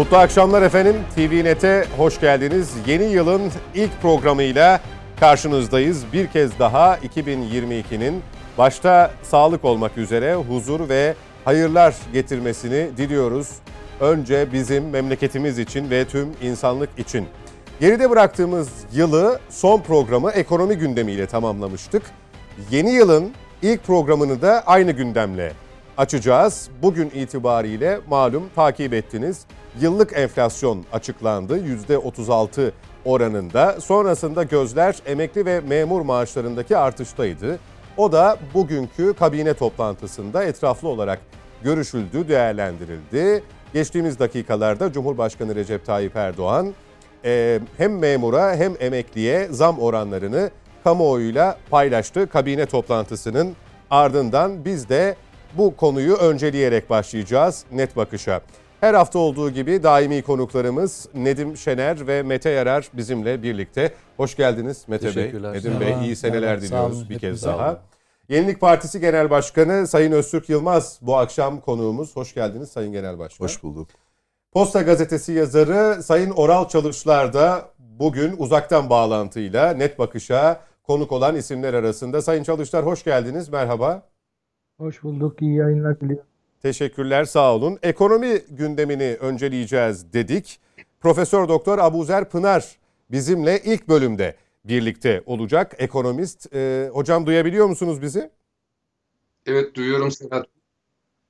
Mutlu akşamlar efendim. TVNet'e hoş geldiniz. Yeni yılın ilk programıyla karşınızdayız. Bir kez daha 2022'nin başta sağlık olmak üzere huzur ve hayırlar getirmesini diliyoruz. Önce bizim memleketimiz için ve tüm insanlık için. Geride bıraktığımız yılı son programı ekonomi gündemiyle tamamlamıştık. Yeni yılın ilk programını da aynı gündemle açacağız. Bugün itibariyle malum takip ettiniz. Yıllık enflasyon açıklandı %36 oranında. Sonrasında gözler emekli ve memur maaşlarındaki artıştaydı. O da bugünkü kabine toplantısında etraflı olarak görüşüldü, değerlendirildi. Geçtiğimiz dakikalarda Cumhurbaşkanı Recep Tayyip Erdoğan e, hem memura hem emekliye zam oranlarını kamuoyuyla paylaştı. Kabine toplantısının ardından biz de bu konuyu önceleyerek başlayacağız net bakışa. Her hafta olduğu gibi daimi konuklarımız Nedim Şener ve Mete Yarar bizimle birlikte. Hoş geldiniz Mete Bey. Nedim Bey iyi seneler diliyoruz bir kez daha. Yenilik Partisi Genel Başkanı Sayın Öztürk Yılmaz bu akşam konuğumuz. Hoş geldiniz Sayın Genel Başkan. Hoş bulduk. Posta Gazetesi yazarı Sayın Oral Çalışlar da bugün uzaktan bağlantıyla net bakışa konuk olan isimler arasında. Sayın Çalışlar hoş geldiniz. Merhaba. Hoş bulduk. İyi yayınlar diliyorum. Teşekkürler sağ olun. Ekonomi gündemini önceleyeceğiz dedik. Profesör Doktor Abuzer Pınar bizimle ilk bölümde birlikte olacak. Ekonomist. Ee, hocam duyabiliyor musunuz bizi? Evet duyuyorum Sedat.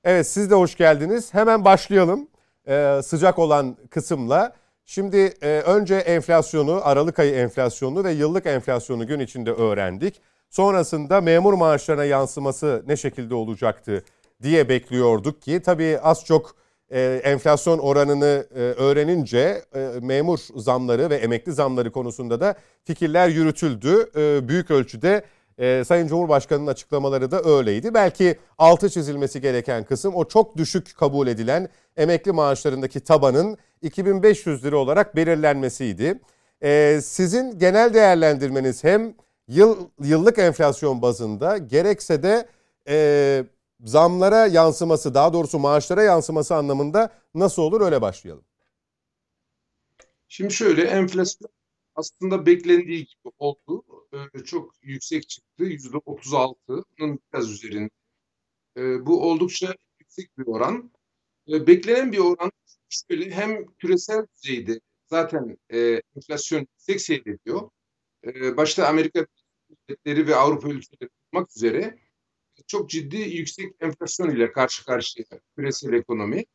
Evet siz de hoş geldiniz. Hemen başlayalım ee, sıcak olan kısımla. Şimdi e, önce enflasyonu, Aralık ayı enflasyonu ve yıllık enflasyonu gün içinde öğrendik. Sonrasında memur maaşlarına yansıması ne şekilde olacaktı diye bekliyorduk ki tabii az çok e, enflasyon oranını e, öğrenince e, memur zamları ve emekli zamları konusunda da fikirler yürütüldü. Büyük ölçüde Sayın Cumhurbaşkanı'nın açıklamaları da öyleydi. Belki altı çizilmesi gereken kısım o çok düşük kabul edilen emekli maaşlarındaki tabanın 2500 lira olarak belirlenmesiydi. Sizin genel değerlendirmeniz hem yıl yıllık enflasyon bazında gerekse de zamlara yansıması daha doğrusu maaşlara yansıması anlamında nasıl olur öyle başlayalım. Şimdi şöyle enflasyon aslında beklendiği gibi oldu. Ee, çok yüksek çıktı. Yüzde 36'nın biraz üzerinde. Ee, bu oldukça yüksek bir oran. Ee, beklenen bir oran şöyle hem küresel düzeyde zaten e, enflasyon yüksek seyrediyor. Ee, başta Amerika devletleri ve Avrupa ülkeleri olmak üzere çok ciddi yüksek enflasyon ile karşı karşıya küresel ekonomi.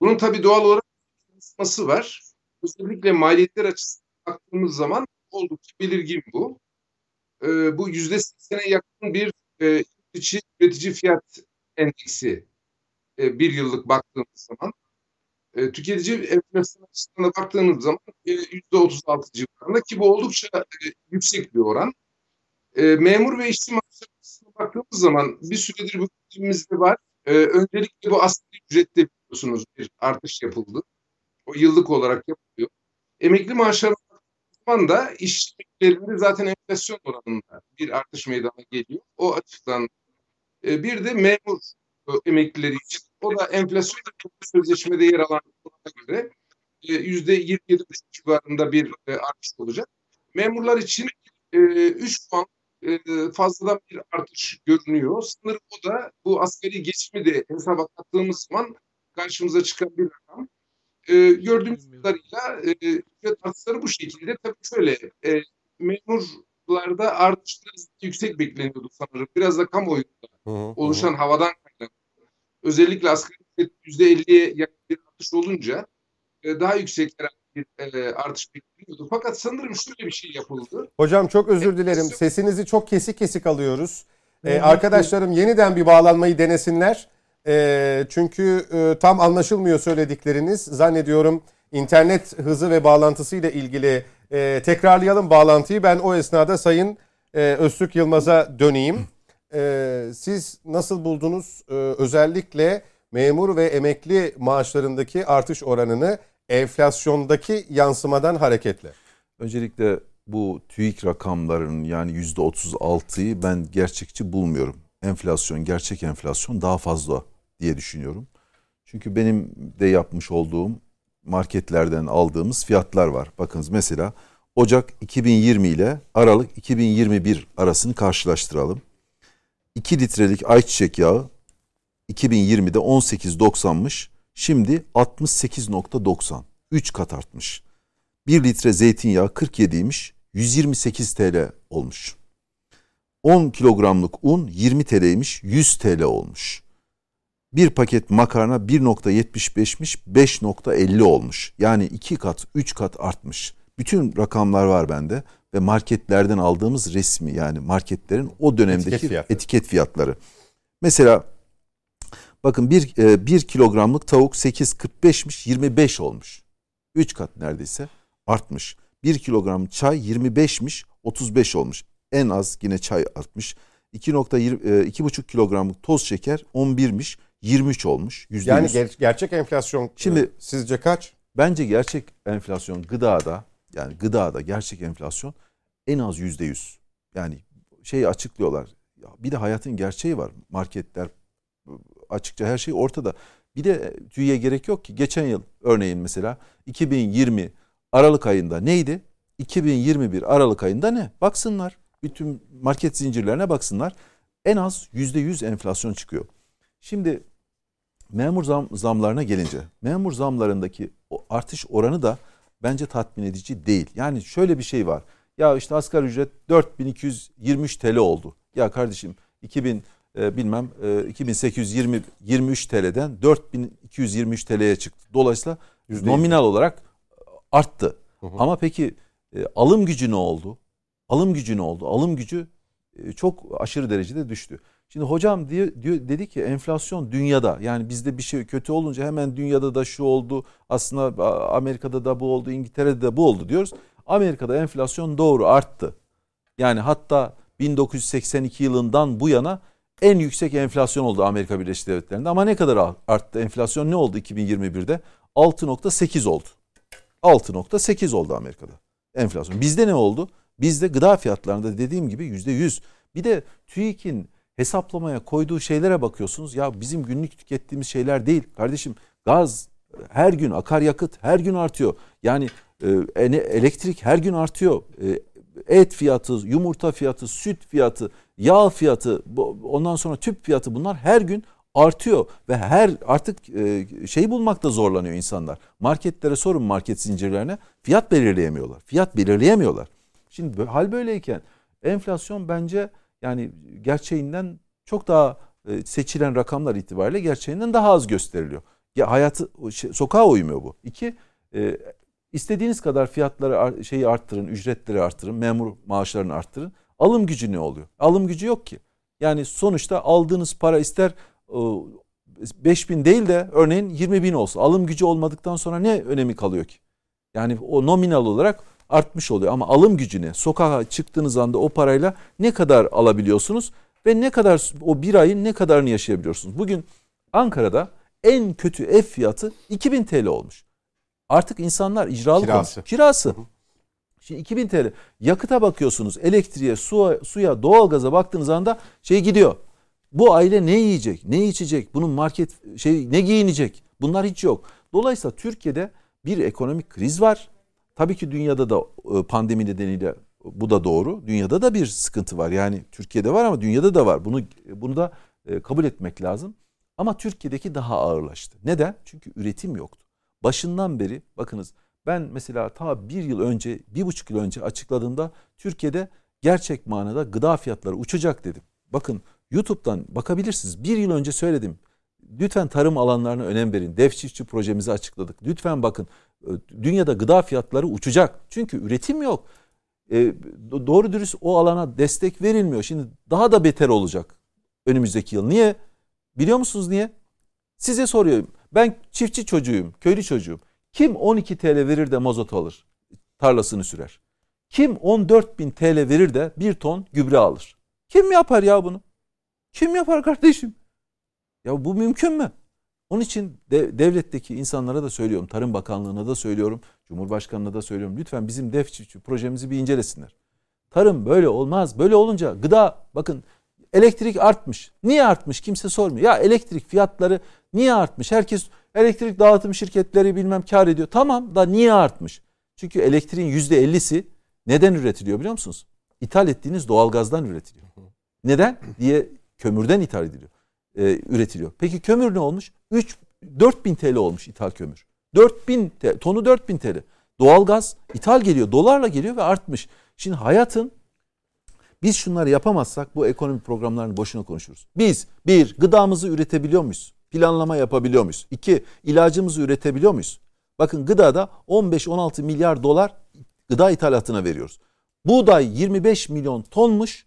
Bunun tabii doğal olarak yansıması var. Özellikle maliyetler açısından baktığımız zaman oldukça belirgin bu. Ee, bu yüzde seksene yakın bir e, içi üretici fiyat endeksi e, bir yıllık baktığımız zaman. E, tüketici enflasyon açısından baktığımız zaman e, yüzde otuz altı civarında ki bu oldukça e, yüksek bir oran. E, memur ve işçi maaşlarına baktığımız zaman bir süredir bu gündemimizde var. E, öncelikle bu asgari ücrette biliyorsunuz bir artış yapıldı. O yıllık olarak yapılıyor. Emekli maaşlarına zaman da işçiliklerinde zaten enflasyon oranında bir artış meydana geliyor. O açıdan e, bir de memur e, emeklileri için o da enflasyon sözleşmede yer alan göre yüzde 27 civarında bir e, artış olacak. Memurlar için e, 3 puan e, fazladan bir artış görünüyor. Sanırım o da bu askeri geçimi de hesaba kattığımız zaman karşımıza çıkan bir rakam. E, gördüğümüz kadarıyla e, ücret artışları bu şekilde. Tabii şöyle e, memurlarda artış biraz yüksek bekleniyordu sanırım. Biraz da kamuoyunda hı hı, oluşan hı. havadan kaynaklı. Özellikle asgari ücret %50'ye yakın bir artış olunca e, daha yüksek herhalde bir e, artış bekleniyordu. Fakat sanırım şöyle bir şey yapıldı. Hocam çok özür dilerim. Sesinizi çok kesik kesik alıyoruz. Ee, arkadaşlarım yeniden bir bağlanmayı denesinler. E, çünkü e, tam anlaşılmıyor söyledikleriniz. Zannediyorum internet hızı ve bağlantısı ile ilgili e, tekrarlayalım bağlantıyı. Ben o esnada Sayın e, Öztürk Yılmaz'a döneyim. E, siz nasıl buldunuz e, özellikle memur ve emekli maaşlarındaki artış oranını enflasyondaki yansımadan hareketle? Öncelikle bu TÜİK rakamlarının yani %36'yı ben gerçekçi bulmuyorum. Enflasyon, gerçek enflasyon daha fazla diye düşünüyorum. Çünkü benim de yapmış olduğum marketlerden aldığımız fiyatlar var. Bakınız mesela Ocak 2020 ile Aralık 2021 arasını karşılaştıralım. 2 litrelik ayçiçek yağı 2020'de 18.90'mış. Şimdi 68.90. 3 kat artmış. 1 litre zeytinyağı 47'ymiş. 128 TL olmuş. 10 kilogramlık un 20 TL'ymiş. 100 TL olmuş. Bir paket makarna 1.75'miş 5.50 olmuş. Yani 2 kat 3 kat artmış. Bütün rakamlar var bende ve marketlerden aldığımız resmi yani marketlerin o dönemdeki Etiket fiyatları. etiket fiyatları. Mesela bakın bir, e, bir kilogramlık tavuk 8.45'miş 25 olmuş. 3 kat neredeyse artmış. 1 kilogram çay 25'miş 35 olmuş. En az yine çay artmış. 2.5 kilogramlık toz şeker 11'miş 23 olmuş. %100. Yani ger- gerçek enflasyon Şimdi- Şimdi sizce kaç? Bence gerçek enflasyon gıdada yani gıdada gerçek enflasyon en az yüzde yüz. Yani şey açıklıyorlar. Ya bir de hayatın gerçeği var. Marketler açıkça her şey ortada. Bir de tüye gerek yok ki. Geçen yıl örneğin mesela 2020 Aralık ayında neydi? 2021 Aralık ayında ne? Baksınlar. Bütün market zincirlerine baksınlar. En az yüzde yüz enflasyon çıkıyor. Şimdi memur zam, zamlarına gelince memur zamlarındaki o artış oranı da bence tatmin edici değil. Yani şöyle bir şey var. Ya işte asgari ücret 4223 TL oldu. Ya kardeşim 2000 e, bilmem e, 2820 23 TL'den 4223 TL'ye çıktı. Dolayısıyla Yüzde nominal olarak arttı. Hı hı. Ama peki e, alım gücü ne oldu? Alım gücü ne oldu? Alım gücü e, çok aşırı derecede düştü. Şimdi hocam diye, diyor, dedi ki enflasyon dünyada yani bizde bir şey kötü olunca hemen dünyada da şu oldu aslında Amerika'da da bu oldu İngiltere'de de bu oldu diyoruz. Amerika'da enflasyon doğru arttı. Yani hatta 1982 yılından bu yana en yüksek enflasyon oldu Amerika Birleşik Devletleri'nde. Ama ne kadar arttı? Enflasyon ne oldu 2021'de? 6.8 oldu. 6.8 oldu Amerika'da enflasyon. Bizde ne oldu? Bizde gıda fiyatlarında dediğim gibi %100. Bir de TÜİK'in hesaplamaya koyduğu şeylere bakıyorsunuz. Ya bizim günlük tükettiğimiz şeyler değil. Kardeşim gaz her gün akaryakıt her gün artıyor. Yani e, elektrik her gün artıyor. E, et fiyatı, yumurta fiyatı, süt fiyatı, yağ fiyatı, ondan sonra tüp fiyatı bunlar her gün artıyor ve her artık e, şey bulmakta zorlanıyor insanlar. Marketlere sorun market zincirlerine fiyat belirleyemiyorlar. Fiyat belirleyemiyorlar. Şimdi hal böyleyken enflasyon bence yani gerçeğinden çok daha e, seçilen rakamlar itibariyle gerçeğinden daha az gösteriliyor. Ya hayatı şey- sokağa uymuyor bu. İki e, istediğiniz kadar fiyatları ar- şeyi arttırın, ücretleri arttırın, memur maaşlarını arttırın. Alım gücü ne oluyor? Alım gücü yok ki. Yani sonuçta aldığınız para ister e, 5 bin değil de örneğin 20 bin olsun. Alım gücü olmadıktan sonra ne önemi kalıyor ki? Yani o nominal olarak artmış oluyor ama alım gücüne sokağa çıktığınız anda o parayla ne kadar alabiliyorsunuz ve ne kadar o bir ayın ne kadarını yaşayabiliyorsunuz. Bugün Ankara'da en kötü ev fiyatı 2000 TL olmuş. Artık insanlar icralı Kirası. konuş- Kirası. Şimdi 2000 TL. Yakıta bakıyorsunuz, elektriğe, suya, suya, doğalgaza baktığınız anda şey gidiyor. Bu aile ne yiyecek, ne içecek, bunun market şey ne giyinecek? Bunlar hiç yok. Dolayısıyla Türkiye'de bir ekonomik kriz var. Tabii ki dünyada da e, pandemi nedeniyle bu da doğru. Dünyada da bir sıkıntı var. Yani Türkiye'de var ama dünyada da var. Bunu bunu da e, kabul etmek lazım. Ama Türkiye'deki daha ağırlaştı. Neden? Çünkü üretim yoktu. Başından beri bakınız ben mesela ta bir yıl önce, bir buçuk yıl önce açıkladığımda Türkiye'de gerçek manada gıda fiyatları uçacak dedim. Bakın YouTube'dan bakabilirsiniz. Bir yıl önce söyledim. Lütfen tarım alanlarına önem verin. Dev çiftçi projemizi açıkladık. Lütfen bakın e, dünyada gıda fiyatları uçacak. Çünkü üretim yok. E, do- doğru dürüst o alana destek verilmiyor. Şimdi daha da beter olacak önümüzdeki yıl. Niye? Biliyor musunuz niye? Size soruyorum. Ben çiftçi çocuğuyum, köylü çocuğum. Kim 12 TL verir de mazot alır? Tarlasını sürer. Kim 14 bin TL verir de bir ton gübre alır? Kim yapar ya bunu? Kim yapar kardeşim? Ya bu mümkün mü? Onun için de, devletteki insanlara da söylüyorum. Tarım Bakanlığı'na da söylüyorum. Cumhurbaşkanı'na da söylüyorum. Lütfen bizim dev çiftçi projemizi bir incelesinler. Tarım böyle olmaz. Böyle olunca gıda bakın elektrik artmış. Niye artmış kimse sormuyor. Ya elektrik fiyatları niye artmış? Herkes Elektrik dağıtım şirketleri bilmem kar ediyor. Tamam da niye artmış? Çünkü elektriğin %50'si neden üretiliyor biliyor musunuz? İthal ettiğiniz doğalgazdan üretiliyor. Neden? diye kömürden ithal ediliyor. Ee, üretiliyor. Peki kömür ne olmuş? 3 4000 TL olmuş ithal kömür. 4000 TL, tonu 4000 TL. Doğalgaz ithal geliyor, dolarla geliyor ve artmış. Şimdi hayatın biz şunları yapamazsak bu ekonomi programlarını boşuna konuşuruz. Biz bir gıdamızı üretebiliyor muyuz? Planlama yapabiliyor muyuz? İki ilacımızı üretebiliyor muyuz? Bakın gıdada 15-16 milyar dolar gıda ithalatına veriyoruz. Buğday 25 milyon tonmuş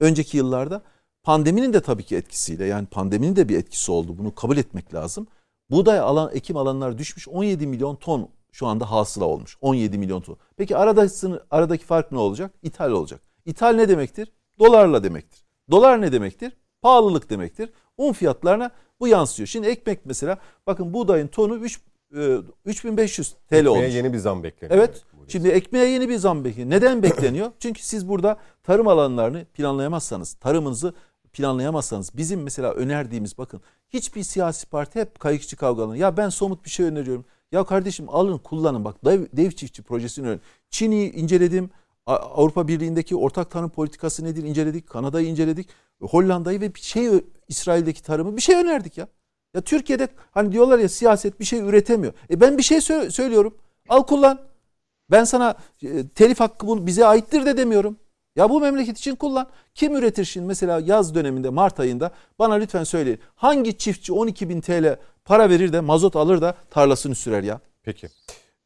önceki yıllarda. Pandeminin de tabii ki etkisiyle yani pandeminin de bir etkisi oldu. Bunu kabul etmek lazım. Buğday alan ekim alanlar düşmüş 17 milyon ton şu anda hasıla olmuş. 17 milyon ton. Peki arada, aradaki fark ne olacak? İthal olacak. İthal ne demektir? Dolarla demektir. Dolar ne demektir? Pahalılık demektir. Un fiyatlarına bu yansıyor. Şimdi ekmek mesela bakın buğdayın tonu 3 e, 3500 TL Ekmeğe olmuş. yeni bir zam bekleniyor. Evet. Şimdi ekmeğe yeni bir zam bekleniyor. Neden bekleniyor? Çünkü siz burada tarım alanlarını planlayamazsanız, tarımınızı planlayamazsanız bizim mesela önerdiğimiz bakın hiçbir siyasi parti hep kayıkçı kavgalarını ya ben somut bir şey öneriyorum. Ya kardeşim alın kullanın bak dev, dev çiftçi projesini önerin. Çin'i inceledim. Avrupa Birliği'ndeki ortak tarım politikası nedir inceledik. Kanada'yı inceledik. Hollanda'yı ve bir şey İsrail'deki tarımı bir şey önerdik ya. Ya Türkiye'de hani diyorlar ya siyaset bir şey üretemiyor. E ben bir şey sö- söylüyorum. Al kullan. Ben sana e, telif hakkı bu bize aittir de demiyorum. Ya bu memleket için kullan. Kim üretir şimdi mesela yaz döneminde Mart ayında bana lütfen söyleyin. Hangi çiftçi 12 bin TL para verir de mazot alır da tarlasını sürer ya? Peki.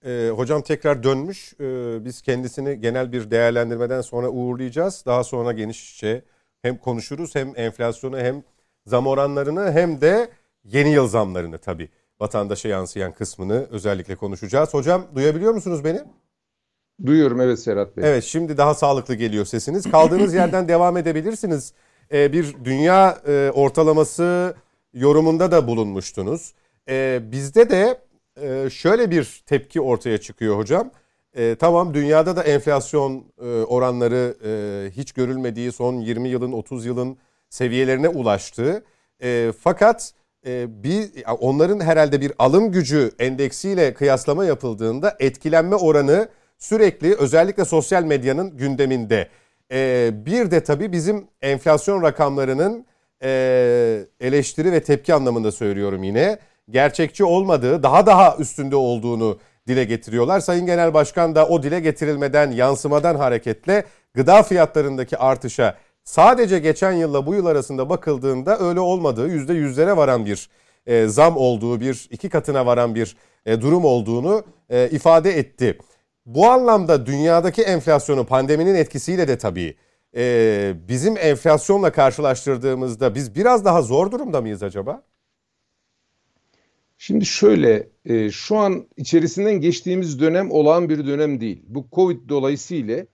Ee, hocam tekrar dönmüş. Ee, biz kendisini genel bir değerlendirmeden sonra uğurlayacağız. Daha sonra genişçe hem konuşuruz hem enflasyonu hem zam oranlarını hem de yeni yıl zamlarını tabii vatandaşa yansıyan kısmını özellikle konuşacağız. Hocam duyabiliyor musunuz beni? Duyuyorum evet Serhat Bey. Evet şimdi daha sağlıklı geliyor sesiniz. Kaldığınız yerden devam edebilirsiniz. Ee, bir dünya e, ortalaması yorumunda da bulunmuştunuz. Ee, bizde de e, şöyle bir tepki ortaya çıkıyor hocam. E, tamam dünyada da enflasyon e, oranları e, hiç görülmediği son 20 yılın 30 yılın seviyelerine ulaştı. E, fakat e, bir onların herhalde bir alım gücü endeksiyle kıyaslama yapıldığında etkilenme oranı sürekli özellikle sosyal medyanın gündeminde. E, bir de tabii bizim enflasyon rakamlarının e, eleştiri ve tepki anlamında söylüyorum yine gerçekçi olmadığı, daha daha üstünde olduğunu dile getiriyorlar. Sayın Genel Başkan da o dile getirilmeden, yansımadan hareketle gıda fiyatlarındaki artışa sadece geçen yılla bu yıl arasında bakıldığında öyle olmadığı, yüzde yüzlere varan bir e, zam olduğu, bir iki katına varan bir e, durum olduğunu e, ifade etti. Bu anlamda dünyadaki enflasyonu pandeminin etkisiyle de tabii e, bizim enflasyonla karşılaştırdığımızda biz biraz daha zor durumda mıyız acaba? Şimdi şöyle, e, şu an içerisinden geçtiğimiz dönem olağan bir dönem değil. Bu Covid dolayısıyla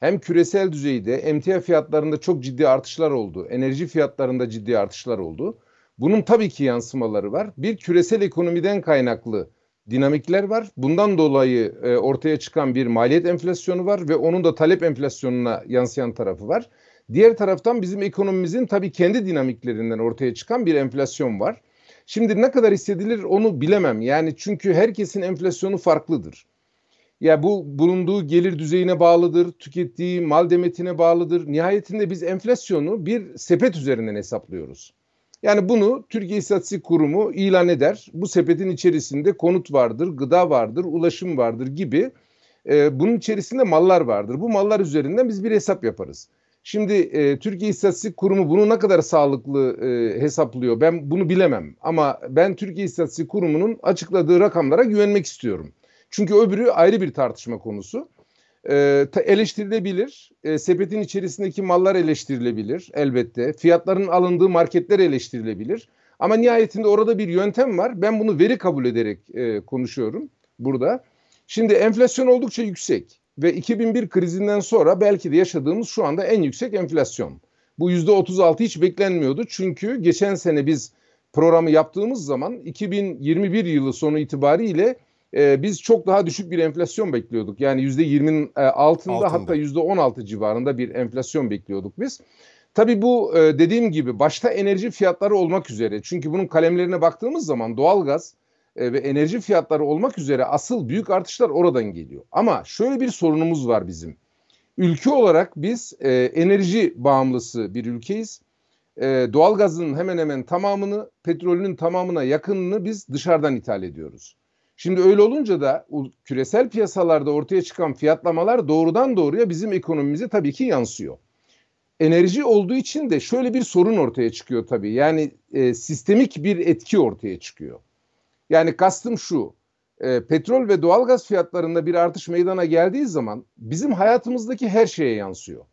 hem küresel düzeyde emtia fiyatlarında çok ciddi artışlar oldu. Enerji fiyatlarında ciddi artışlar oldu. Bunun tabii ki yansımaları var. Bir küresel ekonomiden kaynaklı dinamikler var. Bundan dolayı e, ortaya çıkan bir maliyet enflasyonu var ve onun da talep enflasyonuna yansıyan tarafı var. Diğer taraftan bizim ekonomimizin tabii kendi dinamiklerinden ortaya çıkan bir enflasyon var. Şimdi ne kadar hissedilir onu bilemem. Yani çünkü herkesin enflasyonu farklıdır. Ya bu bulunduğu gelir düzeyine bağlıdır, tükettiği mal demetine bağlıdır. Nihayetinde biz enflasyonu bir sepet üzerinden hesaplıyoruz. Yani bunu Türkiye İstatistik Kurumu ilan eder. Bu sepetin içerisinde konut vardır, gıda vardır, ulaşım vardır gibi. E, bunun içerisinde mallar vardır. Bu mallar üzerinden biz bir hesap yaparız. Şimdi e, Türkiye İstatistik Kurumu bunu ne kadar sağlıklı e, hesaplıyor ben bunu bilemem. Ama ben Türkiye İstatistik Kurumu'nun açıkladığı rakamlara güvenmek istiyorum. Çünkü öbürü ayrı bir tartışma konusu. E, eleştirilebilir. E, sepetin içerisindeki mallar eleştirilebilir elbette. Fiyatların alındığı marketler eleştirilebilir. Ama nihayetinde orada bir yöntem var. Ben bunu veri kabul ederek e, konuşuyorum burada. Şimdi enflasyon oldukça yüksek ve 2001 krizinden sonra belki de yaşadığımız şu anda en yüksek enflasyon. Bu %36 hiç beklenmiyordu çünkü geçen sene biz programı yaptığımız zaman 2021 yılı sonu itibariyle e, biz çok daha düşük bir enflasyon bekliyorduk. Yani %20'nin e, altında, altında hatta %16 civarında bir enflasyon bekliyorduk biz. Tabii bu e, dediğim gibi başta enerji fiyatları olmak üzere. Çünkü bunun kalemlerine baktığımız zaman doğalgaz e, ve enerji fiyatları olmak üzere asıl büyük artışlar oradan geliyor. Ama şöyle bir sorunumuz var bizim. Ülke olarak biz e, enerji bağımlısı bir ülkeyiz. E, doğalgazın hemen hemen tamamını, petrolünün tamamına yakınını biz dışarıdan ithal ediyoruz. Şimdi öyle olunca da küresel piyasalarda ortaya çıkan fiyatlamalar doğrudan doğruya bizim ekonomimize tabii ki yansıyor. Enerji olduğu için de şöyle bir sorun ortaya çıkıyor tabii. Yani e, sistemik bir etki ortaya çıkıyor. Yani kastım şu. E, petrol ve doğalgaz fiyatlarında bir artış meydana geldiği zaman bizim hayatımızdaki her şeye yansıyor.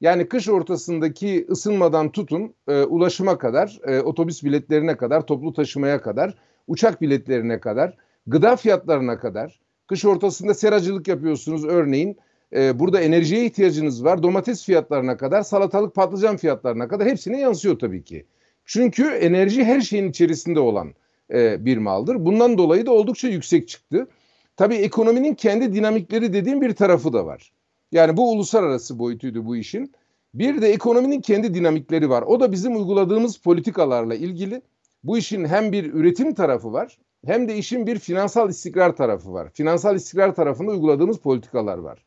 Yani kış ortasındaki ısınmadan tutun e, ulaşıma kadar, e, otobüs biletlerine kadar, toplu taşımaya kadar, uçak biletlerine kadar, gıda fiyatlarına kadar. Kış ortasında seracılık yapıyorsunuz örneğin. E, burada enerjiye ihtiyacınız var. Domates fiyatlarına kadar, salatalık patlıcan fiyatlarına kadar hepsine yansıyor tabii ki. Çünkü enerji her şeyin içerisinde olan e, bir maldır. Bundan dolayı da oldukça yüksek çıktı. Tabii ekonominin kendi dinamikleri dediğim bir tarafı da var. Yani bu uluslararası boyutuydu bu işin. Bir de ekonominin kendi dinamikleri var. O da bizim uyguladığımız politikalarla ilgili. Bu işin hem bir üretim tarafı var hem de işin bir finansal istikrar tarafı var. Finansal istikrar tarafında uyguladığımız politikalar var.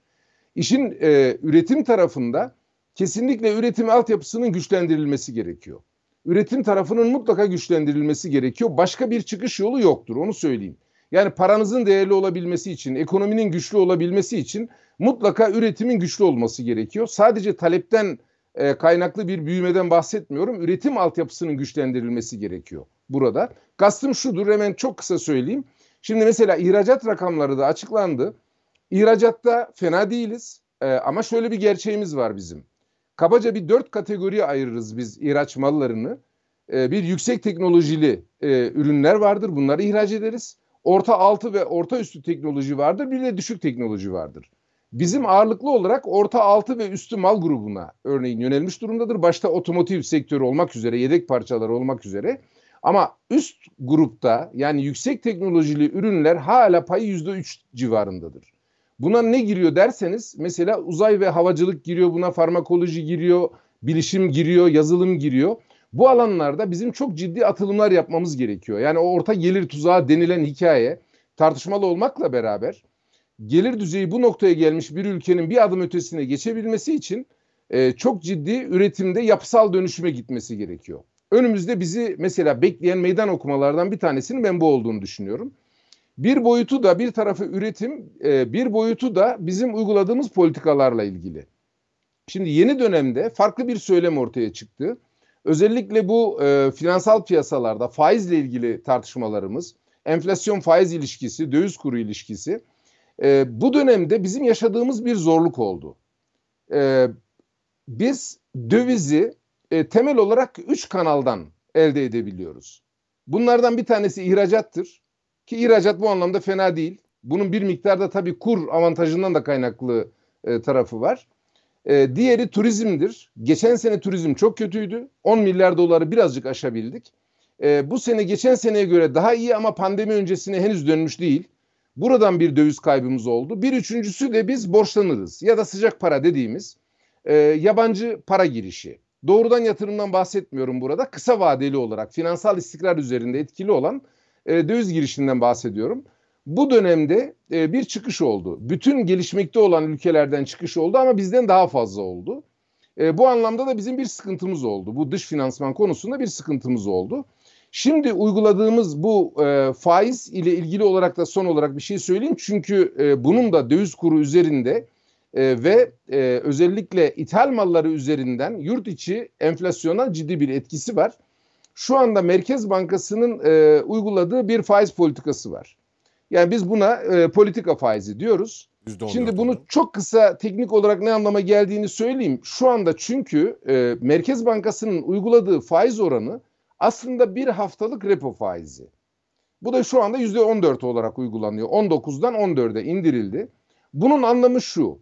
İşin e, üretim tarafında kesinlikle üretim altyapısının güçlendirilmesi gerekiyor. Üretim tarafının mutlaka güçlendirilmesi gerekiyor. Başka bir çıkış yolu yoktur onu söyleyeyim. Yani paranızın değerli olabilmesi için, ekonominin güçlü olabilmesi için mutlaka üretimin güçlü olması gerekiyor. Sadece talepten e, kaynaklı bir büyümeden bahsetmiyorum. Üretim altyapısının güçlendirilmesi gerekiyor burada. Kastım şudur hemen çok kısa söyleyeyim. Şimdi mesela ihracat rakamları da açıklandı. İhracatta fena değiliz e, ama şöyle bir gerçeğimiz var bizim. Kabaca bir dört kategoriye ayırırız biz ihraç mallarını. E, bir yüksek teknolojili e, ürünler vardır bunları ihraç ederiz. Orta altı ve orta üstü teknoloji vardır bir de düşük teknoloji vardır. Bizim ağırlıklı olarak orta altı ve üstü mal grubuna örneğin yönelmiş durumdadır. Başta otomotiv sektörü olmak üzere, yedek parçalar olmak üzere. Ama üst grupta yani yüksek teknolojili ürünler hala payı yüzde üç civarındadır. Buna ne giriyor derseniz mesela uzay ve havacılık giriyor, buna farmakoloji giriyor, bilişim giriyor, yazılım giriyor. Bu alanlarda bizim çok ciddi atılımlar yapmamız gerekiyor. Yani o orta gelir tuzağı denilen hikaye tartışmalı olmakla beraber gelir düzeyi bu noktaya gelmiş bir ülkenin bir adım ötesine geçebilmesi için e, çok ciddi üretimde yapısal dönüşüme gitmesi gerekiyor. Önümüzde bizi mesela bekleyen meydan okumalardan bir tanesinin ben bu olduğunu düşünüyorum. Bir boyutu da bir tarafı üretim, e, bir boyutu da bizim uyguladığımız politikalarla ilgili. Şimdi yeni dönemde farklı bir söylem ortaya çıktı. Özellikle bu e, finansal piyasalarda faizle ilgili tartışmalarımız, enflasyon faiz ilişkisi, döviz kuru ilişkisi e, bu dönemde bizim yaşadığımız bir zorluk oldu. E, biz dövizi e, temel olarak üç kanaldan elde edebiliyoruz. Bunlardan bir tanesi ihracattır. Ki ihracat bu anlamda fena değil. Bunun bir miktarda tabii kur avantajından da kaynaklı e, tarafı var. E, diğeri turizmdir. Geçen sene turizm çok kötüydü. 10 milyar doları birazcık aşabildik. E, bu sene geçen seneye göre daha iyi ama pandemi öncesine henüz dönmüş değil. Buradan bir döviz kaybımız oldu. Bir üçüncüsü de biz borçlanırız ya da sıcak para dediğimiz e, yabancı para girişi. Doğrudan yatırımdan bahsetmiyorum burada. Kısa vadeli olarak finansal istikrar üzerinde etkili olan e, döviz girişinden bahsediyorum. Bu dönemde e, bir çıkış oldu. Bütün gelişmekte olan ülkelerden çıkış oldu ama bizden daha fazla oldu. E, bu anlamda da bizim bir sıkıntımız oldu. Bu dış finansman konusunda bir sıkıntımız oldu. Şimdi uyguladığımız bu e, faiz ile ilgili olarak da son olarak bir şey söyleyeyim. Çünkü e, bunun da döviz kuru üzerinde e, ve e, özellikle ithal malları üzerinden yurt içi enflasyona ciddi bir etkisi var. Şu anda Merkez Bankası'nın e, uyguladığı bir faiz politikası var. Yani biz buna e, politika faizi diyoruz. Şimdi bunu çok kısa teknik olarak ne anlama geldiğini söyleyeyim. Şu anda çünkü e, Merkez Bankası'nın uyguladığı faiz oranı aslında bir haftalık repo faizi. Bu da şu anda %14 olarak uygulanıyor. 19'dan 14'e indirildi. Bunun anlamı şu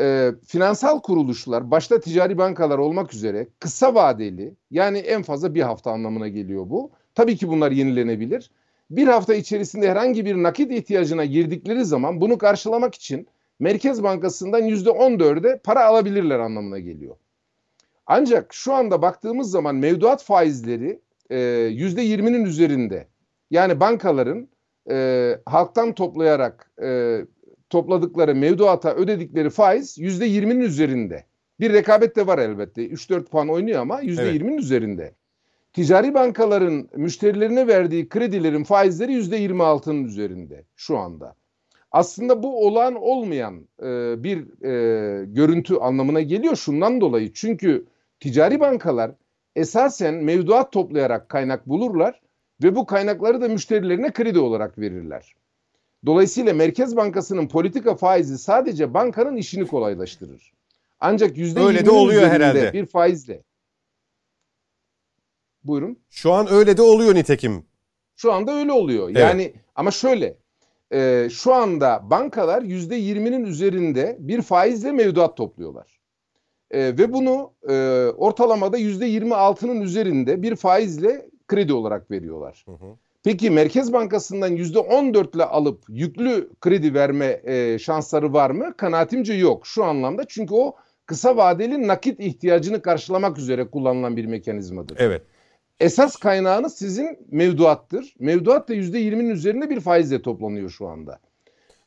e, finansal kuruluşlar başta ticari bankalar olmak üzere kısa vadeli yani en fazla bir hafta anlamına geliyor bu. Tabii ki bunlar yenilenebilir. Bir hafta içerisinde herhangi bir nakit ihtiyacına girdikleri zaman bunu karşılamak için Merkez Bankası'ndan yüzde on dörde para alabilirler anlamına geliyor. Ancak şu anda baktığımız zaman mevduat faizleri e, %20'nin üzerinde. Yani bankaların e, halktan toplayarak e, topladıkları mevduata ödedikleri faiz %20'nin üzerinde. Bir rekabet de var elbette. 3-4 puan oynuyor ama %20'nin üzerinde. Ticari bankaların müşterilerine verdiği kredilerin faizleri %26'nın üzerinde şu anda. Aslında bu olağan olmayan e, bir e, görüntü anlamına geliyor şundan dolayı. Çünkü ticari bankalar esasen mevduat toplayarak kaynak bulurlar ve bu kaynakları da müşterilerine kredi olarak verirler. Dolayısıyla Merkez Bankası'nın politika faizi sadece bankanın işini kolaylaştırır. Ancak yüzde Öyle de oluyor herhalde. bir faizle. Buyurun. Şu an öyle de oluyor nitekim. Şu anda öyle oluyor. Evet. Yani ama şöyle e, şu anda bankalar yüzde yirminin üzerinde bir faizle mevduat topluyorlar. E, ve bunu e, ortalamada yüzde yirmi altının üzerinde bir faizle kredi olarak veriyorlar. Hı hı. Peki Merkez Bankası'ndan yüzde on dörtle alıp yüklü kredi verme e, şansları var mı? Kanaatimce yok şu anlamda. Çünkü o kısa vadeli nakit ihtiyacını karşılamak üzere kullanılan bir mekanizmadır. Evet. Esas kaynağınız sizin mevduattır. Mevduat da %20'nin üzerinde bir faizle toplanıyor şu anda.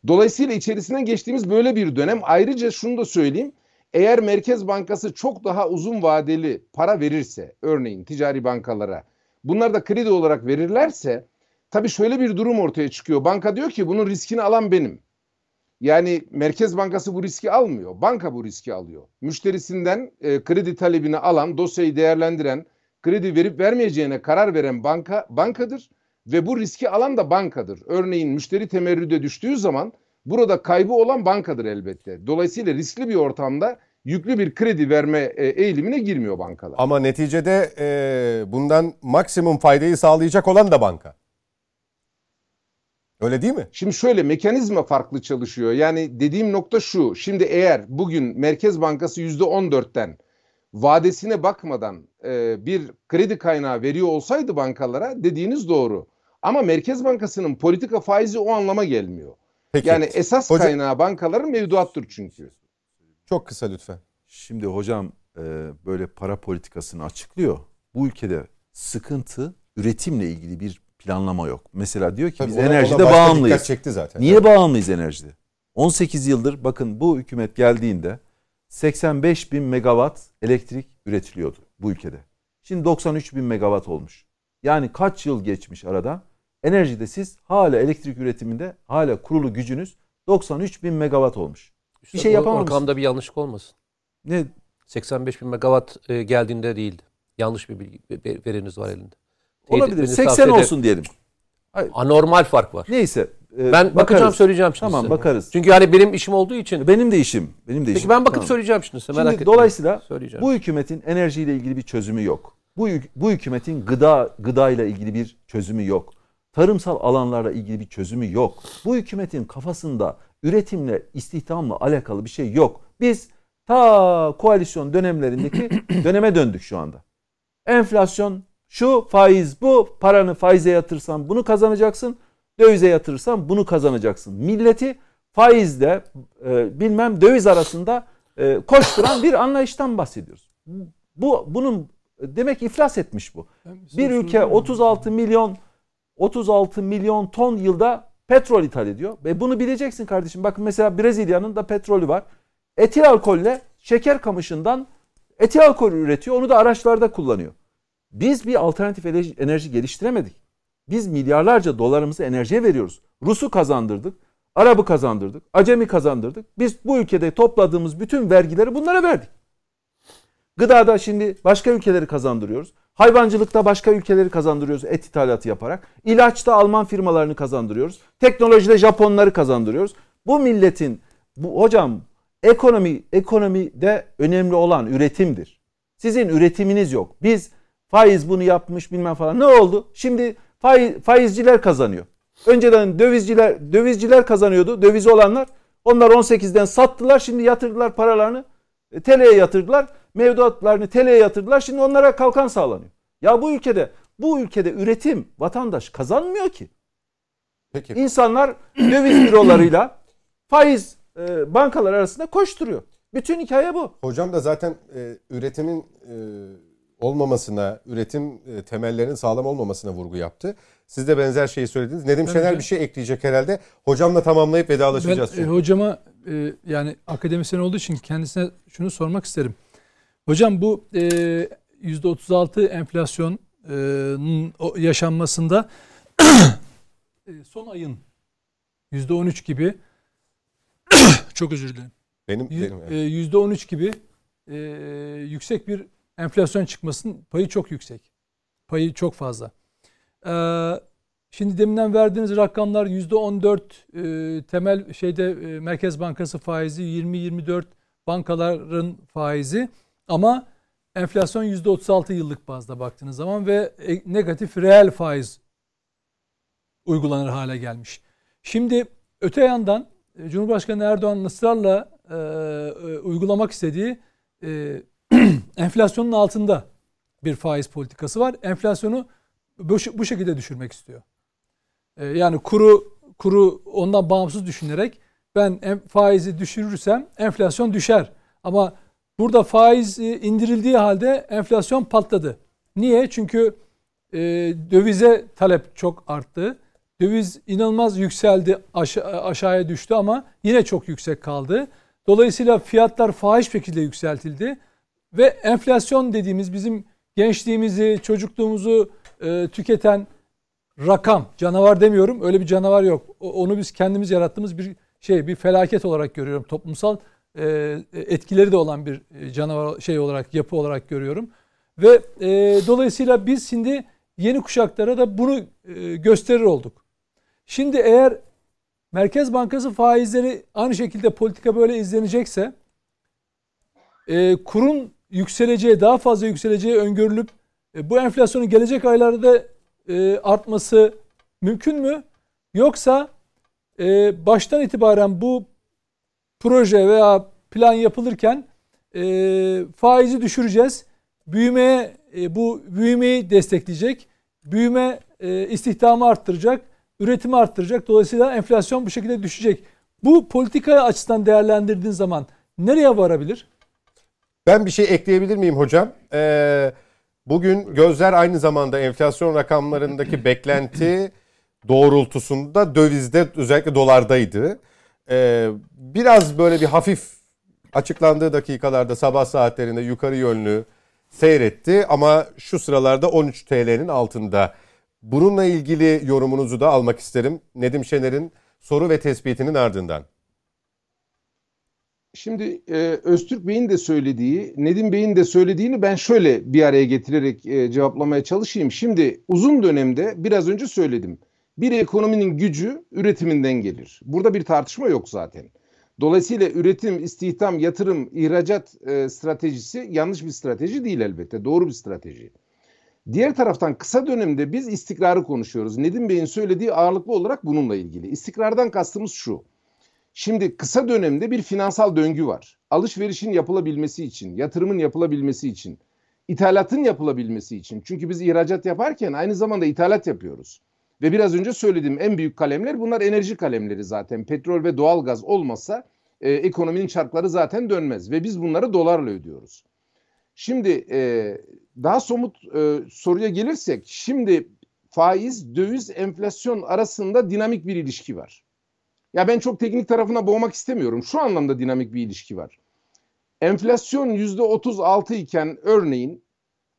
Dolayısıyla içerisinden geçtiğimiz böyle bir dönem. Ayrıca şunu da söyleyeyim. Eğer Merkez Bankası çok daha uzun vadeli para verirse, örneğin ticari bankalara, bunlar da kredi olarak verirlerse, tabii şöyle bir durum ortaya çıkıyor. Banka diyor ki bunun riskini alan benim. Yani Merkez Bankası bu riski almıyor. Banka bu riski alıyor. Müşterisinden e, kredi talebini alan, dosyayı değerlendiren, kredi verip vermeyeceğine karar veren banka bankadır ve bu riski alan da bankadır. Örneğin müşteri temerrüde düştüğü zaman burada kaybı olan bankadır elbette. Dolayısıyla riskli bir ortamda yüklü bir kredi verme e, eğilimine girmiyor bankalar. Ama neticede e, bundan maksimum faydayı sağlayacak olan da banka. Öyle değil mi? Şimdi şöyle mekanizma farklı çalışıyor. Yani dediğim nokta şu. Şimdi eğer bugün Merkez Bankası %14'ten vadesine bakmadan e, bir kredi kaynağı veriyor olsaydı bankalara dediğiniz doğru. Ama Merkez Bankası'nın politika faizi o anlama gelmiyor. Peki. Yani esas Hocam- kaynağı bankaların mevduattır çünkü. Çok kısa lütfen. Şimdi hocam e, böyle para politikasını açıklıyor. Bu ülkede sıkıntı üretimle ilgili bir planlama yok. Mesela diyor ki Tabii biz ona- enerjide ona bağımlıyız. Çekti zaten. Niye bağımlıyız enerjide? 18 yıldır bakın bu hükümet geldiğinde 85 bin megawatt elektrik üretiliyordu bu ülkede. Şimdi 93 bin megawatt olmuş. Yani kaç yıl geçmiş arada? Enerjide siz hala elektrik üretiminde hala kurulu gücünüz 93 bin megawatt olmuş. Bir şey yapamamışsın. Rakamda bir yanlışlık olmasın. Ne 85 bin megawatt e, geldiğinde değildi. Yanlış bir bilgi, veriniz var elinde. Olabilir? etmenizi 80 tavsiye ederim. olsun diyelim. Anormal fark var. Neyse. e, Ben bakacağım bakarız. söyleyeceğim şimdi Tamam size. bakarız. Çünkü hani benim işim olduğu için. Benim de işim. Benim de işim. Peki ben bakıp Tamam. söyleyeceğim şimdi size merak etmeyin. dolayısıyla söyleyeceğim. bu hükümetin enerjiyle ilgili bir çözümü yok. Bu bu hükümetin gıda gıdayla ilgili bir çözümü yok. Tarımsal alanlarla ilgili bir çözümü yok. Bu hükümetin kafasında üretimle, istihdamla alakalı bir şey yok. Biz ta koalisyon dönemlerindeki döneme döndük şu anda. Enflasyon şu faiz bu paranı faize yatırsan bunu kazanacaksın. Dövize yatırırsan bunu kazanacaksın. Milleti faizle e, bilmem döviz arasında e, koşturan bir anlayıştan bahsediyoruz. Bu bunun demek iflas etmiş bu. Bir ülke 36 milyon 36 milyon ton yılda petrol ithal ediyor. Ve bunu bileceksin kardeşim. Bakın mesela Brezilya'nın da petrolü var. Etil alkolle şeker kamışından etil alkol üretiyor. Onu da araçlarda kullanıyor. Biz bir alternatif enerji- geliştiremedik. Biz milyarlarca dolarımızı enerjiye veriyoruz. Rus'u kazandırdık. Arap'ı kazandırdık. Acemi kazandırdık. Biz bu ülkede topladığımız bütün vergileri bunlara verdik. Gıdada şimdi başka ülkeleri kazandırıyoruz. Hayvancılıkta başka ülkeleri kazandırıyoruz et ithalatı yaparak. İlaçta Alman firmalarını kazandırıyoruz. Teknolojide Japonları kazandırıyoruz. Bu milletin bu hocam ekonomi ekonomide önemli olan üretimdir. Sizin üretiminiz yok. Biz faiz bunu yapmış bilmem falan. Ne oldu? Şimdi faiz, faizciler kazanıyor. Önceden dövizciler dövizciler kazanıyordu. Dövizi olanlar. Onlar 18'den sattılar. Şimdi yatırdılar paralarını. E, TL'ye yatırdılar. Mevduatlarını TL'ye yatırdılar. Şimdi onlara kalkan sağlanıyor. Ya bu ülkede bu ülkede üretim vatandaş kazanmıyor ki. Peki. İnsanlar döviz bürolarıyla faiz e, bankalar arasında koşturuyor. Bütün hikaye bu. Hocam da zaten e, üretimin e, olmamasına, üretim e, temellerinin sağlam olmamasına vurgu yaptı. Siz de benzer şeyi söylediniz. Nedim Ben Şener bir şey ekleyecek herhalde. Hocamla tamamlayıp vedalaşacağız. Ben e, hocama e, yani akademisyen olduğu için kendisine şunu sormak isterim. Hocam bu e, %36 enflasyonun o yaşanmasında e, son ayın %13 gibi çok özür dilerim. benim, benim e, evet. %13 gibi e, yüksek bir enflasyon çıkmasının payı çok yüksek. Payı çok fazla. Ee, şimdi deminden verdiğiniz rakamlar %14 e, temel şeyde e, Merkez Bankası faizi 20-24 bankaların faizi ama enflasyon %36 yıllık bazda baktığınız zaman ve e, negatif reel faiz uygulanır hale gelmiş. Şimdi öte yandan e, Cumhurbaşkanı Erdoğan ısrarla e, e, uygulamak istediği e, enflasyonun altında bir faiz politikası var. Enflasyonu bu, şekilde düşürmek istiyor. E, yani kuru kuru ondan bağımsız düşünerek ben en- faizi düşürürsem enflasyon düşer. Ama burada faiz e, indirildiği halde enflasyon patladı. Niye? Çünkü e, dövize talep çok arttı. Döviz inanılmaz yükseldi, aşa- aşağıya düştü ama yine çok yüksek kaldı. Dolayısıyla fiyatlar fahiş şekilde yükseltildi ve enflasyon dediğimiz bizim gençliğimizi, çocukluğumuzu e, tüketen rakam, canavar demiyorum. Öyle bir canavar yok. O- Onu biz kendimiz yarattığımız bir şey, bir felaket olarak görüyorum. Toplumsal e, etkileri de olan bir e, canavar şey olarak, yapı olarak görüyorum. Ve e, dolayısıyla biz şimdi yeni kuşaklara da bunu e, gösterir olduk. Şimdi eğer Merkez Bankası faizleri aynı şekilde politika böyle izlenecekse e, kurun yükseleceği, daha fazla yükseleceği öngörülüp e, bu enflasyonun gelecek aylarda e, artması mümkün mü? Yoksa e, baştan itibaren bu proje veya plan yapılırken e, faizi düşüreceğiz. Büyümeye e, bu büyümeyi destekleyecek. Büyüme e, istihdamı arttıracak, üretimi arttıracak. Dolayısıyla enflasyon bu şekilde düşecek. Bu politika açısından değerlendirdiğin zaman nereye varabilir? Ben bir şey ekleyebilir miyim hocam? Ee, bugün gözler aynı zamanda enflasyon rakamlarındaki beklenti doğrultusunda dövizde özellikle dolardaydı. Ee, biraz böyle bir hafif açıklandığı dakikalarda sabah saatlerinde yukarı yönlü seyretti ama şu sıralarda 13 TL'nin altında. Bununla ilgili yorumunuzu da almak isterim. Nedim Şener'in soru ve tespitinin ardından. Şimdi e, Öztürk Bey'in de söylediği, Nedim Bey'in de söylediğini ben şöyle bir araya getirerek e, cevaplamaya çalışayım. Şimdi uzun dönemde biraz önce söyledim. Bir ekonominin gücü üretiminden gelir. Burada bir tartışma yok zaten. Dolayısıyla üretim, istihdam, yatırım, ihracat e, stratejisi yanlış bir strateji değil elbette. Doğru bir strateji. Diğer taraftan kısa dönemde biz istikrarı konuşuyoruz. Nedim Bey'in söylediği ağırlıklı olarak bununla ilgili. İstikrardan kastımız şu. Şimdi kısa dönemde bir finansal döngü var. Alışverişin yapılabilmesi için, yatırımın yapılabilmesi için, ithalatın yapılabilmesi için. Çünkü biz ihracat yaparken aynı zamanda ithalat yapıyoruz. Ve biraz önce söylediğim en büyük kalemler bunlar enerji kalemleri zaten. Petrol ve doğalgaz olmasa e, ekonominin çarkları zaten dönmez. Ve biz bunları dolarla ödüyoruz. Şimdi e, daha somut e, soruya gelirsek, şimdi faiz, döviz, enflasyon arasında dinamik bir ilişki var. Ya ben çok teknik tarafına boğmak istemiyorum. Şu anlamda dinamik bir ilişki var. Enflasyon yüzde 36 iken örneğin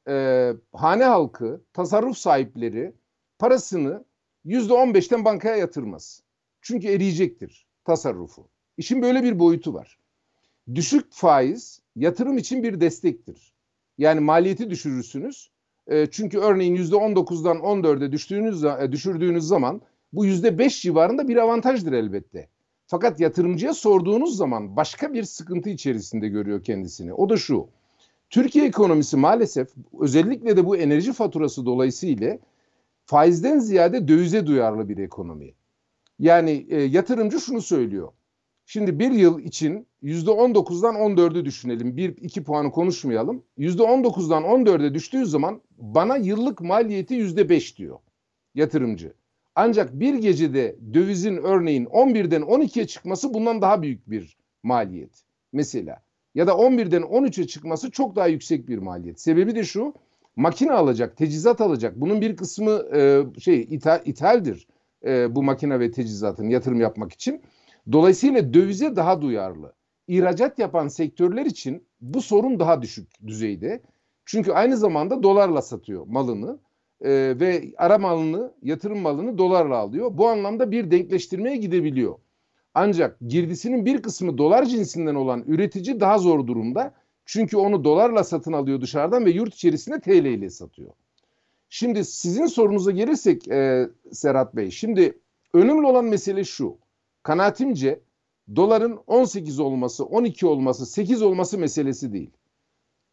e, hane halkı, tasarruf sahipleri parasını yüzde 15'ten bankaya yatırmaz. Çünkü eriyecektir tasarrufu. İşin böyle bir boyutu var. Düşük faiz yatırım için bir destektir. Yani maliyeti düşürürsünüz. E, çünkü örneğin yüzde 19'dan 14'e düştüğünüz, e, düşürdüğünüz zaman bu yüzde beş civarında bir avantajdır elbette. Fakat yatırımcıya sorduğunuz zaman başka bir sıkıntı içerisinde görüyor kendisini. O da şu. Türkiye ekonomisi maalesef özellikle de bu enerji faturası dolayısıyla faizden ziyade dövize duyarlı bir ekonomi. Yani e, yatırımcı şunu söylüyor. Şimdi bir yıl için yüzde 19'dan 14'ü düşünelim. Bir iki puanı konuşmayalım. Yüzde 19'dan 14'e düştüğü zaman bana yıllık maliyeti yüzde 5 diyor yatırımcı. Ancak bir gecede dövizin örneğin 11'den 12'ye çıkması bundan daha büyük bir maliyet. Mesela ya da 11'den 13'e çıkması çok daha yüksek bir maliyet. Sebebi de şu makine alacak, teçhizat alacak. Bunun bir kısmı e, şey ithal, ithaldir e, bu makine ve teçhizatın yatırım yapmak için. Dolayısıyla dövize daha duyarlı. İhracat yapan sektörler için bu sorun daha düşük düzeyde. Çünkü aynı zamanda dolarla satıyor malını e, ve ara malını, yatırım malını dolarla alıyor. Bu anlamda bir denkleştirmeye gidebiliyor. Ancak girdisinin bir kısmı dolar cinsinden olan üretici daha zor durumda. Çünkü onu dolarla satın alıyor dışarıdan ve yurt içerisinde TL ile satıyor. Şimdi sizin sorunuza gelirsek e, Serhat Bey, şimdi önemli olan mesele şu. Kanaatimce doların 18 olması, 12 olması, 8 olması meselesi değil.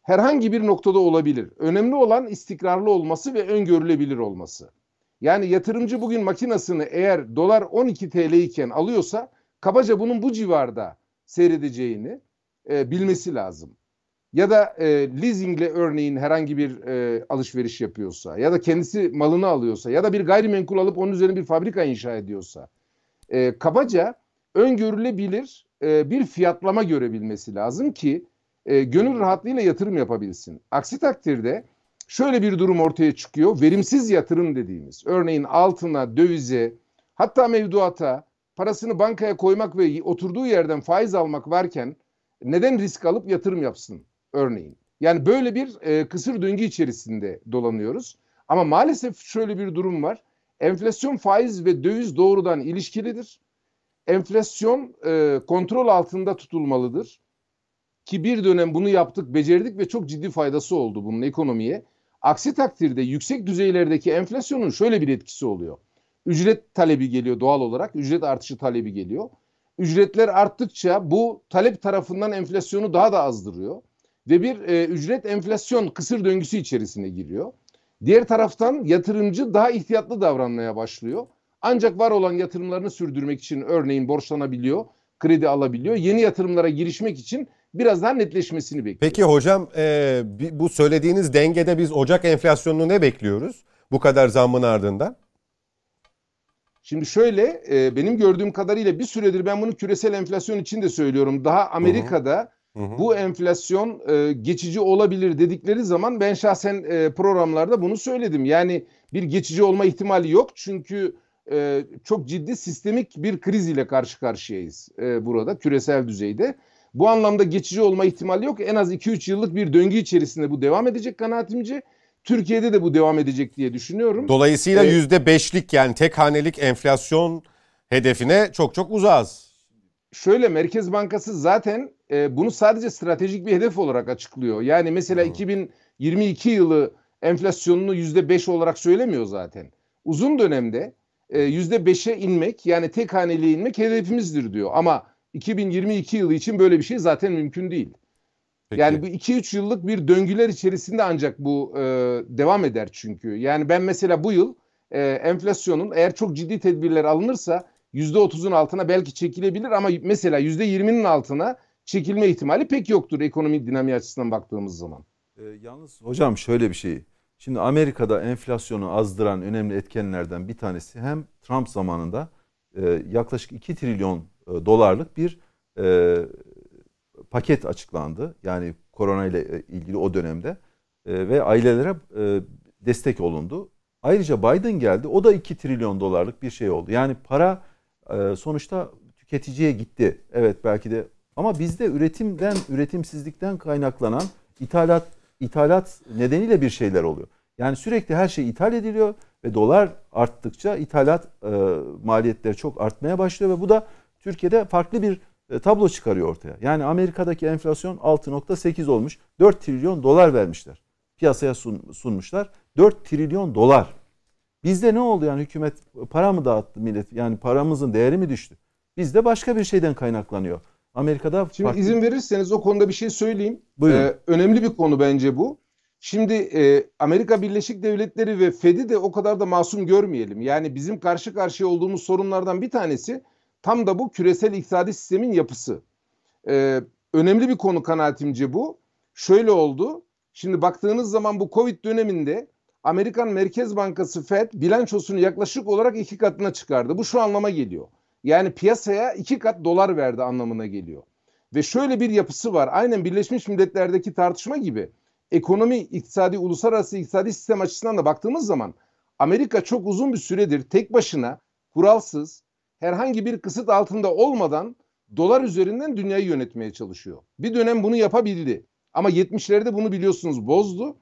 Herhangi bir noktada olabilir. Önemli olan istikrarlı olması ve öngörülebilir olması. Yani yatırımcı bugün makinasını eğer dolar 12 TL iken alıyorsa kabaca bunun bu civarda seyredeceğini e, bilmesi lazım. Ya da e, leasingle örneğin herhangi bir e, alışveriş yapıyorsa ya da kendisi malını alıyorsa ya da bir gayrimenkul alıp onun üzerine bir fabrika inşa ediyorsa e, kabaca öngörülebilir e, bir fiyatlama görebilmesi lazım ki e, gönül rahatlığıyla yatırım yapabilsin. Aksi takdirde şöyle bir durum ortaya çıkıyor. Verimsiz yatırım dediğimiz örneğin altına, dövize hatta mevduata parasını bankaya koymak ve oturduğu yerden faiz almak varken neden risk alıp yatırım yapsın örneğin? Yani böyle bir e, kısır döngü içerisinde dolanıyoruz. Ama maalesef şöyle bir durum var. Enflasyon, faiz ve döviz doğrudan ilişkilidir. Enflasyon e, kontrol altında tutulmalıdır. Ki bir dönem bunu yaptık, becerdik ve çok ciddi faydası oldu bunun ekonomiye. Aksi takdirde yüksek düzeylerdeki enflasyonun şöyle bir etkisi oluyor. Ücret talebi geliyor doğal olarak, ücret artışı talebi geliyor. Ücretler arttıkça bu talep tarafından enflasyonu daha da azdırıyor ve bir e, ücret enflasyon kısır döngüsü içerisine giriyor. Diğer taraftan yatırımcı daha ihtiyatlı davranmaya başlıyor. Ancak var olan yatırımlarını sürdürmek için örneğin borçlanabiliyor, kredi alabiliyor. Yeni yatırımlara girişmek için biraz daha netleşmesini bekliyor. Peki hocam e, bu söylediğiniz dengede biz Ocak enflasyonunu ne bekliyoruz? Bu kadar zammın ardından. Şimdi şöyle e, benim gördüğüm kadarıyla bir süredir ben bunu küresel enflasyon için de söylüyorum. Daha Amerika'da Hı hı. bu enflasyon e, geçici olabilir dedikleri zaman ben şahsen e, programlarda bunu söyledim. Yani bir geçici olma ihtimali yok çünkü e, çok ciddi sistemik bir kriz ile karşı karşıyayız e, burada küresel düzeyde. Bu anlamda geçici olma ihtimali yok. En az 2-3 yıllık bir döngü içerisinde bu devam edecek kanaatimce. Türkiye'de de bu devam edecek diye düşünüyorum. Dolayısıyla E, yüzde beşlik yani tek hanelik enflasyon hedefine çok çok uzağız. Şöyle Merkez Bankası zaten e, bunu sadece stratejik bir hedef olarak açıklıyor. Yani mesela 2022 yılı enflasyonunu %5 olarak söylemiyor zaten. Uzun dönemde e, %5'e inmek yani tek haneliğe inmek hedefimizdir diyor. Ama 2022 yılı için böyle bir şey zaten mümkün değil. Peki. Yani bu 2-3 yıllık bir döngüler içerisinde ancak bu e, devam eder çünkü. Yani ben mesela bu yıl e, enflasyonun eğer çok ciddi tedbirler alınırsa %30'un altına belki çekilebilir ama mesela %20'nin altına çekilme ihtimali pek yoktur ekonomi dinamiği açısından baktığımız zaman. Ee, yalnız hocam şöyle bir şey. Şimdi Amerika'da enflasyonu azdıran önemli etkenlerden bir tanesi hem Trump zamanında e, yaklaşık 2 trilyon e, dolarlık bir e, paket açıklandı. Yani korona ile e, ilgili o dönemde E, ve ailelere e, destek olundu. Ayrıca Biden geldi. O da 2 trilyon dolarlık bir şey oldu. Yani para e, sonuçta tüketiciye gitti. Evet belki de ama bizde üretimden, üretimsizlikten kaynaklanan ithalat ithalat nedeniyle bir şeyler oluyor. Yani sürekli her şey ithal ediliyor ve dolar arttıkça ithalat e, maliyetleri çok artmaya başlıyor ve bu da Türkiye'de farklı bir e, tablo çıkarıyor ortaya. Yani Amerika'daki enflasyon 6.8 olmuş. 4 trilyon dolar vermişler. Piyasaya sun- sunmuşlar. 4 trilyon dolar. Bizde ne oldu yani hükümet para mı dağıttı millet? Yani paramızın değeri mi düştü? Bizde başka bir şeyden kaynaklanıyor. Amerika'da Şimdi farklı- izin verirseniz o konuda bir şey söyleyeyim. Buyurun. Ee, önemli bir konu bence bu. Şimdi e, Amerika Birleşik Devletleri ve Fed'i de o kadar da masum görmeyelim. Yani bizim karşı karşıya olduğumuz sorunlardan bir tanesi tam da bu küresel iktisadi sistemin yapısı. Ee, önemli bir konu kanaatimce bu. Şöyle oldu. Şimdi baktığınız zaman bu Covid döneminde Amerikan Merkez Bankası Fed bilançosunu yaklaşık olarak iki katına çıkardı. Bu şu anlama geliyor. Yani piyasaya iki kat dolar verdi anlamına geliyor. Ve şöyle bir yapısı var. Aynen Birleşmiş Milletler'deki tartışma gibi. Ekonomi, iktisadi, uluslararası iktisadi sistem açısından da baktığımız zaman Amerika çok uzun bir süredir tek başına kuralsız, herhangi bir kısıt altında olmadan dolar üzerinden dünyayı yönetmeye çalışıyor. Bir dönem bunu yapabildi. Ama 70'lerde bunu biliyorsunuz bozdu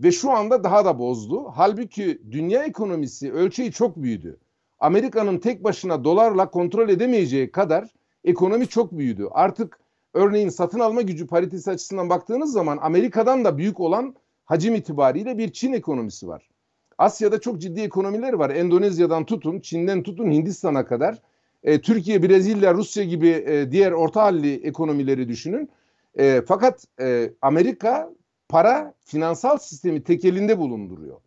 ve şu anda daha da bozdu. Halbuki dünya ekonomisi ölçeği çok büyüdü. Amerika'nın tek başına dolarla kontrol edemeyeceği kadar ekonomi çok büyüdü. Artık örneğin satın alma gücü paritesi açısından baktığınız zaman Amerika'dan da büyük olan hacim itibariyle bir Çin ekonomisi var. Asya'da çok ciddi ekonomiler var. Endonezya'dan tutun, Çin'den tutun Hindistan'a kadar. E, Türkiye, Brezilya, Rusya gibi e, diğer orta halli ekonomileri düşünün. E, fakat e, Amerika para finansal sistemi tek elinde bulunduruyor.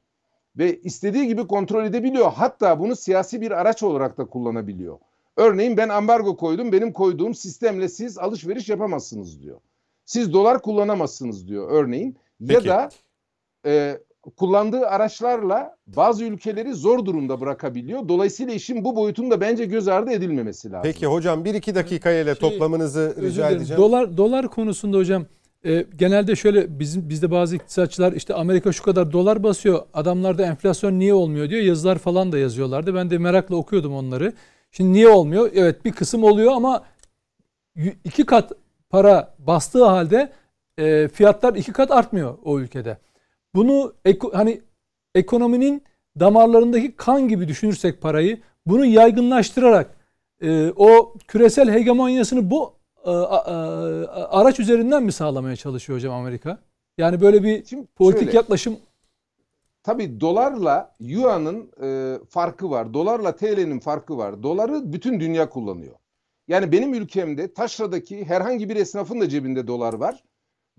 Ve istediği gibi kontrol edebiliyor. Hatta bunu siyasi bir araç olarak da kullanabiliyor. Örneğin ben ambargo koydum. Benim koyduğum sistemle siz alışveriş yapamazsınız diyor. Siz dolar kullanamazsınız diyor örneğin. Peki. Ya da e, kullandığı araçlarla bazı ülkeleri zor durumda bırakabiliyor. Dolayısıyla işin bu boyutun da bence göz ardı edilmemesi lazım. Peki hocam bir iki dakika ile Şey, toplamınızı rica edeceğim. Dolar dolar konusunda hocam e, genelde şöyle bizim bizde bazı iktisatçılar işte Amerika şu kadar dolar basıyor. Adamlarda enflasyon niye olmuyor diyor. Yazılar falan da yazıyorlardı. Ben de merakla okuyordum onları. Şimdi niye olmuyor? Evet bir kısım oluyor ama iki kat para bastığı halde e, fiyatlar iki kat artmıyor o ülkede. Bunu eko- hani ekonominin damarlarındaki kan gibi düşünürsek parayı bunu yaygınlaştırarak e, o küresel hegemonyasını bu araç üzerinden mi sağlamaya çalışıyor hocam Amerika? Yani böyle bir Şimdi politik şöyle, yaklaşım Tabii dolarla yuanın e, farkı var. Dolarla TL'nin farkı var. Doları bütün dünya kullanıyor. Yani benim ülkemde taşradaki herhangi bir esnafın da cebinde dolar var.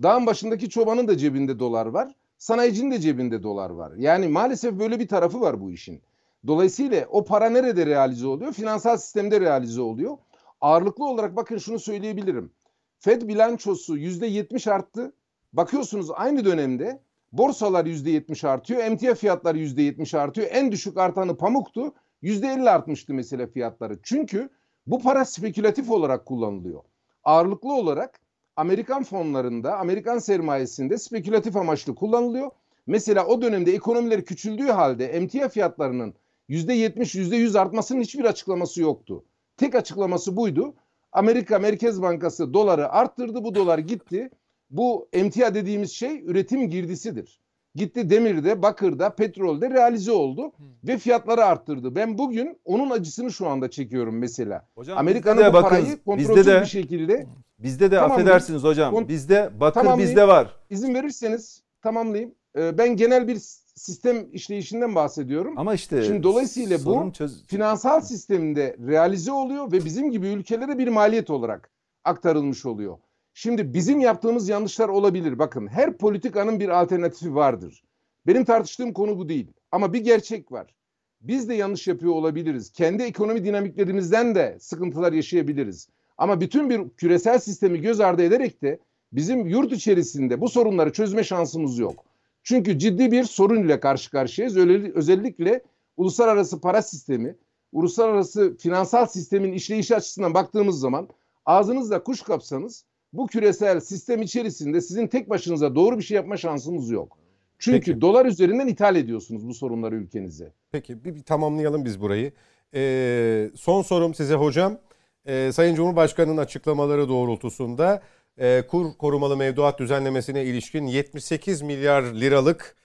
Dağın başındaki çobanın da cebinde dolar var. Sanayicinin de cebinde dolar var. Yani maalesef böyle bir tarafı var bu işin. Dolayısıyla o para nerede realize oluyor? Finansal sistemde realize oluyor. Ağırlıklı olarak bakın şunu söyleyebilirim. Fed bilançosu %70 arttı. Bakıyorsunuz aynı dönemde borsalar %70 artıyor. Emtia fiyatları %70 artıyor. En düşük artanı pamuktu. %50 artmıştı mesela fiyatları. Çünkü bu para spekülatif olarak kullanılıyor. Ağırlıklı olarak Amerikan fonlarında, Amerikan sermayesinde spekülatif amaçlı kullanılıyor. Mesela o dönemde ekonomileri küçüldüğü halde emtia fiyatlarının %70, %100 artmasının hiçbir açıklaması yoktu. Tek açıklaması buydu. Amerika Merkez Bankası doları arttırdı, bu dolar gitti. Bu emtia dediğimiz şey üretim girdisidir. Gitti demirde, bakırda, petrolde realize oldu ve fiyatları arttırdı. Ben bugün onun acısını şu anda çekiyorum mesela. Amerika'nın bu bakın, parayı kontrolsüz de bir şekilde bizde de Tamam, affedersiniz hocam. Kon- Bizde bakır Tamamlayayım. bizde var. izin verirseniz tamamlayayım. Ee, ben genel bir sistem işleyişinden bahsediyorum. Ama işte Şimdi dolayısıyla bu çöz- Finansal sisteminde realize oluyor ve bizim gibi ülkelere bir maliyet olarak aktarılmış oluyor. Şimdi bizim yaptığımız yanlışlar olabilir. Bakın her politikanın bir alternatifi vardır. Benim tartıştığım konu bu değil. Ama bir gerçek var. Biz de yanlış yapıyor olabiliriz. Kendi ekonomi dinamiklerimizden de sıkıntılar yaşayabiliriz. Ama bütün bir küresel sistemi göz ardı ederek de bizim yurt içerisinde bu sorunları çözme şansımız yok. Çünkü ciddi bir sorun ile karşı karşıyayız. Özellikle uluslararası para sistemi, uluslararası finansal sistemin işleyişi açısından baktığımız zaman ağzınızla kuş kapsanız bu küresel sistem içerisinde sizin tek başınıza doğru bir şey yapma şansınız yok. Çünkü Peki. dolar üzerinden ithal ediyorsunuz bu sorunları ülkenize. Peki bir, bir tamamlayalım biz burayı. Ee, son sorum size hocam. Ee, Sayın Cumhurbaşkanı'nın açıklamaları doğrultusunda e, kur korumalı mevduat düzenlemesine ilişkin 78 milyar liralık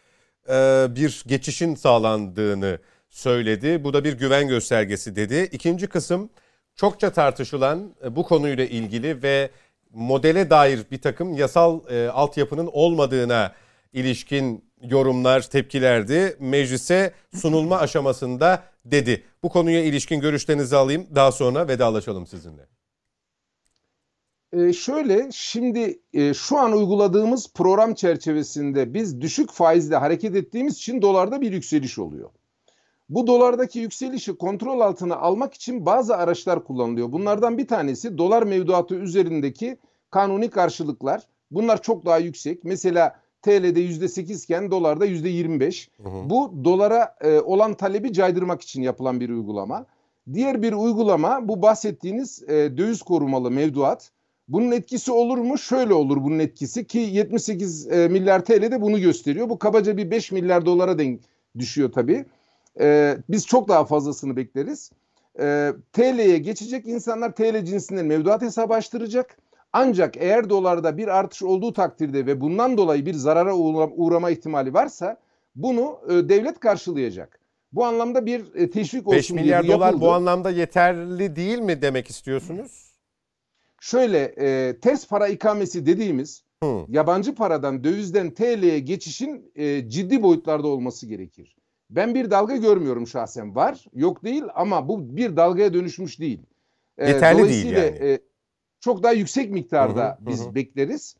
e, bir geçişin sağlandığını söyledi. Bu da bir güven göstergesi dedi. İkinci kısım çokça tartışılan e, bu konuyla ilgili ve modele dair bir takım yasal e, altyapının olmadığına ilişkin yorumlar, tepkilerdi. Meclise sunulma aşamasında dedi. Bu konuya ilişkin görüşlerinizi alayım. Daha sonra vedalaşalım sizinle. Ee, şöyle şimdi e, şu an uyguladığımız program çerçevesinde biz düşük faizle hareket ettiğimiz için dolarda bir yükseliş oluyor. Bu dolardaki yükselişi kontrol altına almak için bazı araçlar kullanılıyor. Bunlardan bir tanesi dolar mevduatı üzerindeki kanuni karşılıklar. Bunlar çok daha yüksek. Mesela TL'de %8 iken dolarda %25. Bu dolara e, olan talebi caydırmak için yapılan bir uygulama. Diğer bir uygulama bu bahsettiğiniz e, döviz korumalı mevduat. Bunun etkisi olur mu? Şöyle olur bunun etkisi ki 78 e, milyar TL de bunu gösteriyor. Bu kabaca bir 5 milyar dolara denk düşüyor tabii. E, biz çok daha fazlasını bekleriz. E, TL'ye geçecek insanlar TL cinsinden mevduat hesabı açtıracak. Ancak eğer dolarda bir artış olduğu takdirde ve bundan dolayı bir zarara uğra- uğrama ihtimali varsa bunu e, devlet karşılayacak. Bu anlamda bir e, teşvik olsun 5 diye milyar bu dolar yapıldı. bu anlamda yeterli değil mi demek istiyorsunuz? Şöyle e, ters para ikamesi dediğimiz Hı. yabancı paradan dövizden TL'ye geçişin e, ciddi boyutlarda olması gerekir. Ben bir dalga görmüyorum şahsen. Var, yok değil ama bu bir dalgaya dönüşmüş değil. E, Yeterli değil yani. e, çok daha yüksek miktarda Hı hı, biz hı. bekleriz.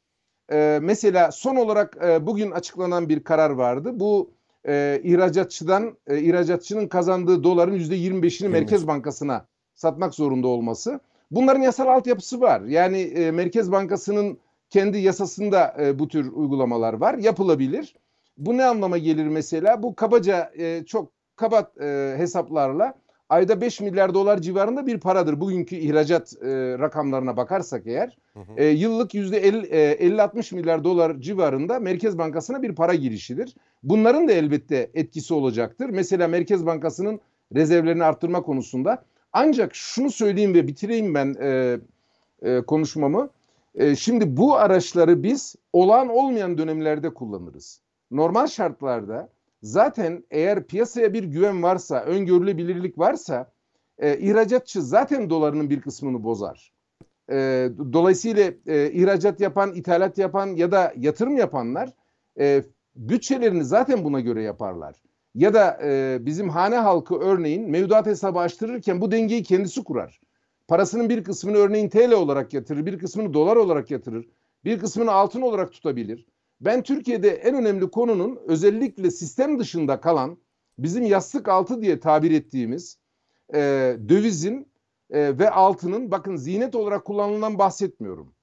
E, mesela son olarak e, bugün açıklanan bir karar vardı. Bu e, ihracatçıdan e, ihracatçının kazandığı doların %25'ini Merkez Bankası'na satmak zorunda olması. Bunların yasal altyapısı var. Yani e, Merkez Bankası'nın kendi yasasında e, bu tür uygulamalar var. Yapılabilir. Bu ne anlama gelir mesela? Bu kabaca e, çok kaba e, hesaplarla ayda 5 milyar dolar civarında bir paradır. Bugünkü ihracat e, rakamlarına bakarsak eğer e, yıllık %50-60 milyar dolar civarında Merkez Bankası'na bir para girişidir. Bunların da elbette etkisi olacaktır. Mesela Merkez Bankası'nın rezervlerini arttırma konusunda. Ancak şunu söyleyeyim ve bitireyim ben e, e, konuşmamı. E, şimdi bu araçları biz olağan olmayan dönemlerde kullanırız. Normal şartlarda zaten eğer piyasaya bir güven varsa, öngörülebilirlik varsa e, ihracatçı zaten dolarının bir kısmını bozar. E, dolayısıyla e, ihracat yapan, ithalat yapan ya da yatırım yapanlar e, bütçelerini zaten buna göre yaparlar. Ya da e, bizim hane halkı örneğin mevduat hesabı açtırırken bu dengeyi kendisi kurar. Parasının bir kısmını örneğin TL olarak yatırır, bir kısmını dolar olarak yatırır, bir kısmını altın olarak tutabilir. Ben Türkiye'de en önemli konunun özellikle sistem dışında kalan bizim yastık altı diye tabir ettiğimiz e, dövizin e, ve altının bakın zinet olarak kullanılan bahsetmiyorum.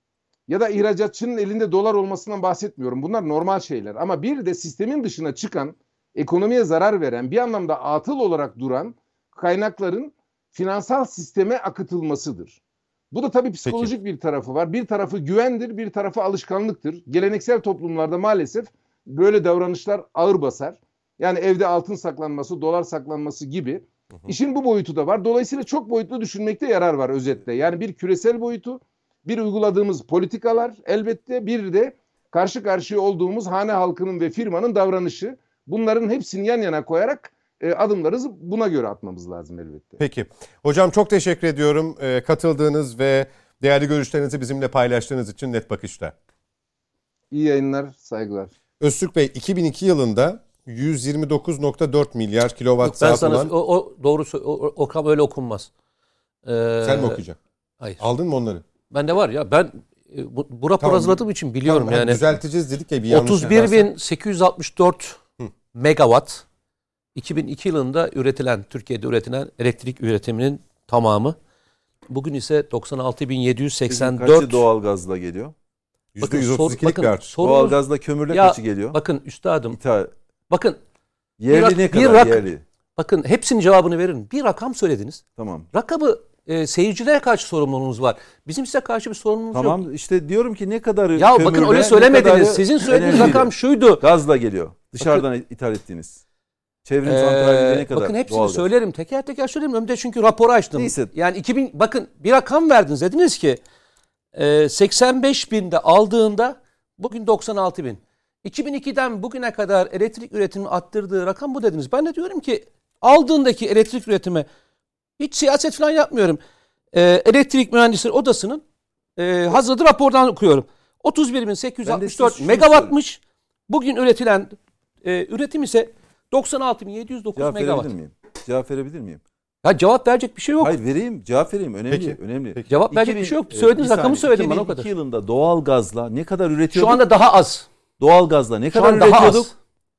Ya da ihracatçının elinde dolar olmasından bahsetmiyorum. Bunlar normal şeyler. Ama bir de sistemin dışına çıkan, ekonomiye zarar veren, bir anlamda atıl olarak duran kaynakların finansal sisteme akıtılmasıdır. Bu da tabii psikolojik bir tarafı var. Bir tarafı güvendir, bir tarafı alışkanlıktır. Geleneksel toplumlarda maalesef böyle davranışlar ağır basar. Yani evde altın saklanması, dolar saklanması gibi. İşin bu boyutu da var. Dolayısıyla çok boyutlu düşünmekte yarar var özetle. Yani bir küresel boyutu, bir uyguladığımız politikalar elbette bir de karşı karşıya olduğumuz hane halkının ve firmanın davranışı. Bunların hepsini yan yana koyarak e, adımlarımızı buna göre atmamız lazım elbette. Peki. Hocam çok teşekkür ediyorum e, katıldığınız ve değerli görüşlerinizi bizimle paylaştığınız için net bakışta. İyi yayınlar, saygılar. Öztürk Bey 2002 yılında 129.4 milyar kilowatt Yok, ben saat sana olan o, o doğru sö- o, o, rakam öyle okunmaz. Ee, sen mi okuyacaksın? Hayır. Aldın mı onları? Bende var ya ben e, bu, bu rapor Tamam. hazırladığım için biliyorum Tamam, yani. Düzelteceğiz dedik ya bir yanlış varsa. 31.864 Hı. Megawatt 2002 yılında üretilen Türkiye'de üretilen elektrik üretiminin tamamı. Bugün ise Kaçı 96.784 doğalgazla geliyor? Bakın, %132'lik sor- bakın, bir artış. sorunuz- Doğalgazla kömürle Ya, kaçı geliyor? Bakın üstadım İthal. bakın Yerli rak- ne bir kadar rak- yerli? bakın hepsinin cevabını verin. Bir rakam söylediniz. Tamam. Rakamı e, seyircilere karşı sorumluluğunuz var. Bizim size karşı bir sorumluluğumuz yok. Tamam işte diyorum ki ne kadarı Ya bakın kömürle, öyle ne söylemediniz. Sizin söylediğiniz rakam şuydu. Gazla geliyor. Dışarıdan ithal ettiğiniz. Çevrim Ee, ne kadar bakın hepsini doğalgaz? söylerim. Teker teker söylerim. Önümde çünkü raporu açtım. Neyse. Yani 2000 bakın bir rakam verdiniz. Dediniz ki e, 85 binde aldığında bugün 96 bin. 2002'den bugüne kadar elektrik üretimini arttırdığı rakam bu dediniz. Ben de diyorum ki aldığındaki elektrik üretimi hiç siyaset falan yapmıyorum. E, elektrik mühendisleri odasının e, hazırladığı rapordan okuyorum. Ben de 31.864 size şunu megawattmış. Bugün üretilen e, üretim ise 96.709 Cevap megawatt. verebilir miyim? Cevap verebilir miyim? Ya cevap verecek bir şey yok. Hayır vereyim. Cevap vereyim. Önemli. Peki. Önemli. Peki. Cevap verecek bir şey yok. Söylediğiniz bir rakamı söyledim bana o 2002 kadar. yılında doğalgazla ne kadar üretiyorduk? Şu anda daha az. doğalgazla ne Şu kadar an daha üretiyorduk? az.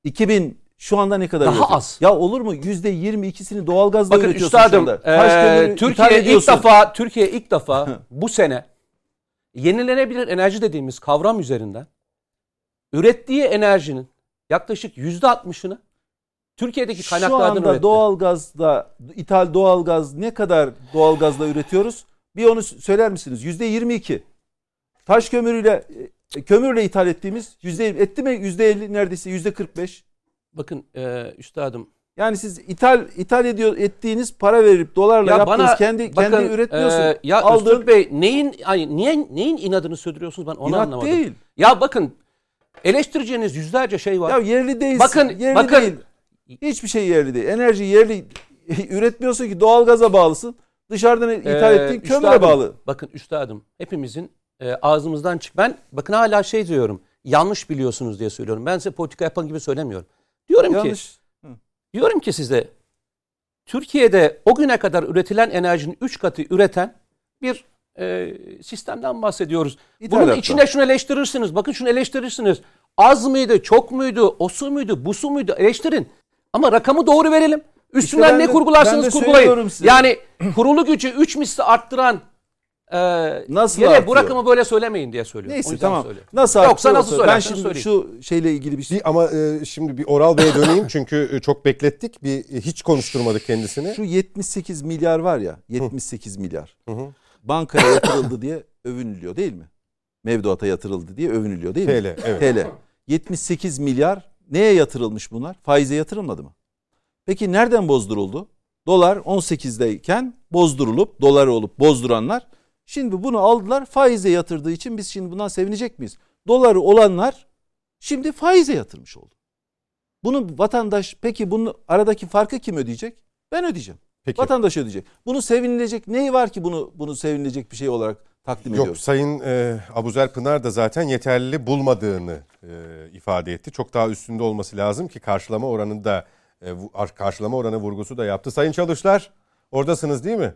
2000 şu anda ne kadar Daha az. Ya olur mu? %22'sini doğalgazla Bakın üretiyorsun şu üstadım anda. Kaç kömür eee, ithal Türkiye ilk defa Türkiye ilk defa bu sene yenilenebilir enerji dediğimiz kavram üzerinden ürettiği enerjinin yaklaşık %60'ını Türkiye'deki Şu kaynaklardan anda üretti. doğalgazda ithal doğalgaz ne kadar doğalgazla üretiyoruz? Bir onu söyler misiniz? %22. taş kömürüyle e, kömürle ithal ettiğimiz yüzde etti mi yüzde elli neredeyse yüzde 45. Bakın e, üstadım Yani siz ithal ithal ediyor ettiğiniz para verip dolarla Ya yaptığınız bana kendi bakın, kendi üretmiyorsun. e, ya Aldığın Öztürk Bey neyin ay, niye neyin inadını sürdürüyorsunuz ben onu inat anlamadım. değil. Ya bakın eleştireceğiniz yüzlerce şey var. Ya yerli değilsin. Bakın, yerli bakın. değil. Hiçbir şey yerli değil. Enerji yerli üretmiyorsun ki doğalgaza bağlısın. Dışarıdan ithal Ee, ettiğin kömüre üstadım, bağlı. Bakın üstadım hepimizin e, ağzımızdan çık. Ben bakın hala şey diyorum. Yanlış biliyorsunuz diye söylüyorum. Ben size politika yapan gibi söylemiyorum. Diyorum ki Yanlış. diyorum ki size Türkiye'de o güne kadar üretilen enerjinin 3 katı üreten bir e, sistemden bahsediyoruz. Bunun İthalatta. içine şunu eleştirirsiniz. Bakın şunu eleştirirsiniz. Az mıydı, çok muydu, o su muydu, bu su muydu eleştirin. Ama rakamı doğru verelim. Üstünden ben ne de- kurgularsanız kurgulayın. size. Yani kurulu gücü 3 misli arttıran e, Nasıl yere artıyor? bu rakamı böyle söylemeyin diye söylüyorum. Neyse tamam. söylüyorum. Nasıl Yoksa nasıl olsa- Ben şimdi söyleyin. şu şeyle ilgili bir şey. Ama e, şimdi bir Oral Bey'e döneyim çünkü e, çok beklettik. Bir e, hiç konuşturmadık kendisini. Şu 78 milyar var ya 78 milyar. Hı hı. Bankaya yatırıldı diye övünülüyor değil mi? Mevduata yatırıldı diye övünülüyor değil mi? TL, evet. TL. 78 milyar neye yatırılmış bunlar? Faize yatırılmadı mı? Peki nereden bozduruldu? Dolar 18'deyken bozdurulup dolar olup bozduranlar şimdi bunu aldılar faize yatırdığı için biz şimdi bundan sevinecek miyiz? Doları olanlar şimdi faize yatırmış oldu. Bunu vatandaş peki bunun aradaki farkı kim ödeyecek? Ben ödeyeceğim. Peki. Vatandaş ödeyecek. Bunu sevinilecek neyi var ki bunu bunu sevinilecek bir şey olarak takdim Yok ediyoruz? Sayın e, Abuzer Pınar da zaten yeterli bulmadığını e, ifade etti. Çok daha üstünde olması lazım ki karşılama oranında e, karşılama oranı vurgusu da yaptı. Sayın Çalışlar oradasınız değil mi?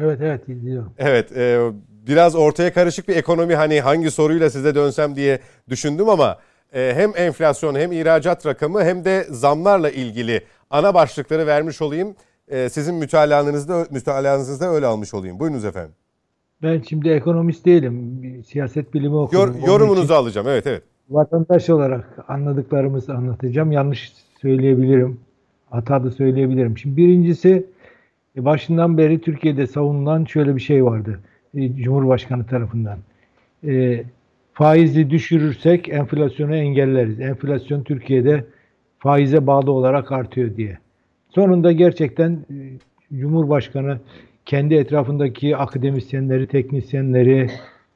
Evet evet izliyorum. Evet e, biraz ortaya karışık bir ekonomi hani hangi soruyla size dönsem diye düşündüm ama e, hem enflasyon hem ihracat rakamı hem de zamlarla ilgili ana başlıkları vermiş olayım. E, sizin mütalaanızda, mütalaanızda öyle almış olayım. Buyurunuz efendim. Ben şimdi ekonomist değilim. Siyaset bilimi Yor- okuyorum. Onun yorumunuzu alacağım. Evet evet. vatandaş olarak anladıklarımızı anlatacağım. Yanlış söyleyebilirim. Hata da söyleyebilirim. Şimdi birincisi e, başından beri Türkiye'de savunulan şöyle bir şey vardı. e, Cumhurbaşkanı tarafından. E, faizi düşürürsek enflasyonu engelleriz. Enflasyon Türkiye'de faize bağlı olarak artıyor diye. Sonunda gerçekten e, Cumhurbaşkanı kendi etrafındaki akademisyenleri, teknisyenleri,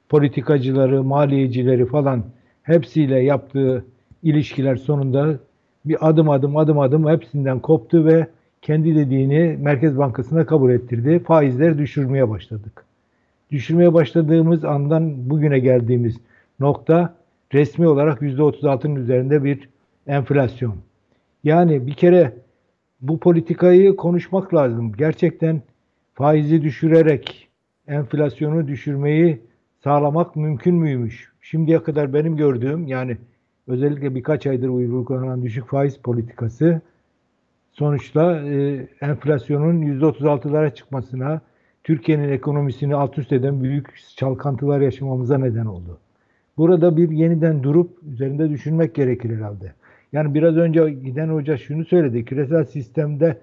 politikacıları, maliyecileri falan hepsiyle yaptığı ilişkiler sonunda bir adım adım adım adım hepsinden koptu ve kendi dediğini Merkez Bankası'na kabul ettirdi. Faizleri düşürmeye başladık. Düşürmeye başladığımız andan bugüne geldiğimiz nokta resmi olarak %36'nın üzerinde bir enflasyon. Yani bir kere bu politikayı konuşmak lazım. Gerçekten faizi düşürerek enflasyonu düşürmeyi sağlamak mümkün müymüş? Şimdiye kadar benim gördüğüm yani özellikle birkaç aydır uygulanan düşük faiz politikası sonuçta e, enflasyonun %36'lara çıkmasına, Türkiye'nin ekonomisini alt üst eden büyük çalkantılar yaşamamıza neden oldu. Burada bir yeniden durup üzerinde düşünmek gerekir herhalde. Yani biraz önce giden hoca şunu söyledi. Küresel sistemde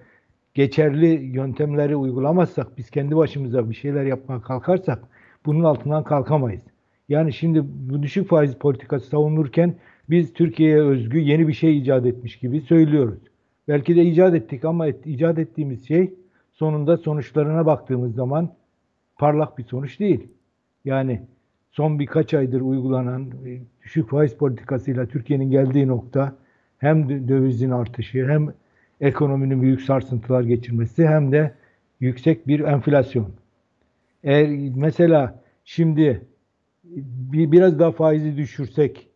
geçerli yöntemleri uygulamazsak, biz kendi başımıza bir şeyler yapmaya kalkarsak bunun altından kalkamayız. Yani şimdi bu düşük faiz politikası savunurken biz Türkiye'ye özgü yeni bir şey icat etmiş gibi söylüyoruz. Belki de icat ettik ama et, icat ettiğimiz şey sonunda sonuçlarına baktığımız zaman parlak bir sonuç değil. Yani son birkaç aydır uygulanan e, düşük faiz politikasıyla Türkiye'nin geldiği nokta hem dö- dövizin artışı hem ekonominin büyük sarsıntılar geçirmesi hem de yüksek bir enflasyon. Eğer mesela şimdi bir, biraz daha faizi düşürsek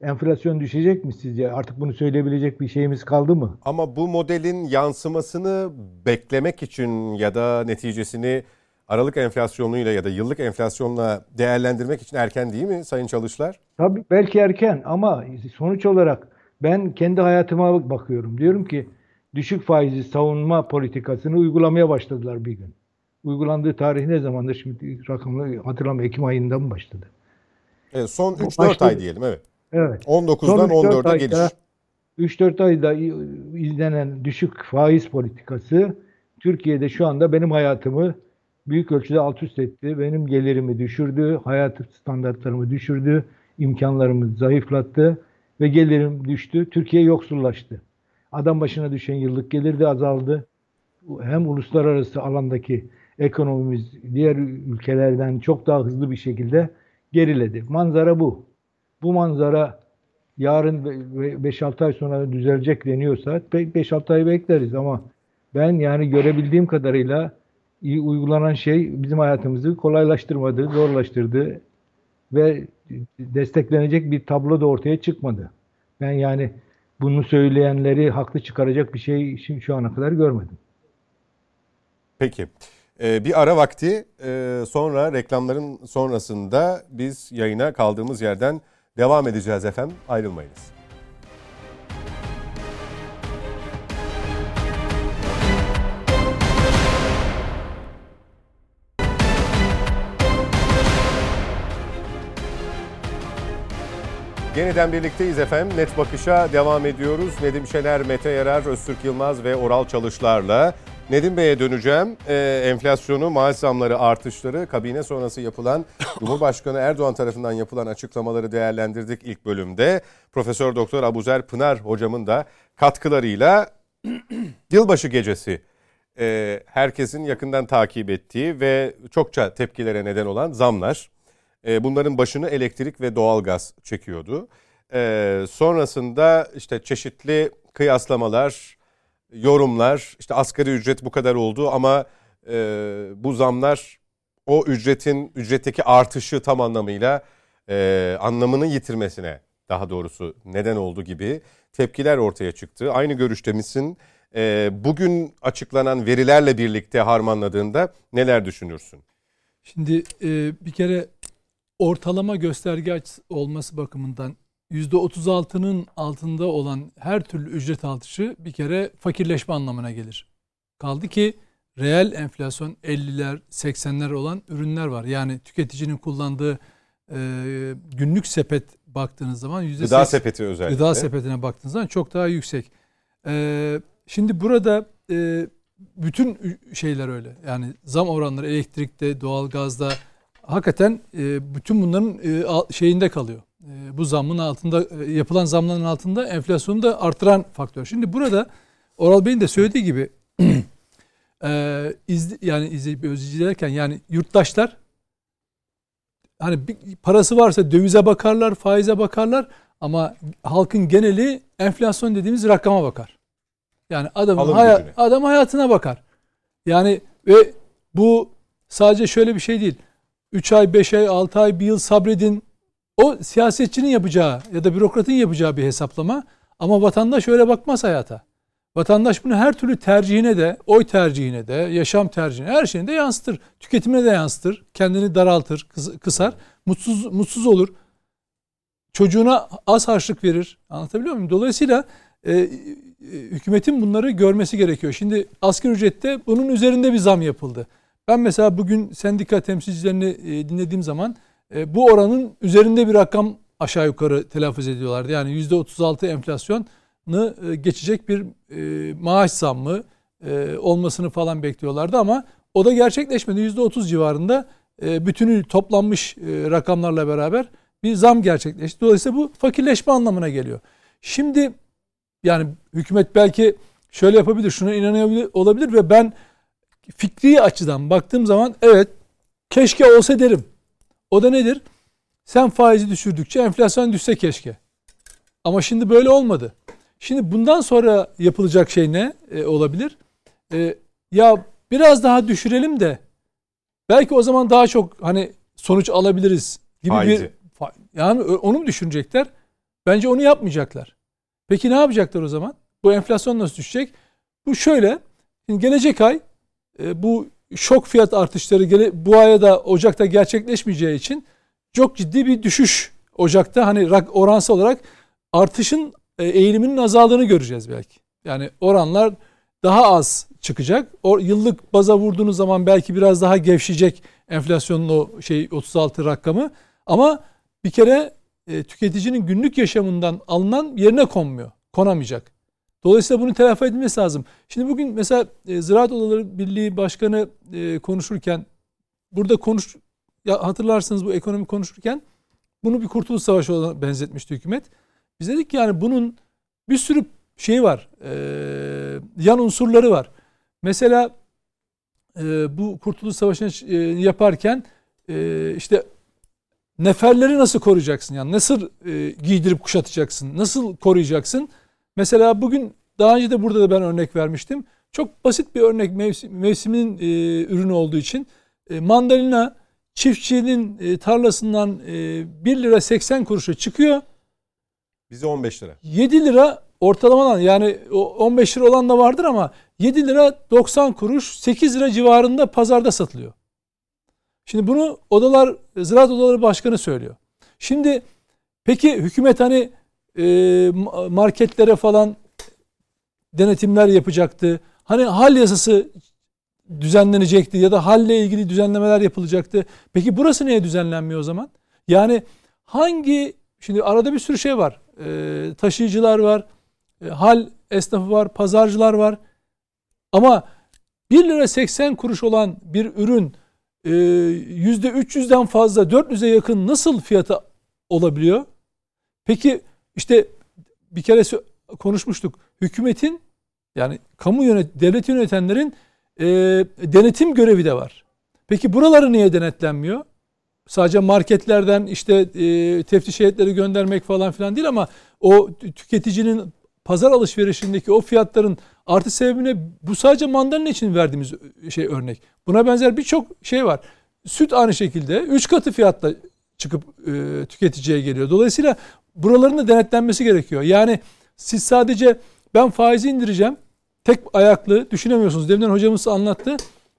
enflasyon düşecek mi sizce? Artık bunu söyleyebilecek bir şeyimiz kaldı mı? Ama bu modelin yansımasını beklemek için ya da neticesini Aralık enflasyonuyla ya da yıllık enflasyonla değerlendirmek için erken değil mi Sayın Çalışlar? Tabii belki erken ama sonuç olarak ben kendi hayatıma bakıyorum. Diyorum ki düşük faizi savunma politikasını uygulamaya başladılar bir gün. Uygulandığı tarih ne zamandır şimdi rakamını hatırlamıyorum. Ekim ayında mı başladı? Evet, son Bu 3-4 başta- ay diyelim evet. Evet. 19'dan Son üç dört 14'e ayda- geliş. 3-4 ayda izlenen düşük faiz politikası Türkiye'de şu anda benim hayatımı büyük ölçüde alt üst etti. Benim gelirimi düşürdü, hayat standartlarımı düşürdü, imkanlarımı zayıflattı ve gelirim düştü. Türkiye yoksullaştı. Adam başına düşen yıllık gelir de azaldı. Hem uluslararası alandaki ekonomimiz diğer ülkelerden çok daha hızlı bir şekilde geriledi. Manzara bu. Bu manzara yarın 5-6 ay sonra düzelecek deniyorsa 5-6 ay bekleriz ama ben yani görebildiğim kadarıyla uygulanan şey bizim hayatımızı kolaylaştırmadı, zorlaştırdı ve desteklenecek bir tablo da ortaya çıkmadı. Ben yani bunu söyleyenleri haklı çıkaracak bir şey şimdi şu ana kadar görmedim. Peki. Ee, bir ara vakti e, sonra reklamların sonrasında biz yayına kaldığımız yerden devam edeceğiz efendim. Ayrılmayınız. Yeniden birlikteyiz efendim. Net Bakış'a devam ediyoruz. Nedim Şener, Mete Yarar, Öztürk Yılmaz ve Oral Çalışlar'la. Nedim Bey'e döneceğim. Ee, enflasyonu, maaş zamları artışları, kabine sonrası yapılan Cumhurbaşkanı Erdoğan tarafından yapılan açıklamaları değerlendirdik ilk bölümde. Profesör Doktor Abuzer Pınar hocamın da katkılarıyla yılbaşı gecesi e, herkesin yakından takip ettiği ve çokça tepkilere neden olan zamlar. E, bunların başını elektrik ve doğalgaz çekiyordu. E, sonrasında işte çeşitli kıyaslamalar, yorumlar, işte asgari ücret bu kadar oldu ama e, bu zamlar o ücretin ücretteki artışı tam anlamıyla e, anlamını yitirmesine daha doğrusu neden oldu gibi tepkiler ortaya çıktı. Aynı görüşte misin? E, bugün açıklanan verilerle birlikte harmanladığında neler düşünürsün? Şimdi e, bir kere ortalama gösterge olması bakımından %36'nın altında olan her türlü ücret artışı bir kere fakirleşme anlamına gelir. Kaldı ki reel enflasyon 50'ler 80'ler olan ürünler var. Yani tüketicinin kullandığı e, günlük sepet baktığınız zaman %80, gıda sepeti özellikle. Gıda sepetine baktığınız zaman çok daha yüksek. E, şimdi burada e, bütün şeyler öyle. Yani zam oranları elektrikte, doğalgazda hakikaten e, bütün bunların e, şeyinde kalıyor. E, bu zammın altında e, yapılan zamların altında enflasyonu da artıran faktör. Şimdi burada Oral Bey'in de söylediği gibi e, izli, yani izleyip özleyicilerken yani yurttaşlar hani bir parası varsa dövize bakarlar, faize bakarlar ama halkın geneli enflasyon dediğimiz rakama bakar. Yani adamın haya, adam hayatına bakar. Yani ve bu sadece şöyle bir şey değil. 3 ay, 5 ay, 6 ay, 1 yıl sabredin. O siyasetçinin yapacağı ya da bürokratın yapacağı bir hesaplama. Ama vatandaş öyle bakmaz hayata. Vatandaş bunu her türlü tercihine de, oy tercihine de, yaşam tercihine, her şeyine de yansıtır. Tüketimine de yansıtır. Kendini daraltır, kısar. Mutsuz, mutsuz olur. Çocuğuna az harçlık verir. Anlatabiliyor muyum? Dolayısıyla e, e, hükümetin bunları görmesi gerekiyor. Şimdi asgari ücrette bunun üzerinde bir zam yapıldı. Ben mesela bugün sendika temsilcilerini e, dinlediğim zaman e, bu oranın üzerinde bir rakam aşağı yukarı telaffuz ediyorlardı. Yani %36 enflasyonu e, geçecek bir maaş zammı olmasını falan bekliyorlardı ama o da gerçekleşmedi. %30 civarında bütünü toplanmış rakamlarla beraber bir zam gerçekleşti. Dolayısıyla bu fakirleşme anlamına geliyor. Şimdi yani hükümet belki şöyle yapabilir, şuna inanıyor olabilir ve ben fikri açıdan baktığım zaman evet keşke olsa derim. O da nedir? Sen faizi düşürdükçe enflasyon düşse keşke. Ama şimdi böyle olmadı. Şimdi bundan sonra yapılacak şey ne e, olabilir? E, ya biraz daha düşürelim de belki o zaman daha çok hani sonuç alabiliriz gibi Faizi. bir yani onu mu düşünecekler? Bence onu yapmayacaklar. Peki ne yapacaklar o zaman? Bu enflasyon nasıl düşecek? Bu şöyle. Şimdi gelecek ay e, bu şok fiyat artışları bu aya da Ocak'ta gerçekleşmeyeceği için çok ciddi bir düşüş Ocak'ta hani oransal olarak artışın e, eğiliminin azaldığını göreceğiz belki. Yani oranlar daha az çıkacak. O yıllık baza vurduğunuz zaman belki biraz daha gevşeyecek enflasyonun o şey 36 rakamı. Ama bir kere e, tüketicinin günlük yaşamından alınan yerine konmuyor. Konamayacak. Dolayısıyla bunu telafi edilmesi lazım. Şimdi bugün mesela e, Ziraat Odaları Birliği Başkanı e, konuşurken burada konuş ya hatırlarsınız bu ekonomi konuşurken bunu bir kurtuluş savaşı olarak benzetmişti hükümet. Biz dedik ki yani bunun bir sürü şey var. E, yan unsurları var. Mesela e, bu kurtuluş savaşını e, yaparken e, işte neferleri nasıl koruyacaksın? Yani nasıl e, giydirip kuşatacaksın? Nasıl koruyacaksın? Mesela bugün daha önce de burada da ben örnek vermiştim. Çok basit bir örnek mevsim, mevsimin e, ürünü olduğu için e, mandalina çiftçinin e, tarlasından e, 1 lira 80 kuruşa çıkıyor. Bize 15 lira. 7 lira ortalamadan yani o 15 lira olan da vardır ama 7 lira 90 kuruş 8 lira civarında pazarda satılıyor. Şimdi bunu odalar ziraat odaları başkanı söylüyor. Şimdi peki hükümet hani marketlere falan denetimler yapacaktı. Hani hal yasası düzenlenecekti ya da halle ilgili düzenlemeler yapılacaktı. Peki burası niye düzenlenmiyor o zaman? Yani hangi şimdi arada bir sürü şey var. E, taşıyıcılar var, e, hal esnafı var, pazarcılar var. Ama 1 lira 80 kuruş olan bir ürün e, %300'den fazla 400'e yakın nasıl fiyata olabiliyor? Peki işte bir kere konuşmuştuk. Hükümetin yani kamu yönet devleti yönetenlerin e, denetim görevi de var. Peki buraları niye denetlenmiyor? Sadece marketlerden işte e, teftiş heyetleri göndermek falan filan değil ama o tüketicinin pazar alışverişindeki o fiyatların artı sebebine bu sadece mandalina için verdiğimiz şey örnek. Buna benzer birçok şey var. Süt aynı şekilde 3 katı fiyatla çıkıp e, tüketiciye geliyor. Dolayısıyla buraların da denetlenmesi gerekiyor. Yani siz sadece ben faizi indireceğim tek ayaklı düşünemiyorsunuz. Deminden hocamız anlattı.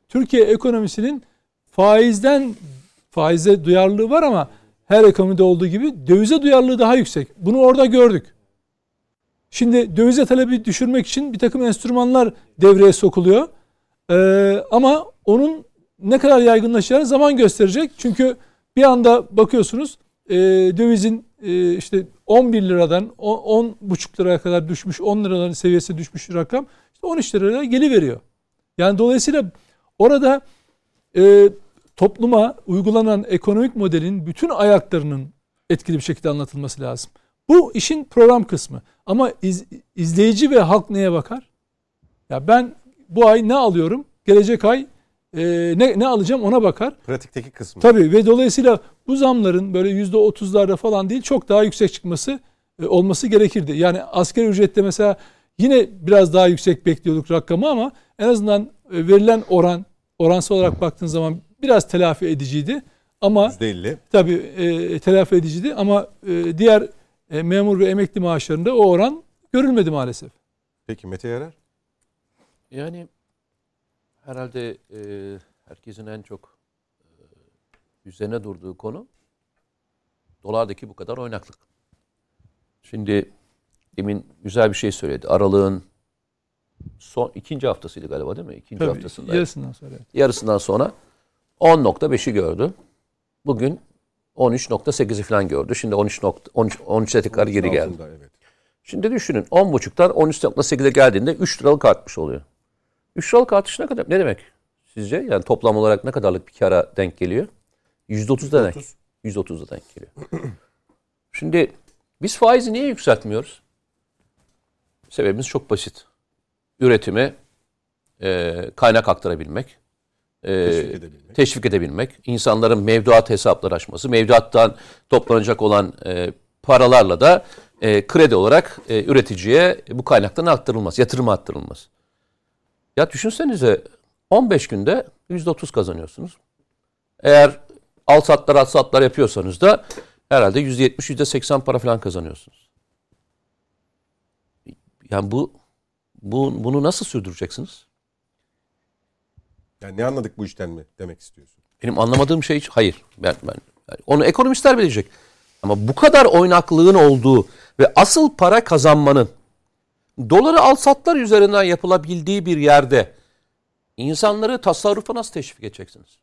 Türkiye ekonomisinin faizden faize duyarlılığı var ama her ekonomide olduğu gibi dövize duyarlılığı daha yüksek. Bunu orada gördük. Şimdi dövize talebi düşürmek için bir takım enstrümanlar devreye sokuluyor. Ee, ama onun ne kadar yaygınlaşacağını zaman gösterecek. Çünkü bir anda bakıyorsunuz e, dövizin işte 11 liradan 10,5 liraya kadar düşmüş 10 liraların seviyesi düşmüş rakam işte 13 liraya geri veriyor. Yani dolayısıyla orada e, topluma uygulanan ekonomik modelin bütün ayaklarının etkili bir şekilde anlatılması lazım. Bu işin program kısmı. Ama iz, izleyici ve halk neye bakar? Ya ben bu ay ne alıyorum? Gelecek ay e, ne, ne alacağım ona bakar. Pratikteki kısmı. Tabii ve dolayısıyla bu zamların böyle yüzde otuzlarda falan değil çok daha yüksek çıkması e, olması gerekirdi. Yani asgari ücrette mesela yine biraz daha yüksek bekliyorduk rakamı ama en azından e, verilen oran oransal olarak baktığın zaman biraz telafi ediciydi. Ama %50. tabii e, telafi ediciydi ama e, diğer e, memur ve emekli maaşlarında o oran görülmedi maalesef. Peki Mete Yarar? Yani herhalde e, herkesin en çok e, üzerine durduğu konu dolardaki bu kadar oynaklık. Şimdi demin güzel bir şey söyledi. Aralığın son ikinci haftasıydı galiba değil mi? İkinci Tabii, haftasında. Yarısından sonra. Yarısından sonra 10.5'i gördü. Bugün 13.8'i falan gördü. Şimdi 13 13 13'e tekrar geri geldi. Evet. Şimdi düşünün 10.5'tan 13.8'e geldiğinde 3 liralık artmış oluyor. 3 liralık artış ne kadar? Ne demek sizce? Yani toplam olarak ne kadarlık bir kara denk geliyor? %30 demek. %30'da denk geliyor. Şimdi biz faizi niye yükseltmiyoruz? Sebebimiz çok basit. Üretimi e, kaynak aktarabilmek, e, Teşvik edebilmek. teşvik edebilmek, insanların mevduat hesapları açması, mevduattan toplanacak olan e, paralarla da e, kredi olarak e, üreticiye bu kaynaktan aktarılması, yatırıma aktarılması. Ya düşünsenize 15 günde %30 kazanıyorsunuz. Eğer al satlar al satlar yapıyorsanız da herhalde %70 %80 para falan kazanıyorsunuz. Yani bu, bu bunu nasıl sürdüreceksiniz? Yani ne anladık bu işten mi demek istiyorsun? Benim anlamadığım şey hiç hayır. Ben, ben yani onu ekonomistler bilecek. Ama bu kadar oynaklığın olduğu ve asıl para kazanmanın doları al satlar üzerinden yapılabildiği bir yerde insanları tasarrufa nasıl teşvik edeceksiniz?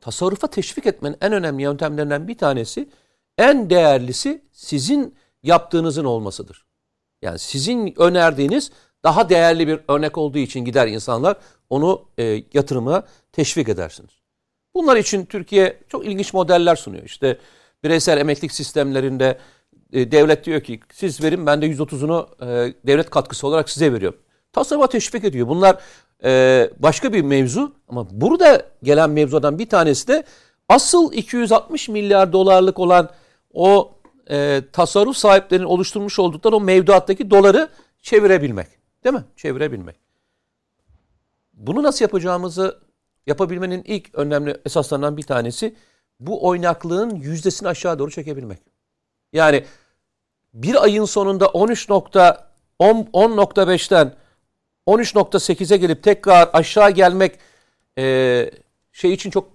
Tasarrufa teşvik etmenin en önemli yöntemlerinden bir tanesi, en değerlisi sizin yaptığınızın olmasıdır. Yani sizin önerdiğiniz daha değerli bir örnek olduğu için gider insanlar onu e, yatırıma teşvik edersiniz. Bunlar için Türkiye çok ilginç modeller sunuyor. İşte bireysel emeklilik sistemlerinde e, devlet diyor ki siz verin ben de 130'unu e, devlet katkısı olarak size veriyorum. Tasarrufa teşvik ediyor. Bunlar e, başka bir mevzu ama burada gelen mevzudan bir tanesi de asıl 260 milyar dolarlık olan o e, tasarruf sahiplerinin oluşturmuş oldukları o mevduattaki doları çevirebilmek. Değil mi? Çevirebilmek. Bunu nasıl yapacağımızı yapabilmenin ilk önemli esaslarından bir tanesi bu oynaklığın yüzdesini aşağı doğru çekebilmek. Yani bir ayın sonunda 13.10.5'ten 13.8'e gelip tekrar aşağı gelmek e, şey için çok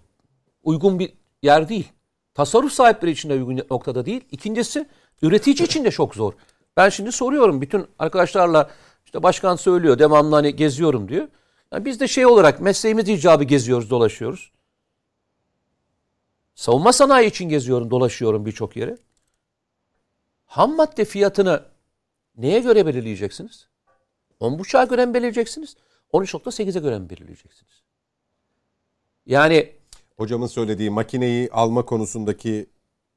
uygun bir yer değil. Tasarruf sahipleri için de uygun noktada değil. İkincisi üretici için de çok zor. Ben şimdi soruyorum bütün arkadaşlarla işte başkan söylüyor devamlı hani geziyorum diyor. Yani biz de şey olarak mesleğimiz icabı geziyoruz dolaşıyoruz. Savunma sanayi için geziyorum dolaşıyorum birçok yere. Ham madde fiyatını neye göre belirleyeceksiniz? 10.5'a göre mi belirleyeceksiniz? 13.8'e göre mi belirleyeceksiniz? Yani Hocamın söylediği makineyi alma konusundaki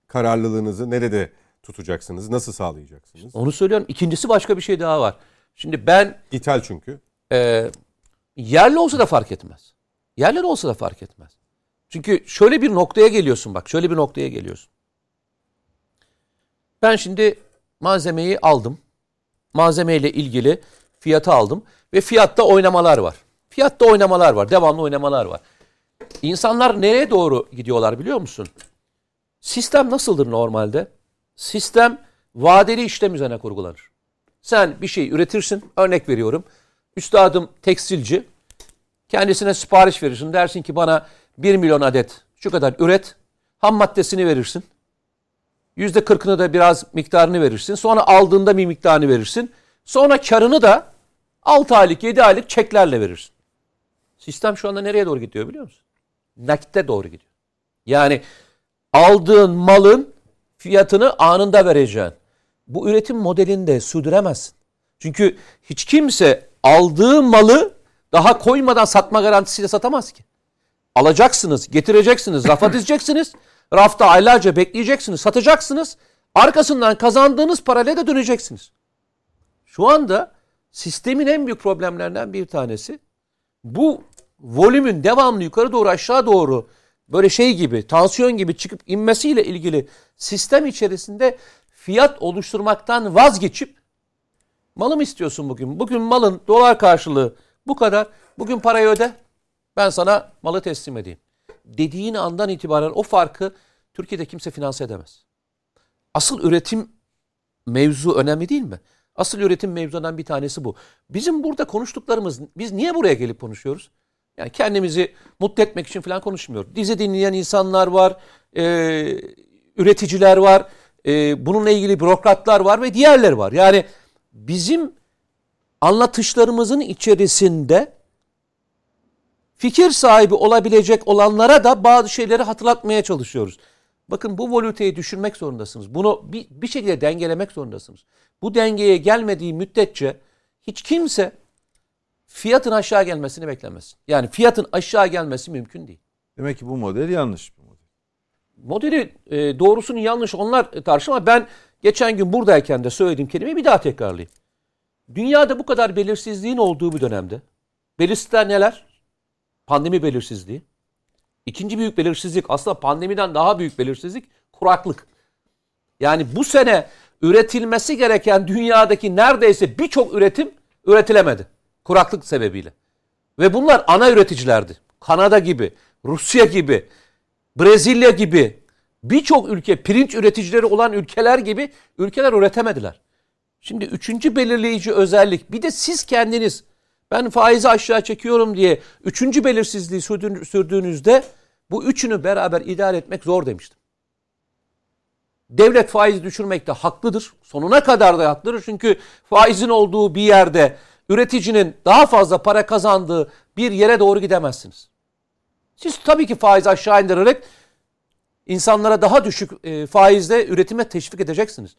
kararlılığınızı nerede tutacaksınız? Nasıl sağlayacaksınız? onu söylüyorum. İkincisi başka bir şey daha var. Şimdi ben İthal çünkü. e, yerli olsa da fark etmez. Yerli olsa da fark etmez. Çünkü şöyle bir noktaya geliyorsun bak. Şöyle bir noktaya geliyorsun. Ben şimdi malzemeyi aldım. Malzemeyle ilgili fiyatı aldım. Ve fiyatta oynamalar var. Fiyatta oynamalar var. Devamlı oynamalar var. İnsanlar nereye doğru gidiyorlar biliyor musun? Sistem nasıldır normalde? Sistem vadeli işlem üzerine kurgulanır. Sen bir şey üretirsin. Örnek veriyorum. Üstadım tekstilci. Kendisine sipariş verirsin. Dersin ki bana 1 milyon adet şu kadar üret. Ham maddesini verirsin. Yüzde kırkını da biraz miktarını verirsin. Sonra aldığında bir miktarını verirsin. Sonra karını da 6 aylık 7 aylık çeklerle verirsin. Sistem şu anda nereye doğru gidiyor biliyor musun? Nakitte doğru gidiyor. Yani aldığın malın fiyatını anında vereceksin. Bu üretim modelini de sürdüremezsin. Çünkü hiç kimse aldığı malı daha koymadan satma garantisiyle satamaz ki. Alacaksınız, getireceksiniz, rafa dizeceksiniz. Rafta aylarca bekleyeceksiniz, satacaksınız. Arkasından kazandığınız parayla da döneceksiniz. Şu anda sistemin en büyük problemlerinden bir tanesi bu volümün devamlı yukarı doğru aşağı doğru böyle şey gibi tansiyon gibi çıkıp inmesiyle ilgili sistem içerisinde fiyat oluşturmaktan vazgeçip malı mı istiyorsun bugün? Bugün malın dolar karşılığı bu kadar. Bugün parayı öde. Ben sana malı teslim edeyim. Dediğin andan itibaren o farkı Türkiye'de kimse finanse edemez. Asıl üretim mevzu önemli değil mi? Asıl üretim mevzudan bir tanesi bu. Bizim burada konuştuklarımız, biz niye buraya gelip konuşuyoruz? Yani kendimizi mutlu etmek için falan konuşmuyoruz. Dizi dinleyen insanlar var, e, üreticiler var, e, bununla ilgili bürokratlar var ve diğerler var. Yani bizim anlatışlarımızın içerisinde fikir sahibi olabilecek olanlara da bazı şeyleri hatırlatmaya çalışıyoruz. Bakın bu volüteyi düşürmek zorundasınız. Bunu bir, bir şekilde dengelemek zorundasınız. Bu dengeye gelmediği müddetçe hiç kimse fiyatın aşağı gelmesini beklemez. Yani fiyatın aşağı gelmesi mümkün değil. Demek ki bu model yanlış bir model. Modeli e, doğrusunu yanlış onlar tartışır ama ben geçen gün buradayken de söylediğim kelimeyi bir daha tekrarlayayım. Dünyada bu kadar belirsizliğin olduğu bir dönemde belirsizlikler neler? Pandemi belirsizliği. İkinci büyük belirsizlik aslında pandemiden daha büyük belirsizlik kuraklık. Yani bu sene üretilmesi gereken dünyadaki neredeyse birçok üretim üretilemedi. Kuraklık sebebiyle. Ve bunlar ana üreticilerdi. Kanada gibi, Rusya gibi, Brezilya gibi birçok ülke pirinç üreticileri olan ülkeler gibi ülkeler üretemediler. Şimdi üçüncü belirleyici özellik bir de siz kendiniz ben faizi aşağı çekiyorum diye üçüncü belirsizliği sürdüğünüzde bu üçünü beraber idare etmek zor demiştim. Devlet faizi düşürmekte haklıdır. Sonuna kadar da haklıdır. Çünkü faizin olduğu bir yerde üreticinin daha fazla para kazandığı bir yere doğru gidemezsiniz. Siz tabii ki faiz aşağı indirerek insanlara daha düşük e, faizle üretime teşvik edeceksiniz.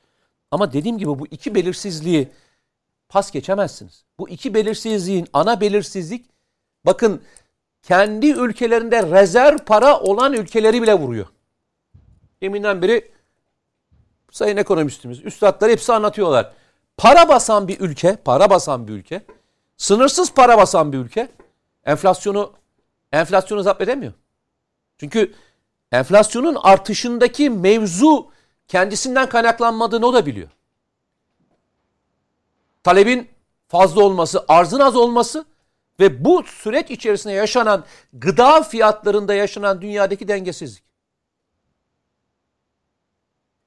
Ama dediğim gibi bu iki belirsizliği pas geçemezsiniz. Bu iki belirsizliğin ana belirsizlik bakın kendi ülkelerinde rezerv para olan ülkeleri bile vuruyor. Deminden beri sayın ekonomistimiz, üstadlar hepsi anlatıyorlar. Para basan bir ülke, para basan bir ülke, sınırsız para basan bir ülke enflasyonu enflasyonu zapt edemiyor. Çünkü enflasyonun artışındaki mevzu kendisinden kaynaklanmadığını o da biliyor. Talebin fazla olması, arzın az olması ve bu süreç içerisinde yaşanan gıda fiyatlarında yaşanan dünyadaki dengesizlik.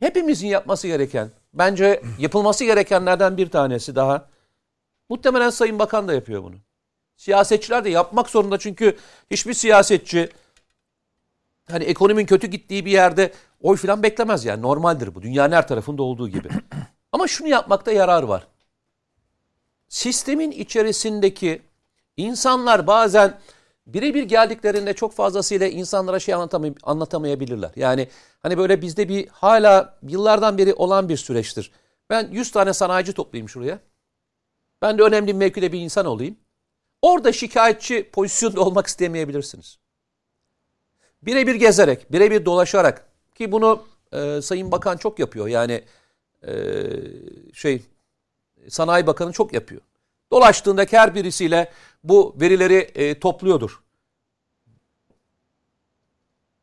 Hepimizin yapması gereken, bence yapılması gerekenlerden bir tanesi daha. Muhtemelen Sayın Bakan da yapıyor bunu. Siyasetçiler de yapmak zorunda çünkü hiçbir siyasetçi hani ekonominin kötü gittiği bir yerde oy falan beklemez yani normaldir bu. Dünyanın her tarafında olduğu gibi. Ama şunu yapmakta yarar var. Sistemin içerisindeki insanlar bazen birebir geldiklerinde çok fazlasıyla insanlara şey anlatamay- anlatamayabilirler. Yani hani böyle bizde bir hala yıllardan beri olan bir süreçtir. Ben 100 tane sanayici toplayayım şuraya. Ben de önemli bir mevkide bir insan olayım. Orada şikayetçi pozisyonda olmak istemeyebilirsiniz. Birebir gezerek, birebir dolaşarak ki bunu e, Sayın Bakan çok yapıyor. Yani e, şey Sanayi Bakanı çok yapıyor. Dolaştığındaki her birisiyle bu verileri e, topluyordur.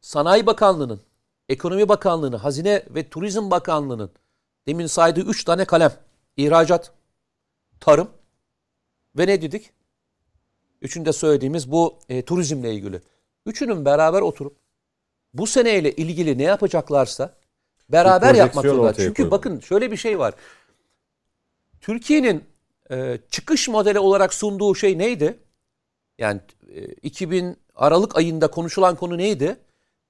Sanayi Bakanlığı'nın, Ekonomi Bakanlığı'nın, Hazine ve Turizm Bakanlığı'nın demin saydığı üç tane kalem. ihracat, tarım ve ne dedik? Üçünde söylediğimiz bu e, turizmle ilgili. Üçünün beraber oturup bu seneyle ilgili ne yapacaklarsa beraber yapmak zorunda. Çünkü koymalı. bakın şöyle bir şey var. Türkiye'nin e, çıkış modeli olarak sunduğu şey neydi? Yani e, 2000 Aralık ayında konuşulan konu neydi?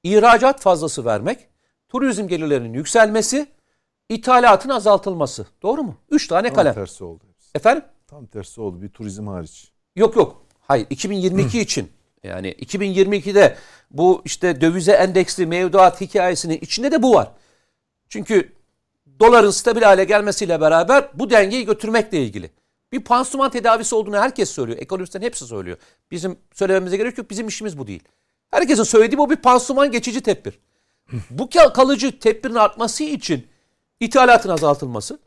İhracat fazlası vermek, turizm gelirlerinin yükselmesi, ithalatın azaltılması. Doğru mu? Üç tane Tam kalem. tersi oldu. Efendim? Tam tersi oldu. Bir turizm hariç. Yok yok. Hayır 2022 için. Yani 2022'de bu işte dövize endeksli mevduat hikayesinin içinde de bu var. Çünkü doların stabil hale gelmesiyle beraber bu dengeyi götürmekle ilgili. Bir pansuman tedavisi olduğunu herkes söylüyor. Ekonomistlerin hepsi söylüyor. Bizim söylememize gerek yok. Bizim işimiz bu değil. Herkesin söylediği bu bir pansuman geçici tedbir. bu kal- kalıcı tedbirin artması için ithalatın azaltılması,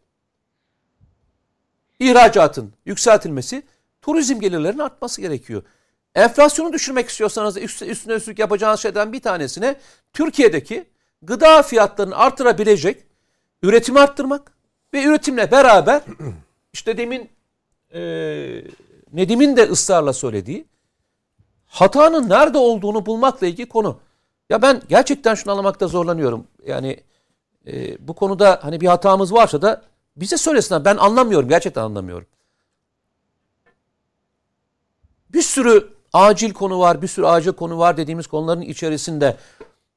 ihracatın yükseltilmesi, turizm gelirlerinin artması gerekiyor. Enflasyonu düşürmek istiyorsanız üst- üstüne üstlük yapacağınız şeyden bir tanesine Türkiye'deki gıda fiyatlarını artırabilecek üretimi arttırmak ve üretimle beraber işte demin e, Nedim'in de ısrarla söylediği hatanın nerede olduğunu bulmakla ilgili konu. Ya ben gerçekten şunu anlamakta zorlanıyorum. Yani e, bu konuda hani bir hatamız varsa da bize söylesinler. Ben anlamıyorum. Gerçekten anlamıyorum. Bir sürü acil konu var, bir sürü acil konu var dediğimiz konuların içerisinde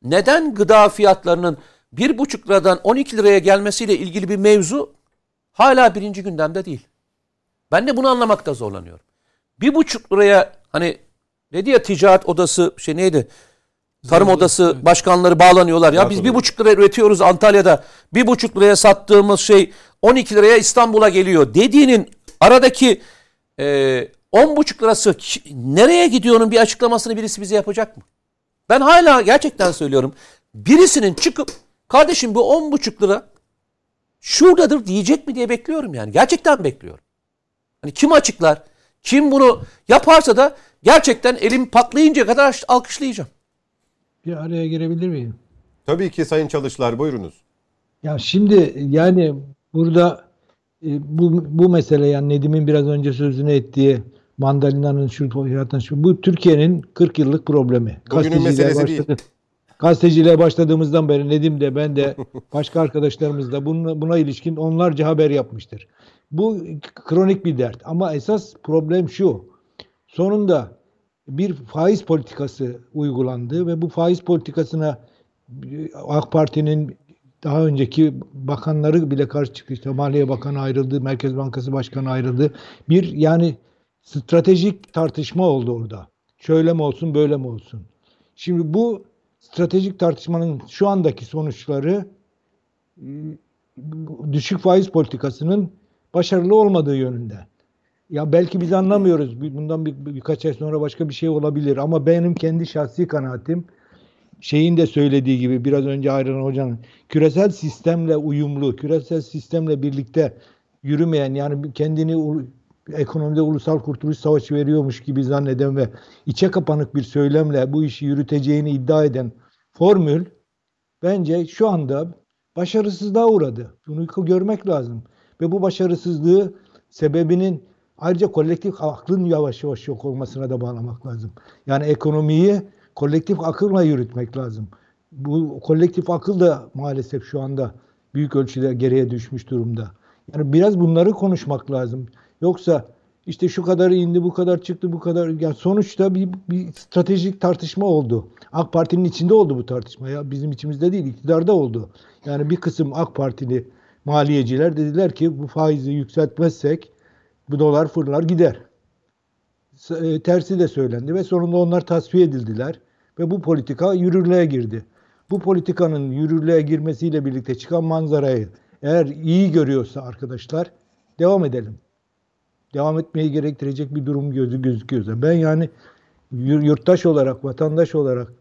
neden gıda fiyatlarının bir buçuk liradan 12 liraya gelmesiyle ilgili bir mevzu hala birinci gündemde değil. Ben de bunu anlamakta zorlanıyorum. Bir buçuk liraya hani dedi ya ticaret odası şey neydi? Tarım odası başkanları bağlanıyorlar. Ya biz bir buçuk liraya üretiyoruz Antalya'da. Bir buçuk liraya sattığımız şey 12 liraya İstanbul'a geliyor. Dediğinin aradaki e, on buçuk lirası nereye gidiyor'nun bir açıklamasını birisi bize yapacak mı? Ben hala gerçekten söylüyorum. Birisinin çıkıp kardeşim bu on buçuk lira şuradadır diyecek mi diye bekliyorum yani. Gerçekten bekliyorum. Hani kim açıklar? Kim bunu yaparsa da gerçekten elim patlayınca kadar alkışlayacağım. Bir araya girebilir miyim? Tabii ki Sayın Çalışlar buyurunuz. Ya şimdi yani burada e, bu bu mesele yani Nedim'in biraz önce sözünü ettiği mandalinanın şu şu bu Türkiye'nin 40 yıllık problemi. Bugünün Gazeteciliğe meselesi değil. Gazeteciliğe başladığımızdan beri Nedim de ben de başka arkadaşlarımız da buna, buna ilişkin onlarca haber yapmıştır. Bu kronik bir dert ama esas problem şu. Sonunda bir faiz politikası uygulandı ve bu faiz politikasına AK Parti'nin daha önceki bakanları bile karşı çıktı. İşte Maliye Bakanı ayrıldı, Merkez Bankası Başkanı ayrıldı. Bir yani stratejik tartışma oldu orada. Şöyle mi olsun, böyle mi olsun? Şimdi bu stratejik tartışmanın şu andaki sonuçları e, düşük faiz politikasının başarılı olmadığı yönünde. Ya belki biz anlamıyoruz. Bundan bir, birkaç ay sonra başka bir şey olabilir. Ama benim kendi şahsi kanaatim şeyin de söylediği gibi biraz önce Ayran Hoca'nın küresel sistemle uyumlu, küresel sistemle birlikte yürümeyen yani kendini ekonomide ulusal kurtuluş savaşı veriyormuş gibi zanneden ve içe kapanık bir söylemle bu işi yürüteceğini iddia eden formül bence şu anda başarısızlığa uğradı. Bunu görmek lazım. Ve bu başarısızlığı sebebinin ayrıca kolektif aklın yavaş yavaş yok olmasına da bağlamak lazım. Yani ekonomiyi kolektif akılla yürütmek lazım. Bu kolektif akıl da maalesef şu anda büyük ölçüde geriye düşmüş durumda. Yani biraz bunları konuşmak lazım. Yoksa işte şu kadar indi, bu kadar çıktı, bu kadar. Yani sonuçta bir, bir stratejik tartışma oldu. AK Parti'nin içinde oldu bu tartışma. Ya bizim içimizde değil, iktidarda oldu. Yani bir kısım AK Partili maliyeciler dediler ki bu faizi yükseltmezsek bu dolar fırlar gider. E, tersi de söylendi ve sonunda onlar tasfiye edildiler ve bu politika yürürlüğe girdi. Bu politikanın yürürlüğe girmesiyle birlikte çıkan manzarayı eğer iyi görüyorsa arkadaşlar devam edelim. Devam etmeyi gerektirecek bir durum gözü gözüküyorsa. Ben yani yurttaş olarak, vatandaş olarak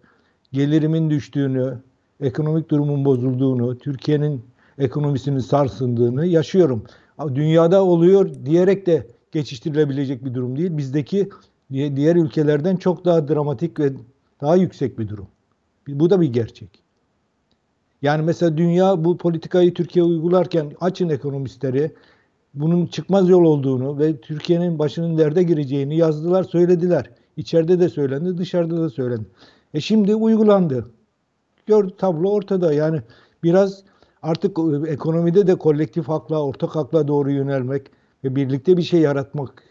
gelirimin düştüğünü, ekonomik durumun bozulduğunu, Türkiye'nin ekonomisinin sarsındığını yaşıyorum. Dünyada oluyor diyerek de geçiştirilebilecek bir durum değil. Bizdeki diğer ülkelerden çok daha dramatik ve daha yüksek bir durum. Bu da bir gerçek. Yani mesela dünya bu politikayı Türkiye uygularken açın ekonomistleri bunun çıkmaz yol olduğunu ve Türkiye'nin başının derde gireceğini yazdılar, söylediler. İçeride de söylendi, dışarıda da söylendi. E şimdi uygulandı. Gör tablo ortada. Yani biraz artık ekonomide de kolektif hakla, ortak hakla doğru yönelmek ve birlikte bir şey yaratmak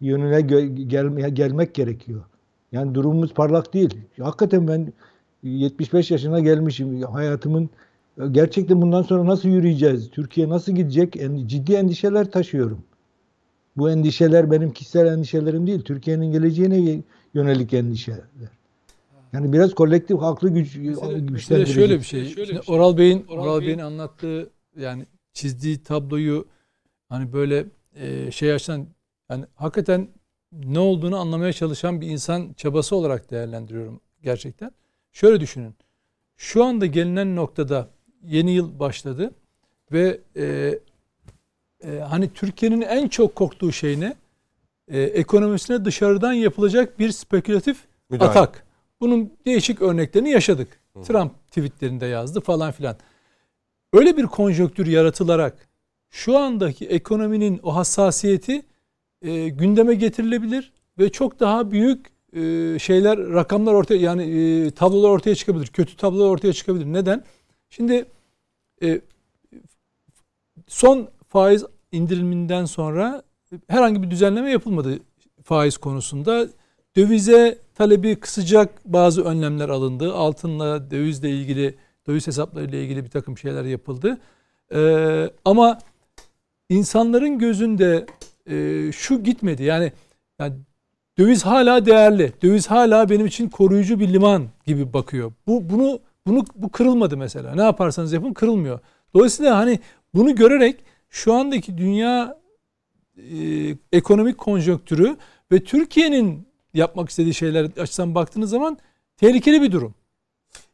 yönüne gelmeye gelmek gerekiyor. Yani durumumuz parlak değil. Hakikaten ben 75 yaşına gelmişim. Hayatımın gerçekten bundan sonra nasıl yürüyeceğiz? Türkiye nasıl gidecek? Ciddi endişeler taşıyorum. Bu endişeler benim kişisel endişelerim değil. Türkiye'nin geleceğine yönelik endişeler. Yani biraz kolektif haklı güç mesela, şöyle bir şey. Şöyle bir şey. Oral Bey'in Oral, Oral Bey'in anlattığı yani çizdiği tabloyu hani böyle e, şey açan yani hakikaten ne olduğunu anlamaya çalışan bir insan çabası olarak değerlendiriyorum gerçekten. Şöyle düşünün. Şu anda gelinen noktada yeni yıl başladı ve e, e, hani Türkiye'nin en çok korktuğu şey ne? E, ekonomisine dışarıdan yapılacak bir spekülatif Müdahale. atak. Bunun değişik örneklerini yaşadık. Hı. Trump tweetlerinde yazdı falan filan. Öyle bir konjonktür yaratılarak şu andaki ekonominin o hassasiyeti e, gündeme getirilebilir ve çok daha büyük e, şeyler, rakamlar ortaya yani e, tablolar ortaya çıkabilir. Kötü tablolar ortaya çıkabilir. Neden? Şimdi e, son faiz indiriminden sonra herhangi bir düzenleme yapılmadı faiz konusunda. Dövize talebi kısacak bazı önlemler alındı. Altınla dövizle ilgili, döviz hesaplarıyla ilgili bir takım şeyler yapıldı. Ee, ama insanların gözünde e, şu gitmedi. Yani, yani döviz hala değerli. Döviz hala benim için koruyucu bir liman gibi bakıyor. Bu bunu bunu bu kırılmadı mesela. Ne yaparsanız yapın kırılmıyor. Dolayısıyla hani bunu görerek şu andaki dünya e, ekonomik konjonktürü ve Türkiye'nin yapmak istediği şeyler açısından baktığınız zaman tehlikeli bir durum.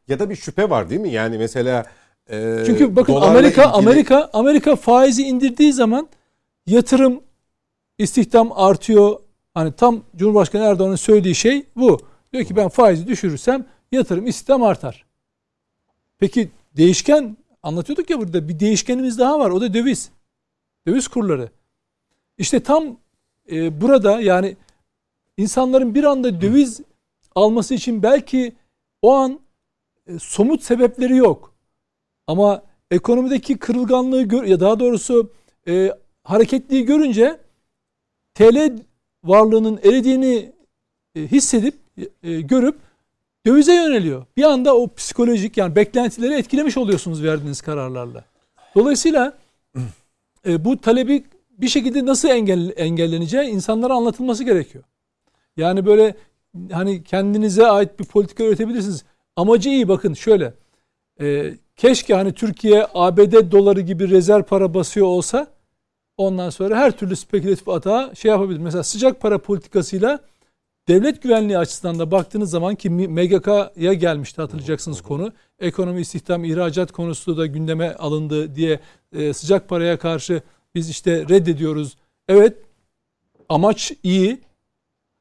Ya da bir şüphe var değil mi? Yani mesela e, Çünkü bakın Amerika ilgili... Amerika Amerika faizi indirdiği zaman yatırım istihdam artıyor. Hani tam Cumhurbaşkanı Erdoğan'ın söylediği şey bu. Diyor ki ben faizi düşürürsem yatırım istihdam artar. Peki değişken anlatıyorduk ya burada bir değişkenimiz daha var. O da döviz. Döviz kurları. İşte tam e, burada yani insanların bir anda döviz alması için belki o an e, somut sebepleri yok. Ama ekonomideki kırılganlığı gör, ya daha doğrusu e, hareketliği görünce TL varlığının eridiğini e, hissedip e, görüp dövize yöneliyor. Bir anda o psikolojik yani beklentileri etkilemiş oluyorsunuz verdiğiniz kararlarla. Dolayısıyla e, bu talebi bir şekilde nasıl engel, engelleneceği insanlara anlatılması gerekiyor. Yani böyle hani kendinize ait bir politika üretebilirsiniz. Amacı iyi bakın şöyle. E, keşke hani Türkiye ABD doları gibi rezerv para basıyor olsa Ondan sonra her türlü spekülatif atağa şey yapabilir. Mesela sıcak para politikasıyla devlet güvenliği açısından da baktığınız zaman ki MGK'ya gelmişti hatırlayacaksınız konu. Ekonomi, istihdam, ihracat konusu da gündeme alındı diye e, sıcak paraya karşı biz işte reddediyoruz. Evet amaç iyi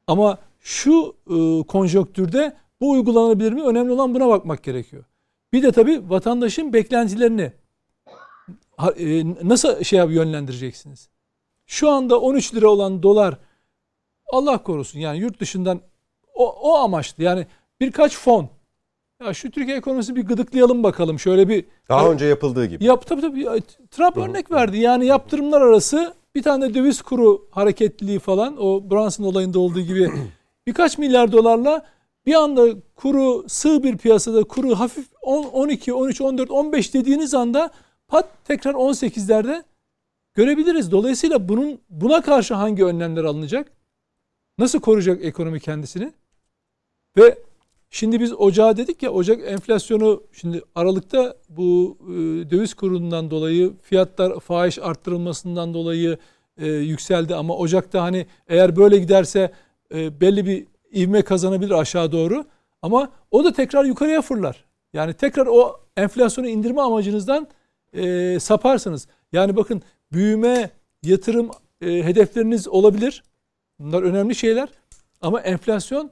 ama şu e, konjonktürde bu uygulanabilir mi? Önemli olan buna bakmak gerekiyor. Bir de tabii vatandaşın beklentilerini e, nasıl şey yönlendireceksiniz? Şu anda 13 lira olan dolar Allah korusun yani yurt dışından o, o amaçlı yani birkaç fon ya şu Türkiye ekonomisi bir gıdıklayalım bakalım şöyle bir daha önce yapıldığı gibi. Yap tabii tabii Trump örnek verdi. Yani yaptırımlar arası bir tane döviz kuru hareketliliği falan o Brunson olayında olduğu gibi birkaç milyar dolarla bir anda kuru sığ bir piyasada kuru hafif 10, 12, 13, 14, 15 dediğiniz anda pat tekrar 18'lerde görebiliriz. Dolayısıyla bunun buna karşı hangi önlemler alınacak? Nasıl koruyacak ekonomi kendisini? Ve şimdi biz ocağa dedik ya Ocak enflasyonu şimdi Aralık'ta bu e, döviz kurundan dolayı fiyatlar fahiş arttırılmasından dolayı e, yükseldi ama Ocak'ta hani eğer böyle giderse e, belli bir ivme kazanabilir aşağı doğru ama o da tekrar yukarıya fırlar. Yani tekrar o enflasyonu indirme amacınızdan e, saparsınız. Yani bakın büyüme, yatırım e, hedefleriniz olabilir. Bunlar önemli şeyler. Ama enflasyon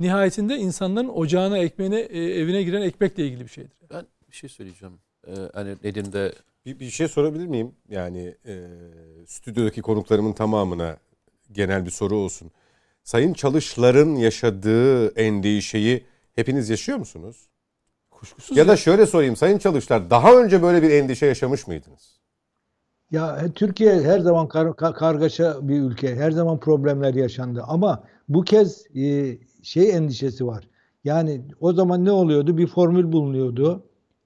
nihayetinde insanların ocağına, ekmeğine, e, evine giren ekmekle ilgili bir şeydir. Ben bir şey söyleyeceğim. Ee, hani Nedim'de bir, bir şey sorabilir miyim? Yani e, stüdyodaki konuklarımın tamamına genel bir soru olsun. Sayın Çalışlar'ın yaşadığı endişeyi hepiniz yaşıyor musunuz? Kuşkusuz ya da şöyle sorayım Sayın Çalışlar daha önce böyle bir endişe yaşamış mıydınız? Ya e, Türkiye her zaman kar, kar, kargaşa bir ülke. Her zaman problemler yaşandı. Ama bu kez e, şey endişesi var. Yani o zaman ne oluyordu? Bir formül bulunuyordu.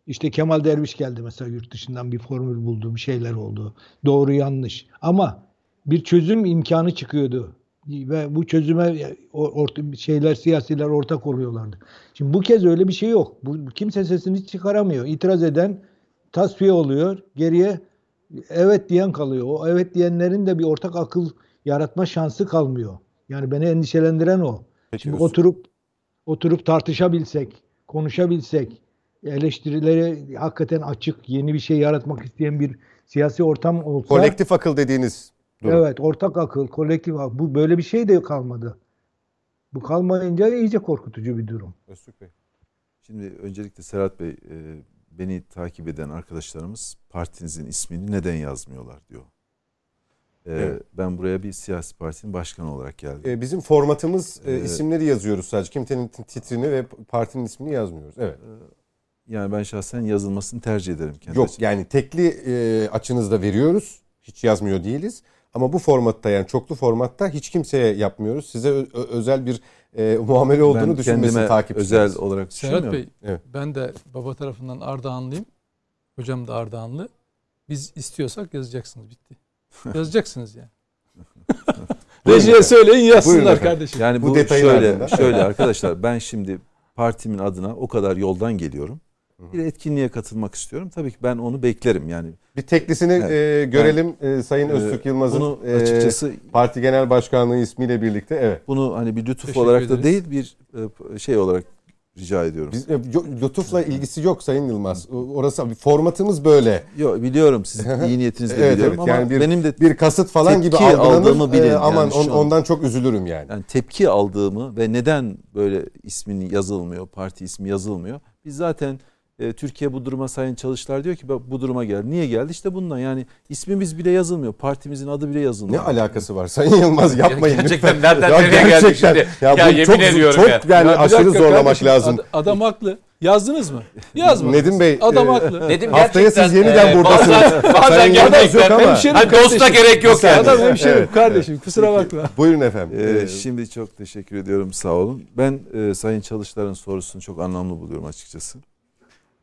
İşte Kemal Derviş geldi mesela yurt dışından bir formül buldu, bir şeyler oldu. Doğru yanlış. Ama bir çözüm imkanı çıkıyordu ve bu çözüme orta, şeyler siyasiler ortak oluyorlardı. Şimdi bu kez öyle bir şey yok. Bu kimse sesini çıkaramıyor. İtiraz eden tasfiye oluyor. Geriye evet diyen kalıyor. O evet diyenlerin de bir ortak akıl yaratma şansı kalmıyor. Yani beni endişelendiren o. Peki, Şimdi oturup oturup tartışabilsek, konuşabilsek, eleştirileri hakikaten açık, yeni bir şey yaratmak isteyen bir siyasi ortam olsa kolektif akıl dediğiniz durum. Evet, ortak akıl, kolektif akıl. Bu böyle bir şey de kalmadı. Bu kalmayınca iyice korkutucu bir durum. Öztürk Bey. Şimdi öncelikle Serhat Bey, e, beni takip eden arkadaşlarımız partinizin ismini neden yazmıyorlar diyor. Ee, evet. Ben buraya bir siyasi partinin başkanı olarak geldim. Ee, bizim formatımız e, isimleri yazıyoruz sadece. Kimsenin titrini ve partinin ismini yazmıyoruz. Evet. Ee, yani ben şahsen yazılmasını tercih ederim. Kendi Yok açım. yani tekli e, açınızda veriyoruz. Hiç yazmıyor değiliz. Ama bu formatta yani çoklu formatta hiç kimseye yapmıyoruz. Size özel bir e, muamele olduğunu ben düşünmesin takipçileriniz. özel olarak Serhat Bey evet. ben de baba tarafından Ardahanlıyım. Hocam da Ardahanlı. Biz istiyorsak yazacaksınız bitti. Yazacaksınız yani. Rejiye söyleyin yazsınlar kardeşim. Yani bu, bu şöyle şöyle arkadaşlar ben şimdi partimin adına o kadar yoldan geliyorum. Bir etkinliğe katılmak istiyorum. Tabii ki ben onu beklerim yani. Bir teklisini evet. e, görelim ben, e, Sayın Öztürk Yılmaz'ın bunu e, açıkçası e, parti genel başkanlığı ismiyle birlikte. Evet. Bunu hani bir lütuf Teşekkür olarak ederiz. da değil bir e, şey olarak rica ediyorum. Biz, e, lütufla ilgisi yok Sayın Yılmaz. Orası bir formatımız böyle. Yok biliyorum sizin iyi niyetinizde evet, biliyorum evet, ama yani bir, benim de bir kasıt falan gibi algılanır. Bilin, e, aman yani on, ondan çok üzülürüm yani. Yani tepki aldığımı ve neden böyle ismin yazılmıyor, parti ismi yazılmıyor. Biz zaten e, Türkiye bu duruma Sayın Çalışlar diyor ki bu duruma geldi. Niye geldi? İşte bundan yani ismimiz bile yazılmıyor. Partimizin adı bile yazılmıyor. Ne alakası var Sayın Yılmaz yapmayın gerçekten lütfen. Nereden ya nereye geldik şimdi? Ya, ya yemin çok, ediyorum çok ya. yani ya aşırı zorlamak kardeşim, lazım. Ad, adam haklı. Yazdınız mı? Yazmadınız. Nedim Bey. Adam e, haklı. Nedim haftaya siz yeniden e, buradasınız. Bazen, bazen gerçekten. Ama. Hemşerim hani dosta gerek yok yani. Adam hemşerim evet, kardeşim. Evet. Kusura bakma. Buyurun efendim. Ee, şimdi çok teşekkür ediyorum. Sağ olun. Ben e, Sayın Çalışlar'ın sorusunu çok anlamlı buluyorum açıkçası.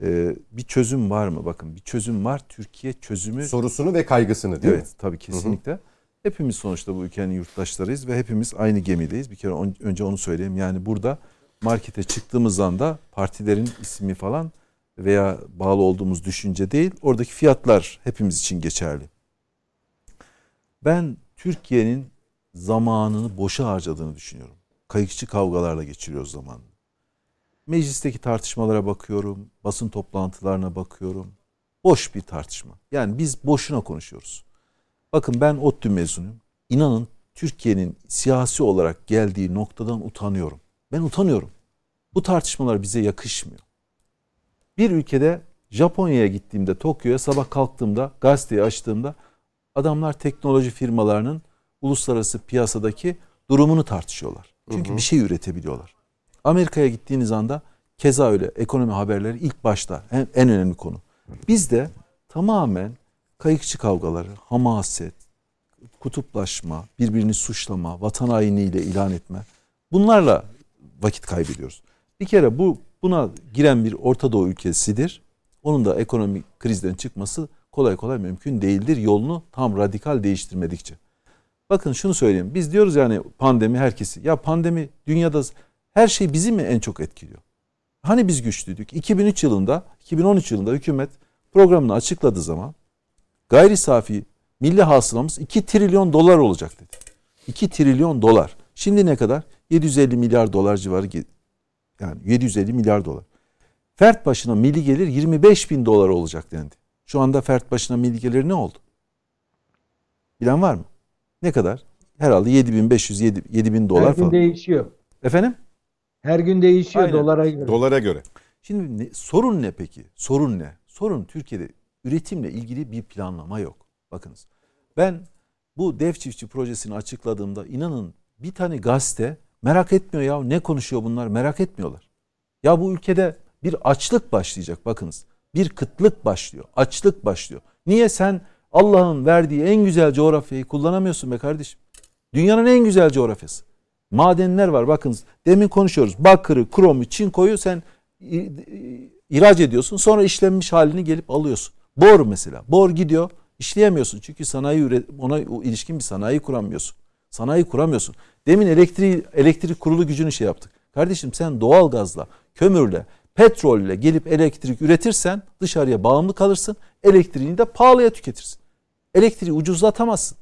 Ee, bir çözüm var mı? Bakın bir çözüm var. Türkiye çözümü... Sorusunu ve kaygısını değil evet, mi? Evet tabii kesinlikle. Hı hı. Hepimiz sonuçta bu ülkenin yurttaşlarıyız ve hepimiz aynı gemideyiz. Bir kere on, önce onu söyleyeyim. Yani burada markete çıktığımız anda partilerin ismi falan veya bağlı olduğumuz düşünce değil. Oradaki fiyatlar hepimiz için geçerli. Ben Türkiye'nin zamanını boşa harcadığını düşünüyorum. Kayıkçı kavgalarla geçiriyoruz zamanını. Meclisteki tartışmalara bakıyorum, basın toplantılarına bakıyorum. Boş bir tartışma. Yani biz boşuna konuşuyoruz. Bakın ben ODTÜ mezunuyum. İnanın Türkiye'nin siyasi olarak geldiği noktadan utanıyorum. Ben utanıyorum. Bu tartışmalar bize yakışmıyor. Bir ülkede Japonya'ya gittiğimde, Tokyo'ya sabah kalktığımda, gazeteyi açtığımda adamlar teknoloji firmalarının uluslararası piyasadaki durumunu tartışıyorlar. Çünkü Hı hı. bir şey üretebiliyorlar. Amerika'ya gittiğiniz anda keza öyle ekonomi haberleri ilk başta en, en önemli konu. Bizde tamamen kayıkçı kavgaları, hamaset, kutuplaşma, birbirini suçlama, vatan hainiyle ilan etme bunlarla vakit kaybediyoruz. Bir kere bu buna giren bir Orta Doğu ülkesidir. Onun da ekonomik krizden çıkması kolay kolay mümkün değildir. Yolunu tam radikal değiştirmedikçe. Bakın şunu söyleyeyim. Biz diyoruz yani pandemi herkesi. Ya pandemi dünyada her şey bizi mi en çok etkiliyor? Hani biz güçlüydük? 2003 yılında, 2013 yılında hükümet programını açıkladığı zaman gayri safi milli hasılamız 2 trilyon dolar olacak dedi. 2 trilyon dolar. Şimdi ne kadar? 750 milyar dolar civarı. Yani 750 milyar dolar. Fert başına milli gelir 25 bin dolar olacak dendi. Şu anda fert başına milli gelir ne oldu? Bilen var mı? Ne kadar? Herhalde 7500 7 7000 dolar Her gün falan. değişiyor. Efendim? Her gün değişiyor Aynen. dolara göre. Dolara göre. Şimdi ne- sorun ne peki? Sorun ne? Sorun Türkiye'de üretimle ilgili bir planlama yok. Bakınız ben bu dev çiftçi projesini açıkladığımda inanın bir tane gazete merak etmiyor ya ne konuşuyor bunlar merak etmiyorlar. Ya bu ülkede bir açlık başlayacak bakınız. Bir kıtlık başlıyor. Açlık başlıyor. Niye sen Allah'ın verdiği en güzel coğrafyayı kullanamıyorsun be kardeşim? Dünyanın en güzel coğrafyası. Madenler var bakınız. Demin konuşuyoruz. Bakırı, kromu, çinkoyu sen ihraç ediyorsun. Sonra işlenmiş halini gelip alıyorsun. Bor mesela. Bor gidiyor. işleyemiyorsun. Çünkü sanayi ona ilişkin bir sanayi kuramıyorsun. Sanayi kuramıyorsun. Demin elektriği, elektrik kurulu gücünü şey yaptık. Kardeşim sen doğal gazla, kömürle, petrolle gelip elektrik üretirsen dışarıya bağımlı kalırsın. Elektriğini de pahalıya tüketirsin. Elektriği ucuzlatamazsın.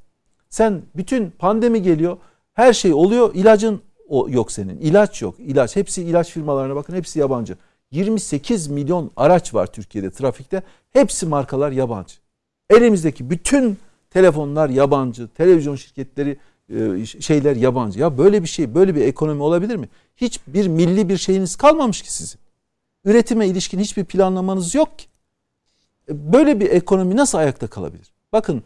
Sen bütün pandemi geliyor. Her şey oluyor. ilacın o yok senin. İlaç yok. İlaç. Hepsi ilaç firmalarına bakın. Hepsi yabancı. 28 milyon araç var Türkiye'de trafikte. Hepsi markalar yabancı. Elimizdeki bütün telefonlar yabancı. Televizyon şirketleri e, şeyler yabancı. Ya böyle bir şey, böyle bir ekonomi olabilir mi? Hiçbir milli bir şeyiniz kalmamış ki sizin. Üretime ilişkin hiçbir planlamanız yok ki. E, Böyle bir ekonomi nasıl ayakta kalabilir? Bakın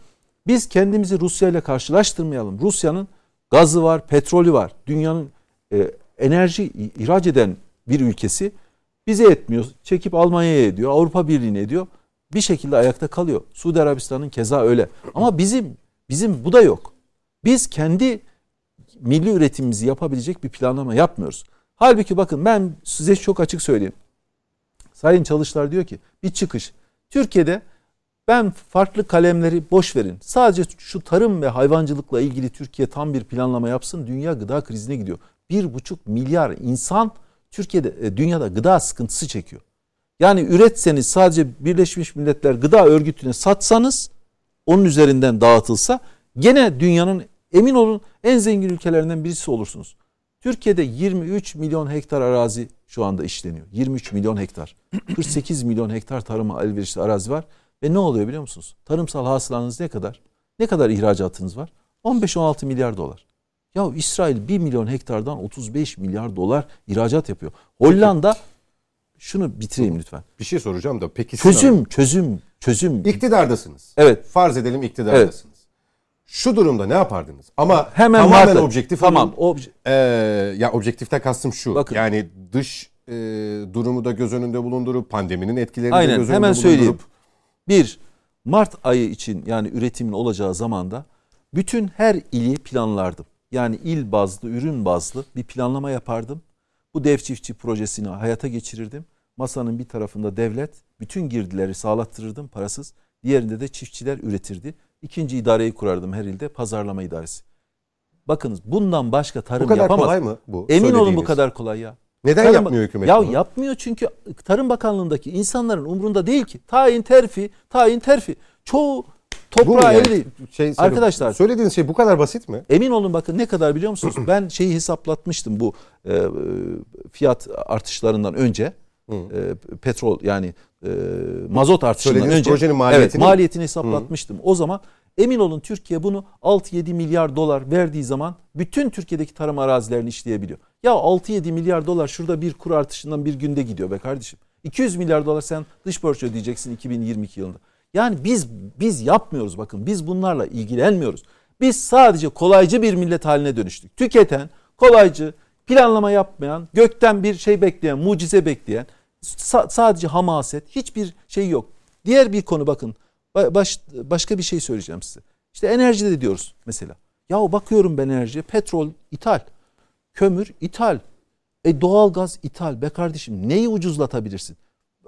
biz kendimizi Rusya ile karşılaştırmayalım. Rusya'nın gazı var, petrolü var. Dünyanın e, enerji ihraç eden bir ülkesi bize etmiyor. Çekip Almanya'ya ediyor, Avrupa Birliği'ne ediyor. Bir şekilde ayakta kalıyor. Suudi Arabistan'ın keza öyle. Ama bizim bizim bu da yok. Biz kendi milli üretimimizi yapabilecek bir planlama yapmıyoruz. Halbuki bakın ben size çok açık söyleyeyim. Sayın Çalışlar diyor ki bir çıkış. Türkiye'de ben farklı kalemleri boş verin. Sadece şu tarım ve hayvancılıkla ilgili Türkiye tam bir planlama yapsın. Dünya gıda krizine gidiyor. Bir buçuk milyar insan Türkiye'de e, dünyada gıda sıkıntısı çekiyor. Yani üretseniz sadece Birleşmiş Milletler Gıda Örgütü'ne satsanız onun üzerinden dağıtılsa gene dünyanın emin olun en zengin ülkelerinden birisi olursunuz. Türkiye'de 23 milyon hektar arazi şu anda işleniyor. 23 milyon hektar. 48 milyon hektar tarıma elverişli arazi var. Ve ne oluyor biliyor musunuz? Tarımsal hasılanız ne kadar? Ne kadar ihracatınız var? 15-16 milyar dolar. Ya İsrail 1 milyon hektardan 35 milyar dolar ihracat yapıyor. Hollanda şunu bitireyim lütfen. Bir şey soracağım da peki Çözüm, Hanım, çözüm, çözüm. iktidardasınız. Evet. Farz edelim iktidardasınız. Şu durumda ne yapardınız? Ama Hemen tamamen Mart'ta- objektif Tamam. obje- Ee, ya objektifte kastım şu. Bakın. Yani dış e, durumu da göz önünde bulundurup pandeminin etkilerini de Aynen göz önünde hemen söyleyeyim. Bir, Mart ayı için yani üretimin olacağı zamanda bütün her ili planlardım. Yani il bazlı, ürün bazlı bir planlama yapardım. Bu dev çiftçi projesini hayata geçirirdim. Masanın bir tarafında devlet bütün girdileri sağlattırırdım parasız. Diğerinde de çiftçiler üretirdi. İkinci idareyi kurardım her ilde pazarlama idaresi. Bakınız bundan başka tarım bu kadar yapamaz. kolay mı bu? Emin olun bu kadar kolay ya. Neden Tarım- yapmıyor hükümet Ya bunu? yapmıyor çünkü Tarım Bakanlığı'ndaki insanların umrunda değil ki. Tayin terfi, tayin terfi. Çoğu toprağı yani? elde Şey, Arkadaşlar- söylediğiniz şey bu kadar basit mi? Emin olun bakın ne kadar biliyor musunuz? Ben şeyi hesaplatmıştım bu e, fiyat artışlarından önce. E, petrol yani e, mazot artışından Söylediğiniz önce. projenin Evet maliyetini- maliyetini hesaplatmıştım. O zaman emin olun Türkiye bunu 6-7 milyar dolar verdiği zaman bütün Türkiye'deki tarım arazilerini işleyebiliyor. Ya 6-7 milyar dolar şurada bir kur artışından bir günde gidiyor be kardeşim. 200 milyar dolar sen dış borç ödeyeceksin 2022 yılında. Yani biz biz yapmıyoruz bakın biz bunlarla ilgilenmiyoruz. Biz sadece kolaycı bir millet haline dönüştük. Tüketen, kolaycı, planlama yapmayan, gökten bir şey bekleyen, mucize bekleyen, sa- sadece hamaset, hiçbir şey yok. Diğer bir konu bakın. Ba- Baş, başka bir şey söyleyeceğim size. İşte enerjide de diyoruz mesela. Ya bakıyorum ben enerjiye, petrol ithal, kömür ithal, e doğalgaz ithal. Be kardeşim neyi ucuzlatabilirsin?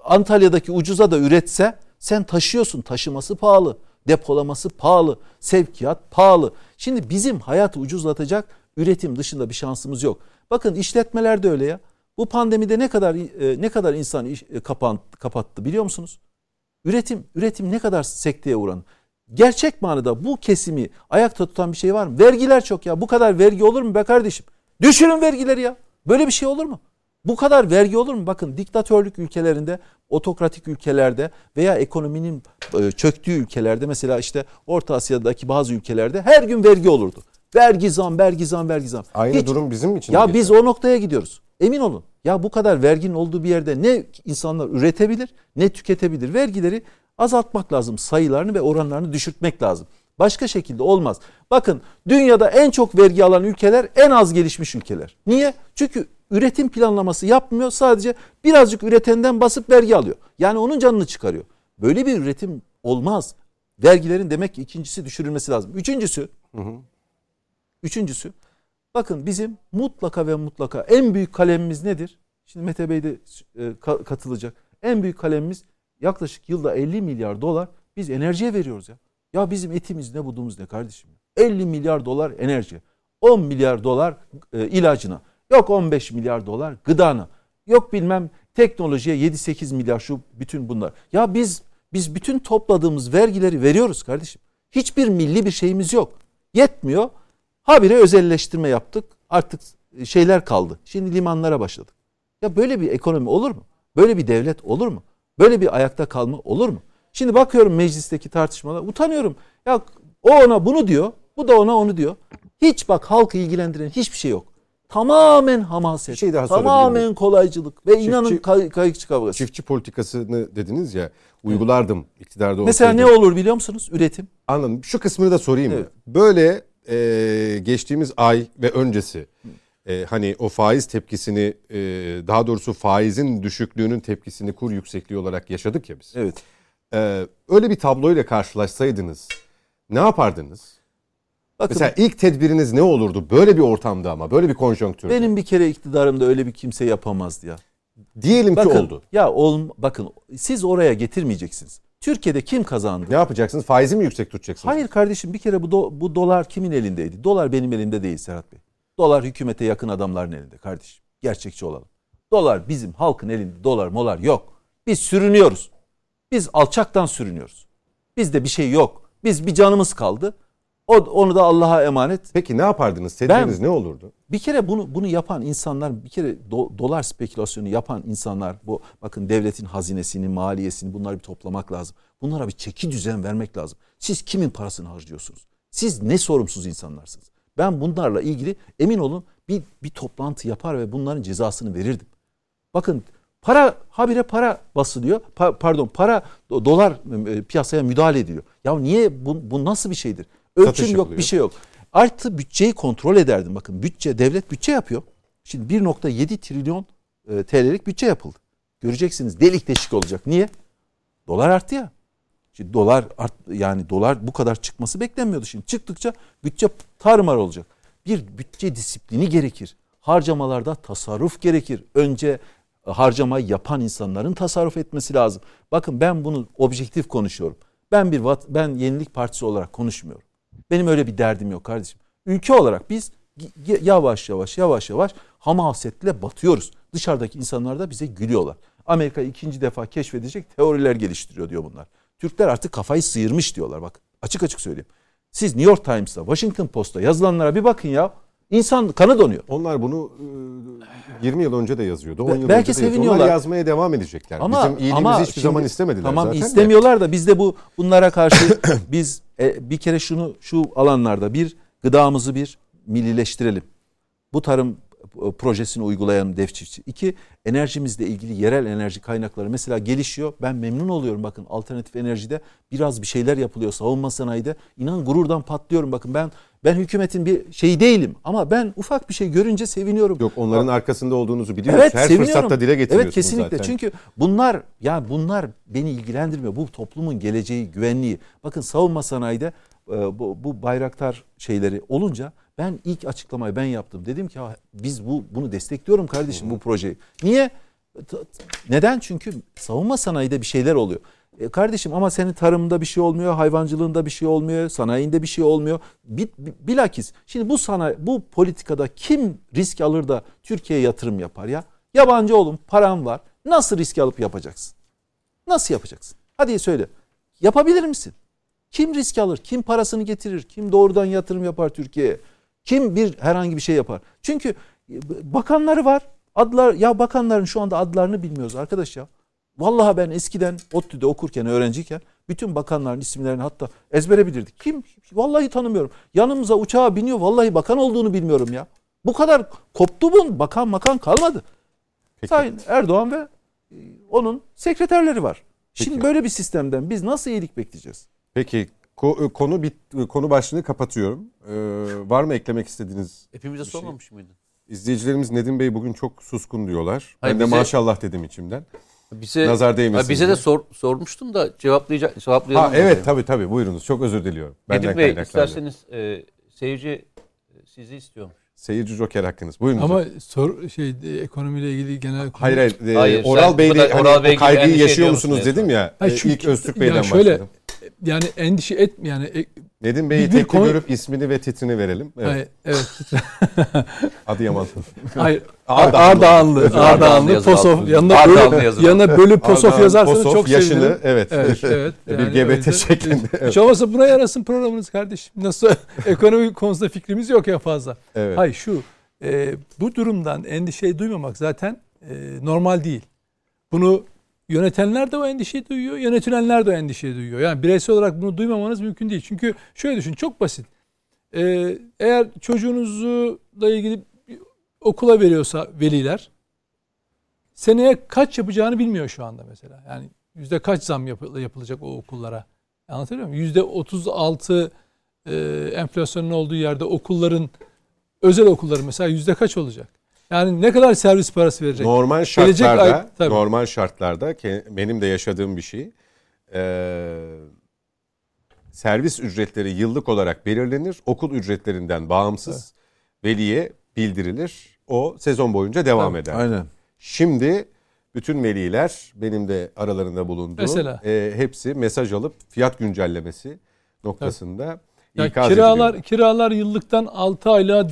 Antalya'daki ucuza da üretse sen taşıyorsun. Taşıması pahalı, depolaması pahalı, sevkiyat pahalı. Şimdi bizim hayatı ucuzlatacak üretim dışında bir şansımız yok. Bakın işletmeler de öyle ya. Bu pandemide ne kadar e, ne kadar insan iş, e, kapan, kapattı biliyor musunuz? Üretim üretim ne kadar sekteye uğrandı. Gerçek manada bu kesimi ayakta tutan bir şey var mı? Vergiler çok ya. Bu kadar vergi olur mu be kardeşim? Düşürün vergileri ya. Böyle bir şey olur mu? Bu kadar vergi olur mu? Bakın diktatörlük ülkelerinde, otokratik ülkelerde veya ekonominin e, çöktüğü ülkelerde mesela işte Orta Asya'daki bazı ülkelerde her gün vergi olurdu. Vergi zam, vergi zam, vergi zam. Aynı Hiç- durum bizim için. ya biz o noktaya gidiyoruz. Emin olun. Ya bu kadar verginin olduğu bir yerde ne insanlar üretebilir ne tüketebilir. Vergileri azaltmak lazım. Sayılarını ve oranlarını düşürtmek lazım. Başka şekilde olmaz. Bakın dünyada en çok vergi alan ülkeler en az gelişmiş ülkeler. Niye? Çünkü üretim planlaması yapmıyor. Sadece birazcık üretenden basıp vergi alıyor. Yani onun canını çıkarıyor. Böyle bir üretim olmaz. Vergilerin demek ki ikincisi düşürülmesi lazım. Üçüncüsü Üçüncüsü bakın bizim mutlaka ve mutlaka en büyük kalemimiz nedir? Şimdi Mete Bey de e, ka- katılacak. En büyük kalemimiz yaklaşık yılda 50 milyar dolar biz enerjiye veriyoruz ya. Ya bizim etimiz ne budumuz ne kardeşim? 50 milyar dolar enerji. 10 milyar dolar e, ilacına. Yok 15 milyar dolar gıdana. Yok bilmem teknolojiye 7-8 milyar şu bütün bunlar. Ya biz biz bütün topladığımız vergileri veriyoruz kardeşim. Hiçbir milli bir şeyimiz yok. Yetmiyor. Habire özelleştirme yaptık. Artık şeyler kaldı. Şimdi limanlara başladık. Ya böyle bir ekonomi olur mu? Böyle bir devlet olur mu? Böyle bir ayakta kalma olur mu? Şimdi bakıyorum meclisteki tartışmalar utanıyorum. Ya o ona bunu diyor, bu da ona onu diyor. Hiç bak halkı ilgilendiren hiçbir şey yok. Tamamen hamaset, şey daha tamamen kolaycılık ve inanın Çiftçi- kay- kayıkçı kavgası. Çiftçi politikasını dediniz ya uygulardım iktidarda Mesela ne olsaydım. olur biliyor musunuz? Üretim. Anladım. Şu kısmını da sorayım? Evet. Böyle e, geçtiğimiz ay ve öncesi e, hani o faiz tepkisini e, daha doğrusu faizin düşüklüğünün tepkisini kur yüksekliği olarak yaşadık ya biz. Evet. E, öyle bir tabloyla karşılaşsaydınız ne yapardınız? Bakın Mesela ilk tedbiriniz ne olurdu? Böyle bir ortamda ama böyle bir konjonktürde. benim bir kere iktidarımda öyle bir kimse yapamazdı ya. Diyelim ki Bakın, oldu. Ya ol, bakın siz oraya getirmeyeceksiniz. Türkiye'de kim kazandı? Ne yapacaksınız? Faizi mi yüksek tutacaksınız? Hayır kardeşim bir kere bu do- bu dolar kimin elindeydi? Dolar benim elimde değil Serhat Bey. Dolar hükümete yakın adamların elinde kardeşim. Gerçekçi olalım. Dolar bizim halkın elinde. Dolar molar yok. Biz sürünüyoruz. Biz alçaktan sürünüyoruz. Bizde bir şey yok. Biz bir canımız kaldı. O, onu da Allah'a emanet. Peki ne yapardınız? Tedbiriniz ne olurdu? Bir kere bunu bunu yapan insanlar bir kere do- dolar spekülasyonu yapan insanlar bu bakın devletin hazinesini, maliyesini bunları bir toplamak lazım. Bunlara bir çeki düzen vermek lazım. Siz kimin parasını harcıyorsunuz? Siz ne sorumsuz insanlarsınız? Ben bunlarla ilgili emin olun bir bir toplantı yapar ve bunların cezasını verirdim. Bakın para habire para basılıyor. Pa- pardon para do- dolar e, piyasaya müdahale ediliyor. Ya niye bu, bu nasıl bir şeydir? Ölçüm Satış yok, yapılıyor. bir şey yok. Artı bütçeyi kontrol ederdim. Bakın bütçe devlet bütçe yapıyor. Şimdi 1.7 trilyon e, TL'lik bütçe yapıldı. Göreceksiniz delik deşik olacak. Niye? Dolar arttı ya. Şimdi dolar art, yani dolar bu kadar çıkması beklenmiyordu. Şimdi çıktıkça bütçe tarumar olacak. Bir bütçe disiplini gerekir. Harcamalarda tasarruf gerekir. Önce harcamayı yapan insanların tasarruf etmesi lazım. Bakın ben bunu objektif konuşuyorum. Ben bir ben Yenilik Partisi olarak konuşmuyorum. Benim öyle bir derdim yok kardeşim. Ülke olarak biz yavaş yavaş yavaş yavaş hamasetle batıyoruz. Dışarıdaki insanlar da bize gülüyorlar. Amerika ikinci defa keşfedecek teoriler geliştiriyor diyor bunlar. Türkler artık kafayı sıyırmış diyorlar bak. Açık açık söyleyeyim. Siz New York Times'ta, Washington Post'ta yazılanlara bir bakın ya. İnsan kanı donuyor. Onlar bunu e, 20 yıl önce de yazıyordu. 10 yıl belki önce de seviniyorlar. Onlar yazmaya devam edecekler. Ama Bizim iyiliğimizi ama hiçbir şimdi- zaman istemediler Tamam zaten. de. istemiyorlar da biz de bu bunlara karşı biz e, bir kere şunu şu alanlarda bir gıdamızı bir millileştirelim. Bu tarım e, projesini uygulayan dev çiftçi. İki, enerjimizle ilgili yerel enerji kaynakları mesela gelişiyor. Ben memnun oluyorum bakın alternatif enerjide biraz bir şeyler yapılıyor savunma sanayide. İnan gururdan patlıyorum bakın ben ben hükümetin bir şeyi değilim ama ben ufak bir şey görünce seviniyorum. Yok onların arkasında olduğunuzu biliyoruz. Evet, Her seviniyorum. fırsatta dile getiriyorsunuz Evet kesinlikle. zaten. Çünkü bunlar ya bunlar beni ilgilendirmiyor. Bu toplumun geleceği, güvenliği. Bakın savunma sanayide e, bu, bu bayraktar şeyleri olunca ben ilk açıklamayı ben yaptım. Dedim ki "Ha, biz bu bunu destekliyorum kardeşim bu projeyi. Niye? Neden? Çünkü savunma sanayide bir şeyler oluyor. E kardeşim ama senin tarımında bir şey olmuyor, hayvancılığında bir şey olmuyor, sanayinde bir şey olmuyor. Bil- bil- Bilakis şimdi bu sanayi, bu politikada kim risk alır da Türkiye'ye yatırım yapar ya? Yabancı oğlum param var. Nasıl risk alıp yapacaksın? Nasıl yapacaksın? Hadi söyle. Yapabilir misin? Kim risk alır? Kim parasını getirir? Kim doğrudan yatırım yapar Türkiye'ye? Kim bir herhangi bir şey yapar? Çünkü e, bakanları var. Adlar ya bakanların şu anda adlarını bilmiyoruz arkadaş ya. Vallahi ben eskiden ODTÜ'de okurken öğrenciyken bütün bakanların isimlerini hatta ezbere bilirdik. Kim? Vallahi tanımıyorum. Yanımıza uçağa biniyor. Vallahi bakan olduğunu bilmiyorum ya. Bu kadar koptu bu. Bakan makan kalmadı. Peki. Sayın Erdoğan ve e, onun sekreterleri var. Şimdi Peki. böyle bir sistemden biz nasıl iyilik bekleyeceğiz? Peki ko- konu bit konu başlığını kapatıyorum. Ee, var mı eklemek istediğiniz? Hepimize Bir şey- sormamış mıydın? İzleyicilerimiz Nedim Bey bugün çok suskun diyorlar. Hayır, ben de bize- maşallah dedim içimden. Bize, Nazar değmesin Ha, bize diye. de sor, sormuştun da cevaplayacak cevaplayalım. Ha evet tabii tabii buyurunuz. Çok özür diliyorum. Benden Nedim Bey isterseniz e, seyirci e, sizi istiyormuş. Seyirci joker hakkınız. Buyurun. Ama hocam. sor şey e, ekonomiyle ilgili genel konu- Hayır hayır. e, Hayır, Oral sen Bey bu de da hani Oral Bey kaygıyı endişe yaşıyor musunuz musun dedim ya. Hayır, e, çünkü- ilk Öztürk Bey'den ya şöyle, başladım. Yani endişe et yani e, Nedim Bey'i bir tek konu- görüp ismini ve titrini verelim. Evet. hayır, evet. Adıyaman. Hayır. Ardahanlı. Ardahanlı. Posof. Yanına bölü, yanına bölü Posof Ardahan, yazarsanız Posof, çok yaşını, sevinirim. evet. Evet, evet. Bir Yani GBT öyle- şeklinde. Hiç Evet. olmazsa buna yarasın programınız kardeşim. Nasıl ekonomi konusunda fikrimiz yok ya fazla. Evet. Hayır şu e, bu durumdan endişeyi duymamak zaten e, normal değil. Bunu yönetenler de o endişeyi duyuyor, yönetilenler de o endişeyi duyuyor. Yani bireysel olarak bunu duymamanız mümkün değil. Çünkü şöyle düşün, çok basit. E, eğer çocuğunuzla ilgili okula veriyorsa veliler, seneye kaç yapacağını bilmiyor şu anda mesela. Yani yüzde kaç zam yapı- yapılacak o okullara? Anlatabiliyor muyum? Yüzde 36 e, enflasyonun olduğu yerde okulların özel okulların mesela yüzde kaç olacak? Yani ne kadar servis parası verecek? Normal şartlarda, ay- tabii. normal şartlarda benim de yaşadığım bir şey. Ee, servis ücretleri yıllık olarak belirlenir. Okul ücretlerinden bağımsız veliye bildirilir. O sezon boyunca devam Tabii. eder. Aynen. Şimdi bütün veliler benim de aralarında bulunduğum Mesela? e, hepsi mesaj alıp fiyat güncellemesi noktasında Ya ikaz kiralar ediliyor. kiralar yıllıktan 6 aylığa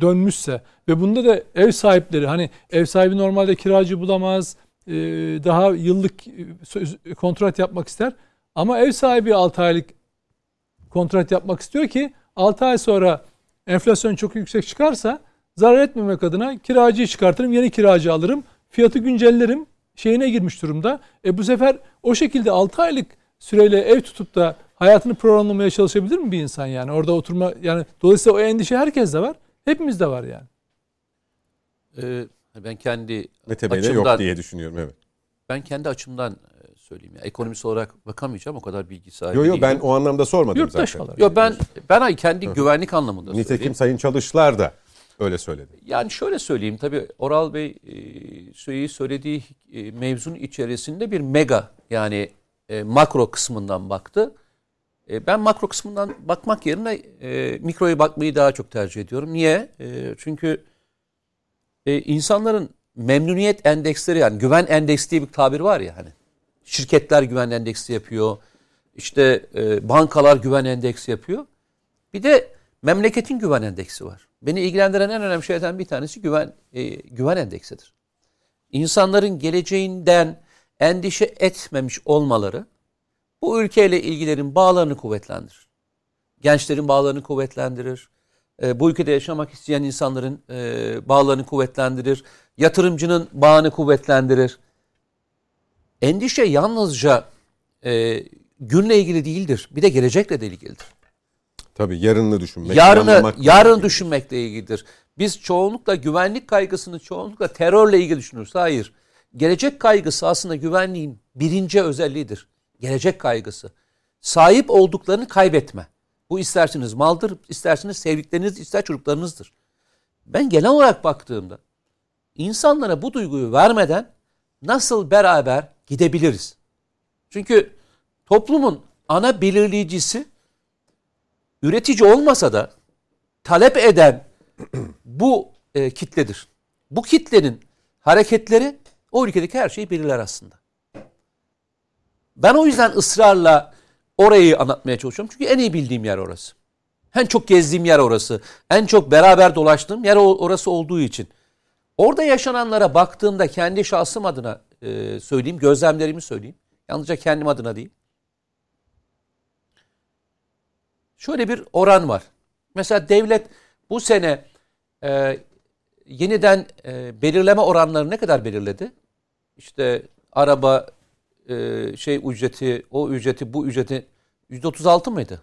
dönmüşse ve bunda da ev sahipleri hani ev sahibi normalde kiracı bulamaz e, daha yıllık e, söz- kontrat yapmak ister ama ev sahibi 6 aylık kontrat yapmak istiyor ki 6 ay sonra enflasyon çok yüksek çıkarsa zarar etmemek adına kiracıyı çıkartırım yeni kiracı alırım fiyatı güncellerim şeyine girmiş durumda. E bu sefer o şekilde 6 aylık süreyle ev tutup da hayatını programlamaya çalışabilir mi bir insan yani? Orada oturma yani dolayısıyla o endişe herkeste var. Hepimizde var yani. Ee, ben kendi Mete Bey'de açımdan- yok diye düşünüyorum evet. ben kendi açımdan e, söyleyeyim. Ya, ekonomist olarak bakamayacağım o kadar bilgi sahibi Yo yo değilim. ben o anlamda sormadım Yurttaş zaten. olarak. Yo ben ben ay kendi güvenlik anlamında Nitekim söyleyeyim. Sayın Çalışlar da öyle söyledi. Yani şöyle söyleyeyim tabii Oral Bey e, şeyi söylediği e, mevzunun içerisinde bir mega yani e, makro kısmından baktı. E, ben makro kısmından bakmak yerine e, mikroya bakmayı daha çok tercih ediyorum. Niye? E, çünkü e, insanların memnuniyet endeksleri yani güven endeksi diye bir tabir var ya hani. Şirketler güven endeksi yapıyor. İşte e, bankalar güven endeksi yapıyor. Bir de memleketin güven endeksi var. Beni ilgilendiren en önemli şeylerden bir tanesi güven e, güven endeksidir. İnsanların geleceğinden endişe etmemiş olmaları bu ülkeyle ilgilerin bağlarını kuvvetlendirir. Gençlerin bağlarını kuvvetlendirir. E, bu ülkede yaşamak isteyen insanların e, bağlarını kuvvetlendirir. Yatırımcının bağını kuvvetlendirir. Endişe yalnızca e, günle ilgili değildir. Bir de gelecekle de ilgilidir. Tabii yarını düşünmek. Yarını, yarını gerekiyor. düşünmekle ilgilidir. Biz çoğunlukla güvenlik kaygısını çoğunlukla terörle ilgili düşünürüz. Hayır. Gelecek kaygısı aslında güvenliğin birinci özelliğidir. Gelecek kaygısı. Sahip olduklarını kaybetme. Bu isterseniz maldır, isterseniz sevdikleriniz, ister çocuklarınızdır. Ben genel olarak baktığımda insanlara bu duyguyu vermeden nasıl beraber gidebiliriz? Çünkü toplumun ana belirleyicisi üretici olmasa da talep eden bu e, kitledir. Bu kitlenin hareketleri o ülkedeki her şeyi belirler aslında. Ben o yüzden ısrarla orayı anlatmaya çalışıyorum. Çünkü en iyi bildiğim yer orası. En çok gezdiğim yer orası. En çok beraber dolaştığım yer orası olduğu için. Orada yaşananlara baktığımda kendi şahsım adına e, söyleyeyim, gözlemlerimi söyleyeyim. Yalnızca kendim adına değil. Şöyle bir oran var. Mesela devlet bu sene e, yeniden e, belirleme oranları ne kadar belirledi? İşte araba e, şey ücreti, o ücreti, bu ücreti %36 mıydı?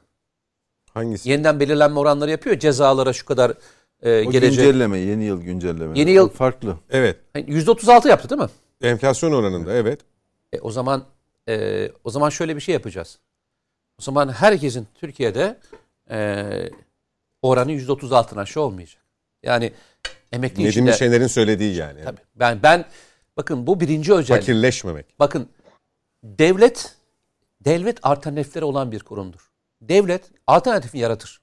Hangisi? Yeniden belirlenme oranları yapıyor. Cezalara şu kadar e, O gelecek. güncelleme, yeni yıl güncelleme. Yeni yıl- O farklı. Evet. Yani %36 yaptı değil mi? Enflasyon oranında evet. E, o zaman e, o zaman şöyle bir şey yapacağız. O zaman herkesin Türkiye'de e, oranı %36'dan aşağı olmayacak. Yani emekli Nedim içinde Şener'in söylediği yani. tabii ben ben bakın bu birinci özellik. Fakirleşmemek. Bakın devlet devlet alternatifleri olan bir kurumdur. Devlet alternatifi yaratır.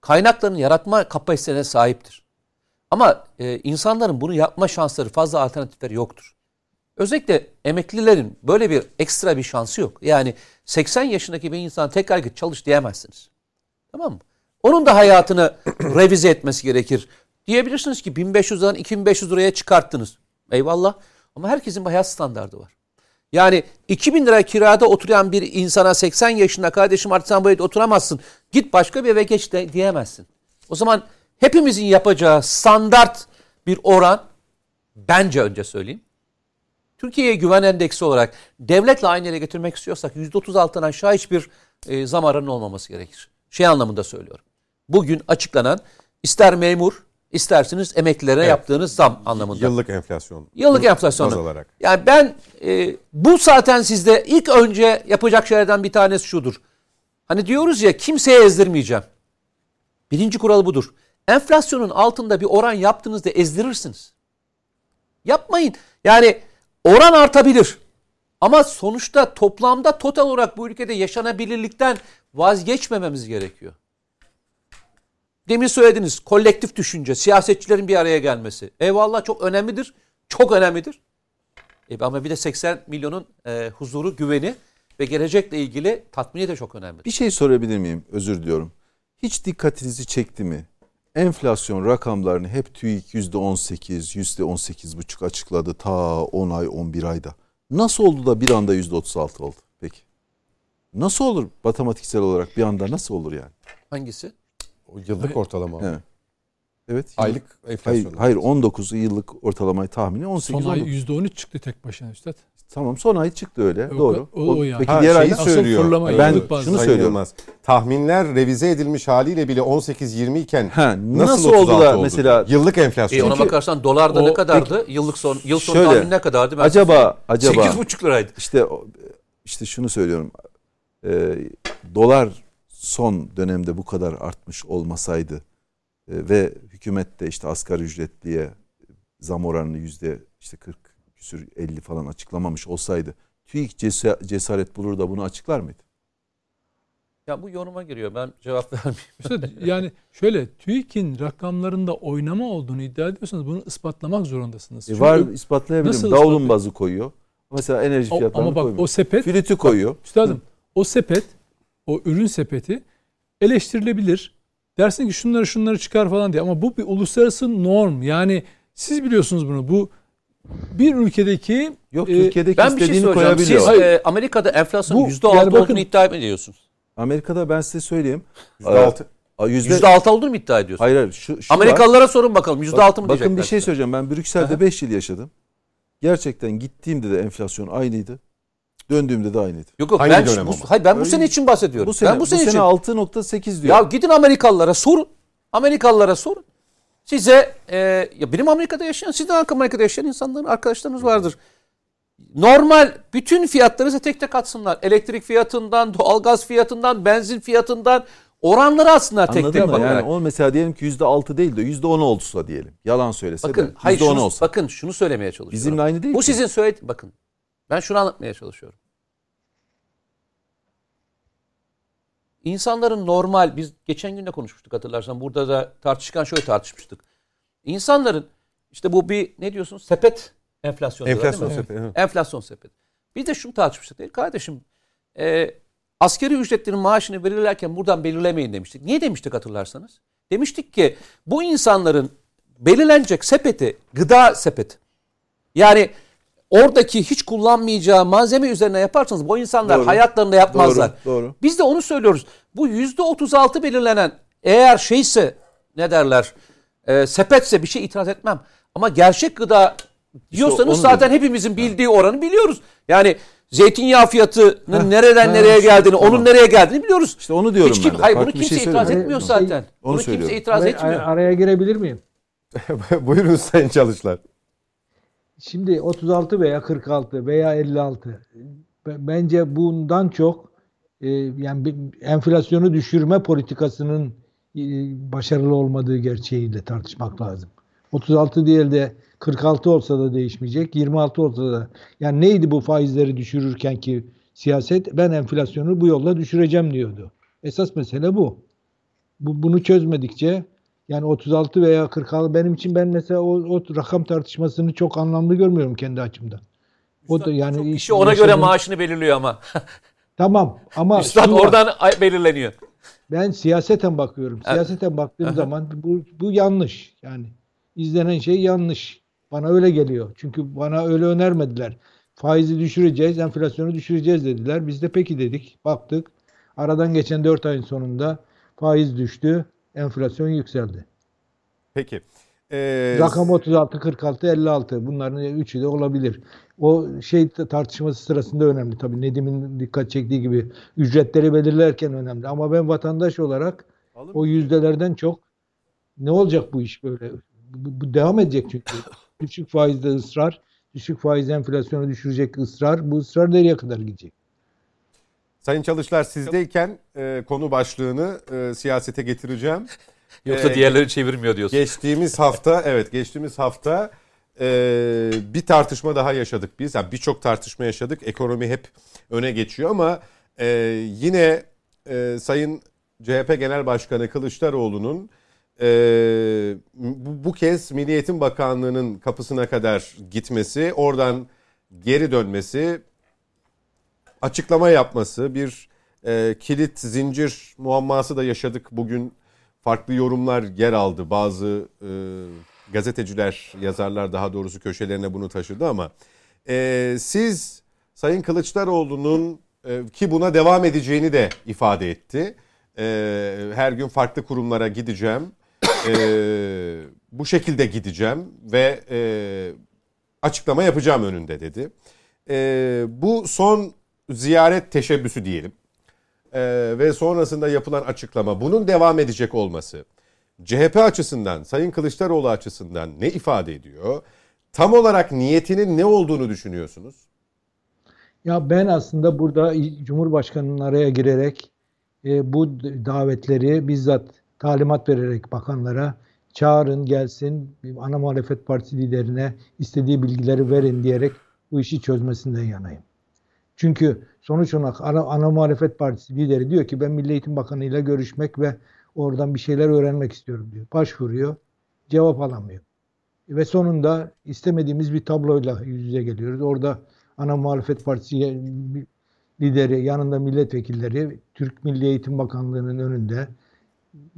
Kaynaklarını yaratma kapasitesine sahiptir. Ama e, insanların bunu yapma şansları fazla alternatifleri yoktur. Özellikle emeklilerin böyle bir ekstra bir şansı yok. Yani 80 yaşındaki bir insan tekrar git çalış diyemezsiniz. Tamam mı? Onun da hayatını revize etmesi gerekir. Diyebilirsiniz ki 1500 liradan 2500 liraya çıkarttınız. Eyvallah. Ama herkesin bir hayat standardı var. Yani 2000 lira kirada oturan bir insana 80 yaşında kardeşim artık sen bu evde oturamazsın. Git başka bir eve geç de diyemezsin. O zaman hepimizin yapacağı standart bir oran bence önce söyleyeyim. Türkiye'ye güven endeksi olarak devletle aynı yere getirmek istiyorsak %36'dan aşağı hiçbir e, zam olmaması gerekir. Şey anlamında söylüyorum. Bugün açıklanan ister memur isterseniz emeklilere Evet. yaptığınız zam anlamında. Yıllık enflasyon. Yıllık enflasyonu. olarak. Yani ben e, bu zaten sizde ilk önce yapacak şeylerden bir tanesi şudur. Hani diyoruz ya kimseye ezdirmeyeceğim. Birinci kural budur. Enflasyonun altında bir oran yaptığınızda ezdirirsiniz. Yapmayın. Yani oran artabilir. Ama sonuçta toplamda total olarak bu ülkede yaşanabilirlikten vazgeçmememiz gerekiyor. Demin söylediniz kolektif düşünce, siyasetçilerin bir araya gelmesi. Eyvallah çok önemlidir. Çok önemlidir. E ama bir de 80 milyonun e, huzuru, güveni ve gelecekle ilgili tatmini de çok önemli. Bir şey sorabilir miyim? Özür diliyorum. Hiç dikkatinizi çekti mi? Enflasyon rakamlarını hep TÜİK %18, %18,5 açıkladı ta 10 ay, 11 ayda. Nasıl oldu da bir anda %36 oldu? Peki. Nasıl olur matematiksel olarak bir anda nasıl olur yani? Hangisi? O yıllık ortalama. Evet. Evet. Aylık Hayır, enflasyon. hayır 19 yıllık ortalamayı tahmini 18 Son ay oldu. %13 çıktı tek başına üstad. Tamam son ay çıktı öyle. O- doğru. o- o yani. Peki Ha, diğer Asıl söylüyor. Ben şunu söylüyorum. Yılmaz. Tahminler revize edilmiş haliyle bile 18-20 iken Ha, nasıl, nasıl oldu 36 da oldu? mesela- yıllık E enflasyon. ona bakarsan dolarda o- ne kadardı? Yıllık son yıl sonu Şöyle, tahmini ne kadardı? Ben acaba acaba 8,5 liraydı. İşte işte şunu söylüyorum. Ee, dolar son dönemde bu kadar artmış olmasaydı e, ve hükümet de işte asgari ücretliye zam oranını yüzde işte 40 küsür 50 falan açıklamamış olsaydı TÜİK cesa- cesaret bulur da bunu açıklar mıydı? Ya bu yoruma giriyor. Ben cevap vermeyeyim. Üstad, yani şöyle TÜİK'in rakamlarında oynama olduğunu iddia ediyorsanız bunu ispatlamak zorundasınız. E Çünkü var ispatlayabilirim. Nasıl Davulun bazı koyuyor. Mesela enerji fiyatlarını ama bak koymuyor. o sepet Flütü koyuyor. Üstadım o sepet, o ürün sepeti eleştirilebilir. Dersin ki şunları şunları çıkar falan diye. Ama bu bir uluslararası norm. Yani siz biliyorsunuz bunu. Bu bir ülkedeki Yok e, Türkiye'deki Ben bir şey istediğini koyabiliyor. Siz e, Amerika'da enflasyon Bu- %6 yani bakın- olduğunu iddia ediyorsunuz. Amerika'da ben size söyleyeyim. %6. Aa, Yüzde, %6 olduğunu mu iddia ediyorsunuz? hayır hayır şu, şu var. Amerikalılara sorun bakalım %6 mı diyecekler? Bakın bir şey size? söyleyeceğim. Ben Brüksel'de 5 yıl yaşadım. Gerçekten gittiğimde de enflasyon aynıydı. Döndüğümde de aynıydı. Yok yok Aynı ben, dönem bu, ama. hayır, ben bu Öyle sene için bahsediyorum. Bu sene, ben bu sene, için. 6.8 diyor. Ya gidin Amerikalılara sorun. Amerikalılara sorun. Size e, ya benim Amerika'da yaşayan, sizin Amerika'da yaşayan insanların arkadaşlarınız vardır. Normal bütün fiyatları size tek tek atsınlar. Elektrik fiyatından, doğalgaz fiyatından, benzin fiyatından oranları atsınlar tek Anladın tek mı? bakarak. Yani o mesela diyelim ki %6 değil de %10 olsa diyelim. Yalan söylese bakın de hayır %10 şunu, olsa. bakın şunu söylemeye çalışıyorum. Bizimle aynı değil Bu ki. sizin söyledi bakın. Ben şunu anlatmaya çalışıyorum. İnsanların normal biz geçen gün de konuşmuştuk hatırlarsan burada da tartışırken şöyle tartışmıştık. İnsanların işte bu bir ne diyorsunuz sepet enflasyonu Enflasyon sepeti. evet. Enflasyon sepeti. Bir de şunu tartışmıştık değil kardeşim. E, askeri ücretlerin maaşını belirlerken buradan belirlemeyin demiştik. Niye demiştik hatırlarsanız? Demiştik ki bu insanların belirlenecek sepeti gıda sepeti. Yani oradaki hiç kullanmayacağı malzeme üzerine yaparsanız bu insanlar Doğru. hayatlarında yapmazlar. Doğru, doğru. Biz de onu söylüyoruz. Bu yüzde 36 belirlenen eğer şeyse ne derler e, sepetse bir şey itiraz etmem. Ama gerçek gıda diyorsanız onu zaten dedim. hepimizin bildiği oranı biliyoruz. Yani zeytinyağı fiyatının nereden ha, nereye geldiğini, tamam. onun nereye geldiğini biliyoruz. İşte onu diyorum Hiç kim, ben de. hayır bunu Farklı kimse şey itiraz etmiyor zaten. Onu bunu kimse söylüyorum. itiraz Araya- etmiyor. Araya girebilir miyim? Buyurun Sayın Çalışlar. Şimdi 36 veya 46 veya 56 B- bence bundan çok e, yani enflasyonu düşürme politikasının e, başarılı olmadığı gerçeğiyle tartışmak lazım. 36 değil de 46 olsa da değişmeyecek, 26 olsa da. Yani neydi bu faizleri düşürürken ki siyaset? Ben enflasyonu bu yolla düşüreceğim diyordu. Esas mesele bu. bu bunu çözmedikçe yani 36 veya 46 benim için ben mesela o, o rakam tartışmasını çok anlamlı görmüyorum kendi açımdan. O da yani Çok kişi ona göre maaşını belirliyor ama. Tamam ama Üstad şu oradan ay- belirleniyor. ben siyaseten bakıyorum. Siyaseten baktığım zaman bu, bu yanlış. Yani izlenen şey yanlış. Bana öyle geliyor. Çünkü bana öyle önermediler. Faizi düşüreceğiz, enflasyonu düşüreceğiz dediler. Biz de peki dedik. Baktık. Aradan geçen 4 ayın sonunda faiz düştü, enflasyon yükseldi. Peki. Ee, Rakam 36, 46, 56. Bunların üçü de olabilir. O şey tartışması sırasında önemli tabii. Nedim'in dikkat çektiği gibi ücretleri belirlerken önemli. Ama ben vatandaş olarak o yüzdelerden çok ne olacak bu iş böyle? Bu, bu devam edecek çünkü. Düşük faizde ısrar, düşük faiz enflasyonu düşürecek ısrar. Bu ısrar nereye kadar gidecek? Sayın Çalışlar sizdeyken e, konu başlığını e, siyasete getireceğim. Yoksa Ee, diğerleri çevirmiyor diyorsun. Geçtiğimiz hafta evet geçtiğimiz hafta e, bir tartışma daha yaşadık biz. Yani birçok tartışma yaşadık. Ekonomi hep öne geçiyor ama e, yine e, Sayın CHP Genel Başkanı Kılıçdaroğlu'nun e, bu, bu kez Milli Eğitim Bakanlığı'nın kapısına kadar gitmesi, oradan geri dönmesi, açıklama yapması, bir e, kilit zincir muamması da yaşadık bugün farklı yorumlar yer aldı. Bazı e, gazeteciler, yazarlar daha doğrusu köşelerine bunu taşıdı ama e, siz Sayın Kılıçdaroğlu'nun e, ki buna devam edeceğini de ifade etti. E, her gün farklı kurumlara gideceğim. E, bu şekilde gideceğim ve e, açıklama yapacağım önünde dedi. E, bu son ziyaret teşebbüsü diyelim. Ee, ve sonrasında yapılan açıklama bunun devam edecek olması CHP açısından Sayın Kılıçdaroğlu açısından ne ifade ediyor? Tam olarak niyetinin ne olduğunu düşünüyorsunuz? Ya ben aslında burada Cumhurbaşkanı'nın araya girerek e, bu davetleri bizzat talimat vererek bakanlara çağırın gelsin ana muhalefet partisi liderine istediği bilgileri verin diyerek bu işi çözmesinden yanayım. Çünkü sonuç olarak ana, ana muhalefet partisi lideri diyor ki ben Milli Eğitim Bakanı ile görüşmek ve oradan bir şeyler öğrenmek istiyorum diyor. Başvuruyor, cevap alamıyor. Ve sonunda istemediğimiz bir tabloyla yüz yüze geliyoruz. Orada ana muhalefet partisi lideri, yanında milletvekilleri Türk Milli Eğitim Bakanlığı'nın önünde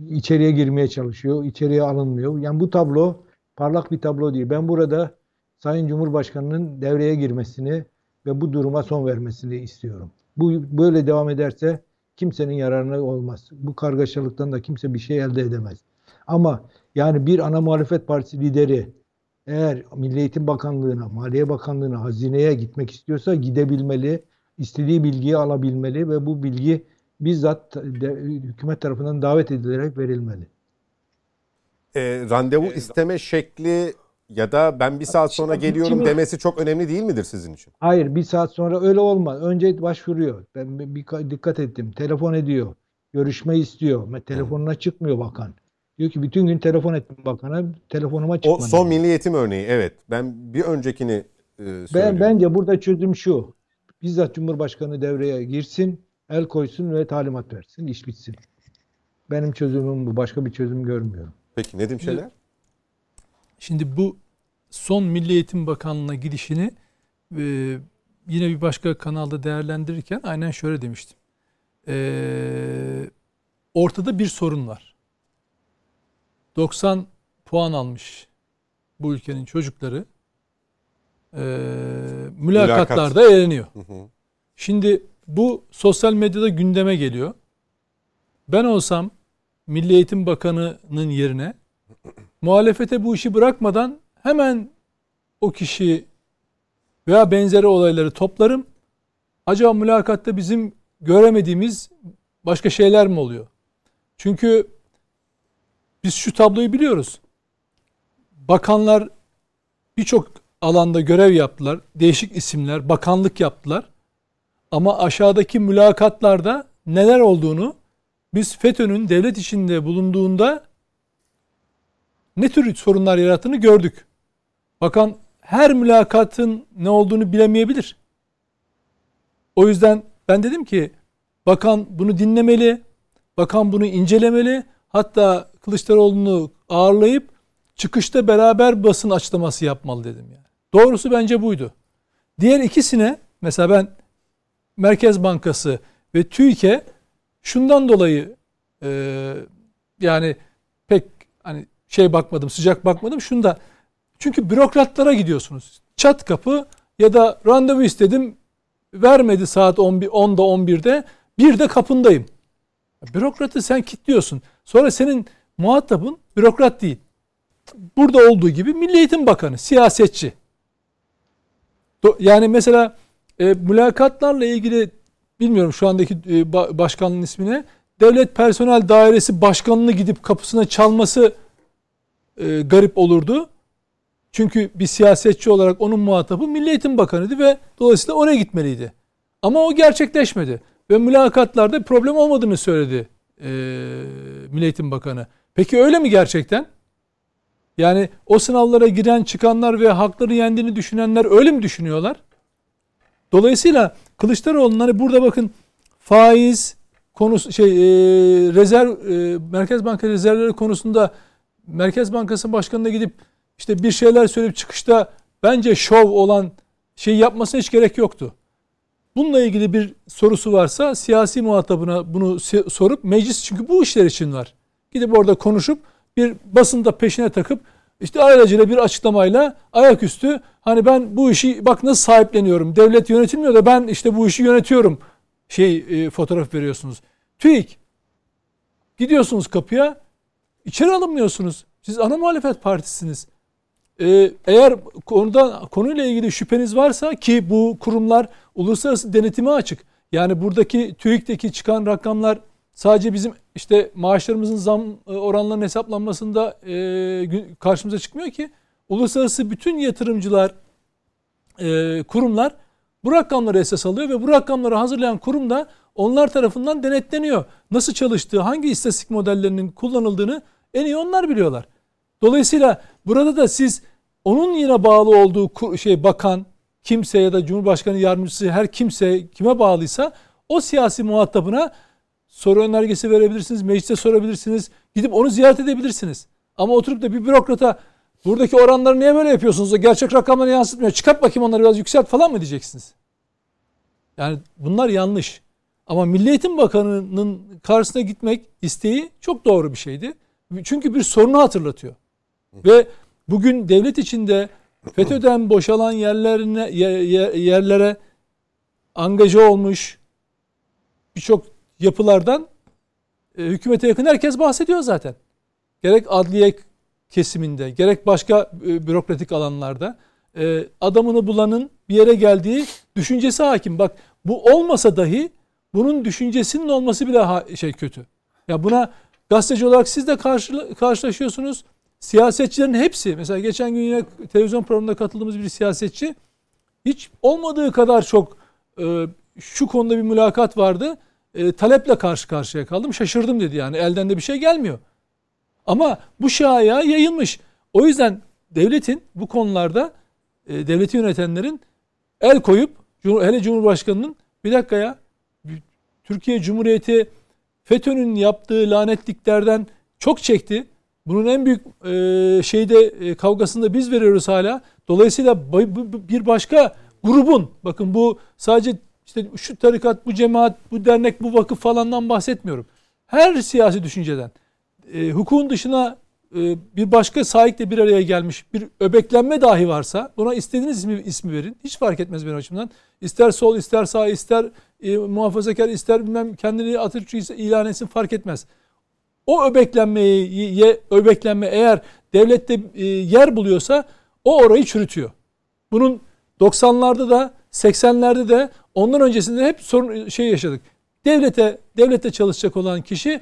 içeriye girmeye çalışıyor, içeriye alınmıyor. Yani bu tablo parlak bir tablo değil. Ben burada Sayın Cumhurbaşkanı'nın devreye girmesini ve bu duruma son vermesini istiyorum. Bu böyle devam ederse kimsenin yararına olmaz. Bu kargaşalıktan da kimse bir şey elde edemez. Ama yani bir ana muhalefet partisi lideri eğer Milli Eğitim Bakanlığı'na, Maliye Bakanlığı'na, hazineye gitmek istiyorsa gidebilmeli, istediği bilgiyi alabilmeli ve bu bilgi bizzat de, hükümet tarafından davet edilerek verilmeli. E, randevu isteme şekli ya da ben bir saat sonra geliyorum demesi çok önemli değil midir sizin için? Hayır bir saat sonra öyle olmaz. Önce başvuruyor. Ben bir, bir dikkat ettim. Telefon ediyor. Görüşme istiyor. Telefonuna çıkmıyor bakan. Diyor ki bütün gün telefon ettim bakana. Telefonuma O çıkmadı. son milli eğitim örneği evet. Ben bir öncekini e, Ben, bence burada çözüm şu. Bizzat Cumhurbaşkanı devreye girsin, el koysun ve talimat versin, iş bitsin. Benim çözümüm bu. Başka bir çözüm görmüyorum. Peki Nedim Şener? Şimdi bu son Milli Eğitim Bakanlığı'na gidişini e, yine bir başka kanalda değerlendirirken aynen şöyle demiştim. E, ortada bir sorun var. 90 puan almış bu ülkenin çocukları e, mülakatlarda eğleniyor. Hı hı. Şimdi bu sosyal medyada gündeme geliyor. Ben olsam Milli Eğitim Bakanı'nın yerine muhalefete bu işi bırakmadan hemen o kişi veya benzeri olayları toplarım. Acaba mülakatta bizim göremediğimiz başka şeyler mi oluyor? Çünkü biz şu tabloyu biliyoruz. Bakanlar birçok alanda görev yaptılar. Değişik isimler, bakanlık yaptılar. Ama aşağıdaki mülakatlarda neler olduğunu biz FETÖ'nün devlet içinde bulunduğunda ne tür sorunlar yarattığını gördük. Bakan her mülakatın ne olduğunu bilemeyebilir. O yüzden ben dedim ki bakan bunu dinlemeli, bakan bunu incelemeli. Hatta Kılıçdaroğlu'nu ağırlayıp çıkışta beraber basın açıklaması yapmalı dedim yani. Doğrusu bence buydu. Diğer ikisine mesela ben Merkez Bankası ve TÜİK'e şundan dolayı e, yani pek hani şey bakmadım, sıcak bakmadım. Şunda çünkü bürokratlara gidiyorsunuz. Çat kapı ya da randevu istedim vermedi saat 11, 10'da 11'de bir de kapındayım. Bürokratı sen kilitliyorsun. Sonra senin muhatabın bürokrat değil. Burada olduğu gibi Milli Eğitim Bakanı, siyasetçi. Yani mesela e, mülakatlarla ilgili bilmiyorum şu andaki e, ba- başkanlığın ismini devlet personel dairesi başkanını gidip kapısına çalması e, garip olurdu. Çünkü bir siyasetçi olarak onun muhatabı Milli Eğitim Bakanı'ydı ve dolayısıyla oraya gitmeliydi. Ama o gerçekleşmedi. Ve mülakatlarda problem olmadığını söyledi e, Milli Eğitim Bakanı. Peki öyle mi gerçekten? Yani o sınavlara giren çıkanlar ve hakları yendiğini düşünenler öyle mi düşünüyorlar? Dolayısıyla Kılıçdaroğlu'nun hani burada bakın faiz konusu şey e, rezerv e, Merkez Banka rezervleri konusunda Merkez Bankası Başkanı'na gidip işte bir şeyler söyleyip çıkışta bence şov olan şey yapmasına hiç gerek yoktu. Bununla ilgili bir sorusu varsa siyasi muhatabına bunu sorup meclis çünkü bu işler için var. Gidip orada konuşup bir basında peşine takıp işte aracıyla bir açıklamayla ayaküstü hani ben bu işi bak nasıl sahipleniyorum. Devlet yönetilmiyor da ben işte bu işi yönetiyorum şey e, fotoğraf veriyorsunuz. TÜİK gidiyorsunuz kapıya içeri alınmıyorsunuz. Siz ana muhalefet partisiniz. Ee, eğer konuda konuyla ilgili şüpheniz varsa ki bu kurumlar uluslararası denetime açık. Yani buradaki TÜİK'teki çıkan rakamlar sadece bizim işte maaşlarımızın zam e, oranlarının hesaplanmasında e, karşımıza çıkmıyor ki. Uluslararası bütün yatırımcılar, e, kurumlar bu rakamları esas alıyor ve bu rakamları hazırlayan kurum da onlar tarafından denetleniyor. Nasıl çalıştığı, hangi istatistik modellerinin kullanıldığını en iyi onlar biliyorlar. Dolayısıyla burada da siz onun yine bağlı olduğu şey bakan kimse ya da Cumhurbaşkanı yardımcısı her kimse kime bağlıysa o siyasi muhatabına soru önergesi verebilirsiniz, mecliste sorabilirsiniz, gidip onu ziyaret edebilirsiniz. Ama oturup da bir bürokrata buradaki oranları niye böyle yapıyorsunuz? O gerçek rakamları yansıtmıyor. Çıkart bakayım onları biraz yükselt falan mı diyeceksiniz? Yani bunlar yanlış. Ama Milli Eğitim Bakanı'nın karşısına gitmek isteği çok doğru bir şeydi. Çünkü bir sorunu hatırlatıyor. Ve bugün devlet içinde FETÖ'den boşalan yerlerine ye- ye- yerlere angaja olmuş birçok yapılardan e, hükümete yakın herkes bahsediyor zaten. Gerek adliye kesiminde, gerek başka e, bürokratik alanlarda e, adamını bulanın bir yere geldiği düşüncesi hakim. Bak bu olmasa dahi bunun düşüncesinin olması bile şey kötü. Ya buna gazeteci olarak siz de karşıla- karşılaşıyorsunuz. Siyasetçilerin hepsi mesela geçen gün yine televizyon programında katıldığımız bir siyasetçi hiç olmadığı kadar çok e, şu konuda bir mülakat vardı. E, taleple karşı karşıya kaldım. Şaşırdım dedi yani. Elden de bir şey gelmiyor. Ama bu şaya yayılmış. O yüzden devletin bu konularda e, devleti yönetenlerin el koyup hele Cumhurbaşkanı'nın bir dakika ya Türkiye Cumhuriyeti FETÖ'nün yaptığı lanetliklerden çok çekti. Bunun en büyük e, şeyde e, kavgasını da biz veriyoruz hala. Dolayısıyla bir başka grubun bakın bu sadece işte şu tarikat, bu cemaat, bu dernek, bu vakıf falandan bahsetmiyorum. Her siyasi düşünceden e, hukukun dışına e, bir başka sahikle bir araya gelmiş bir öbeklenme dahi varsa buna istediğiniz ismi, ismi verin. Hiç fark etmez benim açımdan. İster sol, ister sağ, ister e, muhafazakar, ister bilmem kendini Atatürkçü ilan etsin fark etmez. O öbeklenmeyi, ye, öbeklenme eğer devlette e, yer buluyorsa o orayı çürütüyor. Bunun 90'larda da 80'lerde de ondan öncesinde hep sorun şey yaşadık. Devlete devlette çalışacak olan kişi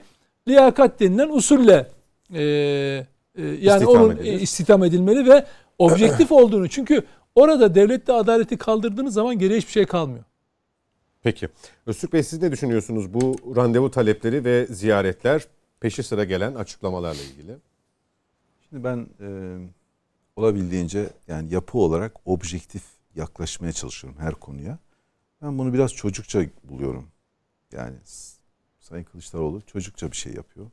liyakat denilen usulle e, e, yani İstihdam onun edilir. e, istihdam edilmeli ve objektif olduğunu çünkü orada devlette adaleti kaldırdığınız zaman geriye hiçbir şey kalmıyor. Peki. Öztürk Bey siz ne düşünüyorsunuz bu randevu talepleri ve ziyaretler peşi sıra gelen açıklamalarla ilgili? Şimdi ben e, olabildiğince yani yapı olarak objektif yaklaşmaya çalışıyorum her konuya. Ben bunu biraz çocukça buluyorum. Yani Sayın Kılıçdaroğlu çocukça bir şey yapıyor.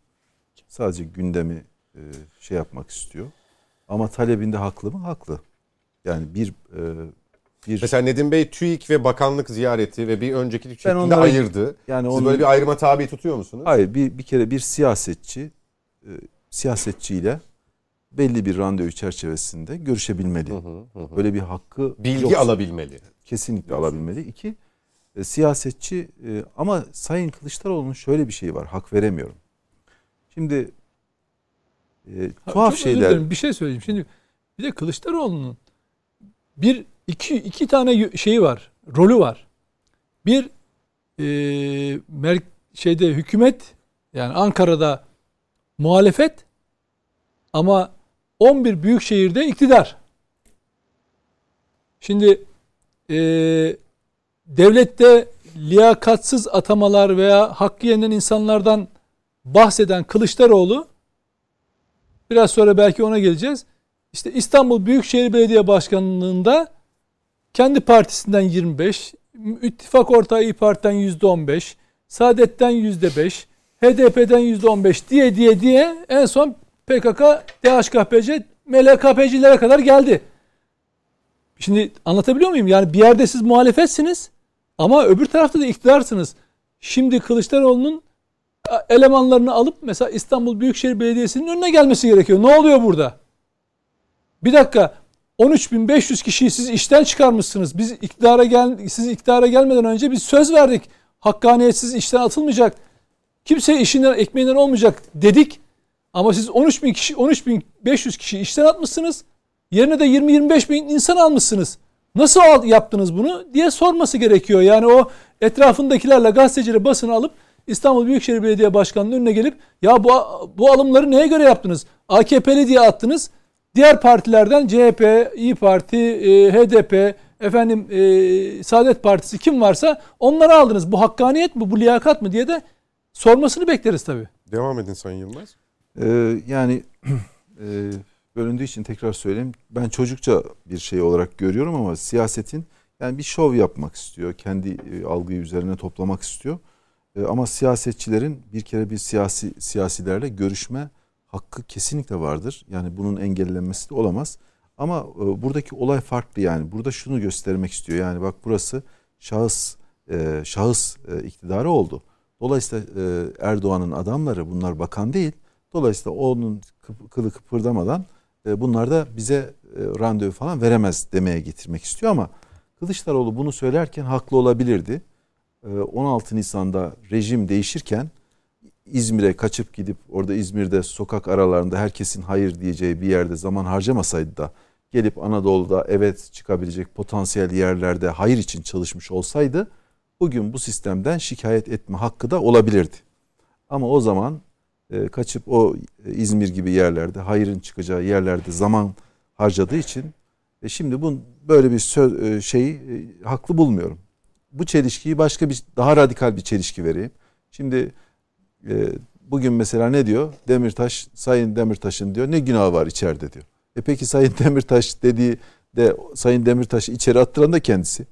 Sadece gündemi e, şey yapmak istiyor. Ama talebinde haklı mı? Haklı. Yani bir e, bir Mesela Nedim Bey TÜİK ve bakanlık ziyareti ve bir önceki şeklinde onlara- ayırdı. yani Siz onun- böyle bir ayrıma tabi tutuyor musunuz? Hayır bir, bir kere bir siyasetçi e, siyasetçiyle belli bir randevu çerçevesinde görüşebilmeli. Hı hı, hı. Böyle bir hakkı Bilgi yoksa- alabilmeli. kesinlikle alabilmeli. İki, e, siyasetçi e, ama Sayın Kılıçdaroğlu'nun şöyle bir şeyi var. Hak veremiyorum. Şimdi e, Ha, tuhaf çok özür şeyler. bir şey söyleyeyim. Şimdi bir de Kılıçdaroğlu'nun bir iki iki tane şeyi var. Rolü var. Bir e, mer- şeyde hükümet yani Ankara'da muhalefet ama 11 büyük şehirde iktidar. Şimdi e, devlette liyakatsız atamalar veya hakkı yenen insanlardan bahseden Kılıçdaroğlu Biraz sonra belki ona geleceğiz. İşte İstanbul Büyükşehir Belediye Başkanlığı'nda kendi partisinden 25, İttifak Ortağı İYİ Parti'den %15, Saadet'ten %5, HDP'den %15 diye diye diye en son PKK, DHKPC, MLKP'cilere kadar geldi. Şimdi anlatabiliyor muyum? Yani bir yerde siz muhalefetsiniz ama öbür tarafta da iktidarsınız. Şimdi Kılıçdaroğlu'nun elemanlarını alıp mesela İstanbul Büyükşehir Belediyesi'nin önüne gelmesi gerekiyor. Ne oluyor burada? Bir dakika 13.500 kişiyi siz işten çıkarmışsınız. Biz iktidara gel siz iktidara gelmeden önce biz söz verdik. Hakkaniyetsiz işten atılmayacak. Kimse işinden ekmeğinden olmayacak dedik. Ama siz 13.000 kişi 13.500 kişi işten atmışsınız. Yerine de 20-25 bin insan almışsınız. Nasıl yaptınız bunu diye sorması gerekiyor. Yani o etrafındakilerle gazetecileri basını alıp İstanbul Büyükşehir Belediye Başkanı'nın önüne gelip ya bu bu alımları neye göre yaptınız? AKP'li diye attınız. Diğer partilerden CHP, İyi Parti, e, HDP, efendim e, Saadet Partisi kim varsa onları aldınız. Bu hakkaniyet mi, bu liyakat mı diye de sormasını bekleriz tabii. Devam edin Sayın Yılmaz. E, yani e, bölündüğü için tekrar söyleyeyim. Ben çocukça bir şey olarak görüyorum ama siyasetin yani bir şov yapmak istiyor. Kendi e, algıyı üzerine toplamak istiyor. E, ama siyasetçilerin bir kere bir siyasi siyasilerle görüşme hakkı kesinlikle vardır. Yani bunun engellenmesi de olamaz. Ama e, buradaki olay farklı yani. Burada şunu göstermek istiyor. Yani bak burası şahıs e, şahıs e, iktidarı oldu. Dolayısıyla e, Erdoğan'ın adamları bunlar bakan değil. Dolayısıyla onun kıp- kılı kıpırdamadan e, bunlar da bize e, randevu falan veremez demeye getirmek istiyor ama Kılıçdaroğlu bunu söylerken haklı olabilirdi. E, 16 Nisan'da rejim değişirken İzmir'e kaçıp gidip orada İzmir'de sokak aralarında herkesin hayır diyeceği bir yerde zaman harcamasaydı da gelip Anadolu'da evet çıkabilecek potansiyel yerlerde hayır için çalışmış olsaydı bugün bu sistemden şikayet etme hakkı da olabilirdi. Ama o zaman e, kaçıp o e, İzmir gibi yerlerde hayırın çıkacağı yerlerde zaman harcadığı için e, şimdi bu böyle bir söz, e, şeyi e, haklı bulmuyorum. Bu çelişkiyi başka bir daha radikal bir çelişki vereyim. Şimdi e, bugün mesela ne diyor? Demirtaş, Sayın Demirtaş'ın diyor ne günah var içeride diyor. E peki Sayın Demirtaş dediği de Sayın Demirtaş'ı içeri attıran da kendisi.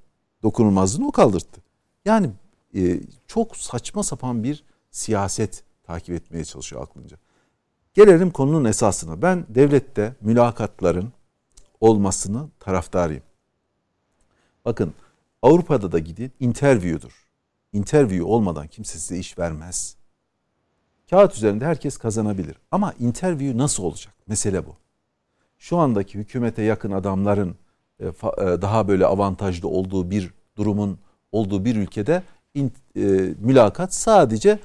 Dokunulmazlığını o kaldırdı. Yani e, çok saçma sapan bir siyaset takip etmeye çalışıyor aklınca. Gelelim konunun esasına. Ben devlette mülakatların olmasını taraftarıyım. Bakın Avrupa'da da gidin interview'dur. Interview olmadan kimse size iş vermez. Kağıt üzerinde herkes kazanabilir. Ama interview nasıl olacak? Mesele bu. Şu andaki hükümete yakın adamların e, e, daha böyle avantajlı olduğu bir durumun olduğu bir ülkede e, mülakat sadece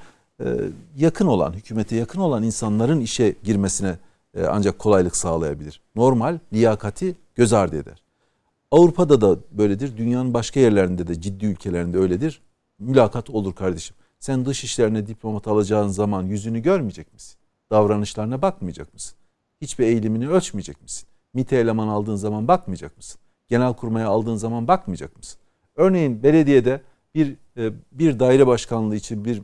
yakın olan, hükümete yakın olan insanların işe girmesine ancak kolaylık sağlayabilir. Normal liyakati göz ardı eder. Avrupa'da da böyledir, dünyanın başka yerlerinde de ciddi ülkelerinde öyledir. Mülakat olur kardeşim. Sen dış işlerine diplomat alacağın zaman yüzünü görmeyecek misin? Davranışlarına bakmayacak mısın? Hiçbir eğilimini ölçmeyecek misin? MİT'e eleman aldığın zaman bakmayacak mısın? Genel kurmaya aldığın zaman bakmayacak mısın? Örneğin belediyede bir e, bir daire başkanlığı için bir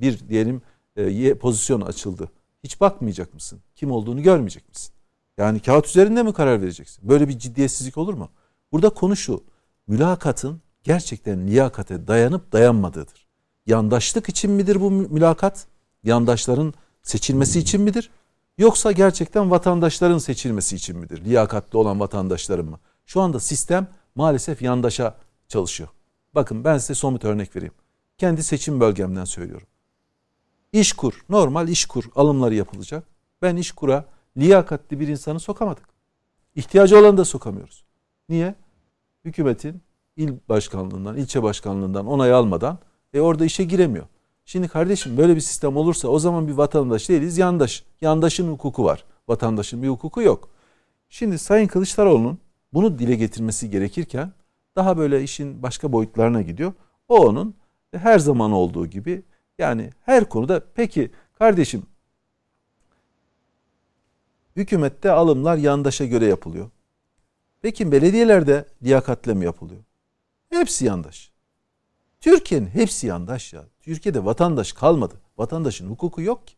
bir diyelim e, pozisyon açıldı. Hiç bakmayacak mısın? Kim olduğunu görmeyecek misin? Yani kağıt üzerinde mi karar vereceksin? Böyle bir ciddiyetsizlik olur mu? Burada konu şu. Mülakatın gerçekten liyakate dayanıp dayanmadığıdır. Yandaşlık için midir bu mülakat? Yandaşların seçilmesi için midir? Yoksa gerçekten vatandaşların seçilmesi için midir? Liyakatli olan vatandaşların mı? Şu anda sistem maalesef yandaşa çalışıyor. Bakın ben size somut örnek vereyim. Kendi seçim bölgemden söylüyorum. İşkur, normal işkur alımları yapılacak. Ben işkura liyakatli bir insanı sokamadık. İhtiyacı olanı da sokamıyoruz. Niye? Hükümetin il başkanlığından, ilçe başkanlığından onay almadan e orada işe giremiyor. Şimdi kardeşim böyle bir sistem olursa o zaman bir vatandaş değiliz, yandaş. Yandaşın hukuku var. Vatandaşın bir hukuku yok. Şimdi Sayın Kılıçdaroğlu'nun bunu dile getirmesi gerekirken daha böyle işin başka boyutlarına gidiyor. O onun her zaman olduğu gibi yani her konuda peki kardeşim hükümette alımlar yandaşa göre yapılıyor. Peki belediyelerde liyakatle mi yapılıyor? Hepsi yandaş. Türkiye'nin hepsi yandaş ya. Türkiye'de vatandaş kalmadı. Vatandaşın hukuku yok ki.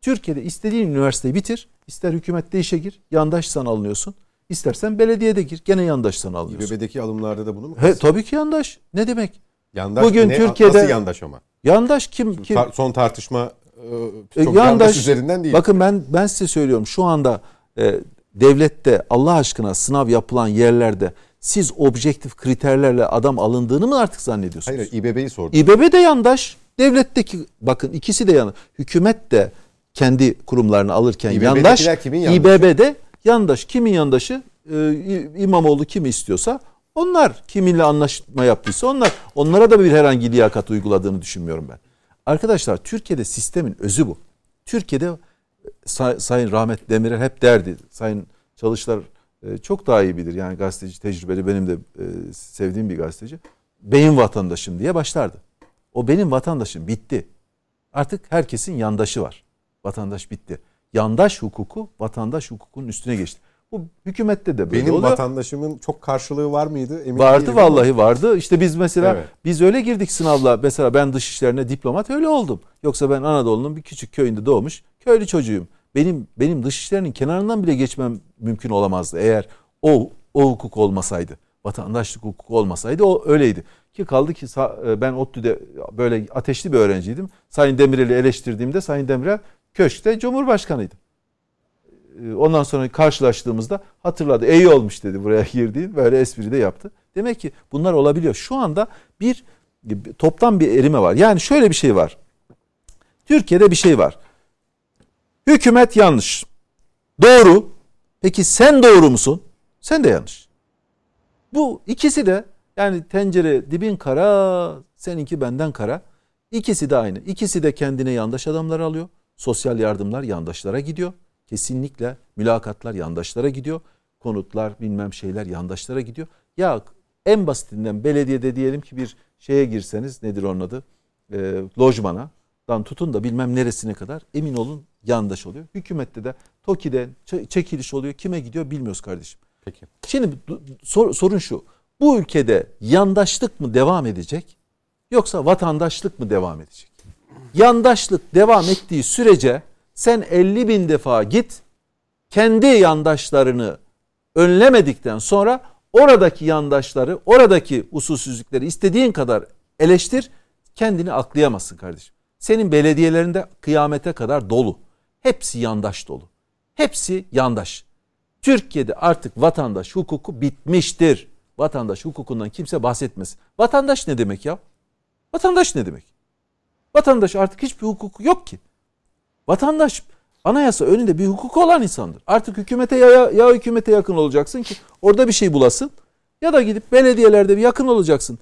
Türkiye'de istediğin üniversiteyi bitir, ister hükümette işe gir, yandaşsan alınıyorsun. İstersen belediyede gir, gene yandaşsan alınıyorsun. İBB'deki alımlarda da bunu mu? He, tabii ki yandaş. Ne demek? Yandaş Bugün ne, Türkiye'de nasıl yandaş ama? Yandaş kim? kim? Tar- son tartışma e, E, çok yandaş, üzerinden değil. Bakın ben ben size söylüyorum şu anda e, devlette Allah aşkına sınav yapılan yerlerde siz objektif kriterlerle adam alındığını mı artık zannediyorsunuz? Hayır İBB'yi sordum. İBB de yandaş. Devletteki bakın ikisi de yandaş. Hükümet de kendi kurumlarını alırken yandaş. kimin yandaşı? İBB de yandaş. Kimin yandaşı? Ee, İmamoğlu kimi istiyorsa onlar kiminle anlaşma yaptıysa onlar. Onlara da bir herhangi liyakat uyguladığını düşünmüyorum ben. Arkadaşlar Türkiye'de sistemin özü bu. Türkiye'de Say, Sayın Rahmet Demirel hep derdi. Sayın Çalışlar e, çok daha iyi bilir. Yani gazeteci tecrübeli benim de e, sevdiğim bir gazeteci. Benim vatandaşım diye başlardı. O benim vatandaşım bitti. Artık herkesin yandaşı var. Vatandaş bitti. Yandaş hukuku vatandaş hukukunun üstüne geçti. Bu hükümette de böyle Benim oluyor. vatandaşımın çok karşılığı var mıydı? Emin Vardı değilim vallahi vardı. İşte biz mesela Evet. biz öyle girdik sınavla. Mesela ben dış işlerine diplomat öyle oldum. Yoksa ben Anadolu'nun bir küçük köyünde doğmuş köylü çocuğuyum. Benim benim dış işlerinin kenarından bile geçmem mümkün olamazdı eğer o o hukuk olmasaydı. Vatandaşlık hukuku olmasaydı o öyleydi. Ki kaldı ki e, ben ODTÜ'de böyle ateşli bir öğrenciydim. Sayın Demirel'i eleştirdiğimde Sayın Demirel köşkte Cumhurbaşkanıydı. E, Ondan sonra karşılaştığımızda hatırladı. İyi olmuş dedi buraya girdiğin. Böyle espri de yaptı. Demek ki bunlar olabiliyor. Şu anda bir toptan bir erime var. Yani şöyle bir şey var. Türkiye'de bir şey var. Hükümet yanlış. Doğru. Peki sen doğru musun? Sen de yanlış. Bu ikisi de yani tencere dibin kara, seninki benden kara. İkisi de aynı. İkisi de kendine yandaş adamlar alıyor. Sosyal yardımlar yandaşlara gidiyor. Kesinlikle mülakatlar yandaşlara gidiyor. Konutlar bilmem şeyler yandaşlara gidiyor. Ya en basitinden belediyede diyelim ki bir şeye girseniz nedir onun adı? E, lojmana dan tutun da bilmem neresine kadar emin olun yandaş oluyor. Hükümette de TOKİ'de çekiliş oluyor. Kime gidiyor bilmiyoruz kardeşim. Peki. Şimdi sor- sorun şu. Bu ülkede yandaşlık mı devam edecek yoksa vatandaşlık mı devam edecek? Yandaşlık devam ettiği sürece sen 50 bin defa git kendi yandaşlarını önlemedikten sonra oradaki yandaşları, oradaki usulsüzlükleri istediğin kadar eleştir kendini aklayamazsın kardeşim. Senin belediyelerinde kıyamete kadar dolu. Hepsi yandaş dolu. Hepsi yandaş. Türkiye'de artık vatandaş hukuku bitmiştir. Vatandaş hukukundan kimse bahsetmez. Vatandaş ne demek ya? Vatandaş ne demek? Vatandaş artık hiçbir hukuku yok ki. Vatandaş anayasa önünde bir hukuku olan insandır. Artık hükümete ya, ya hükümete yakın olacaksın ki orada bir şey bulasın ya da gidip belediyelerde bir yakın olacaksın.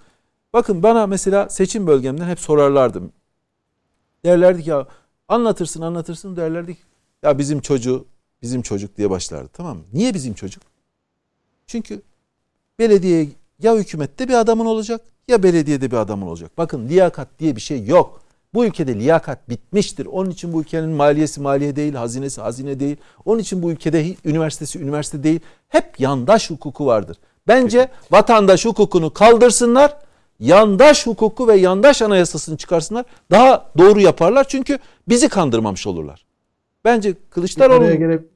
Bakın bana mesela seçim bölgemden hep sorarlardı. Derlerdi ki ya anlatırsın anlatırsın derlerdi ki ya bizim çocuğu bizim çocuk diye başlardı tamam mı? Niye bizim çocuk? Çünkü belediye ya hükümette bir adamın olacak ya belediyede bir adamın olacak. Bakın liyakat diye bir şey yok. Bu ülkede liyakat bitmiştir. Onun için bu ülkenin maliyesi maliye değil, hazinesi hazine değil. Onun için bu ülkede üniversitesi üniversite değil. Hep yandaş hukuku vardır. Bence vatandaş hukukunu kaldırsınlar. Yandaş hukuku ve yandaş anayasasını çıkarsınlar. Daha doğru yaparlar çünkü bizi kandırmamış olurlar. Bence Kılıçdaroğlu girip-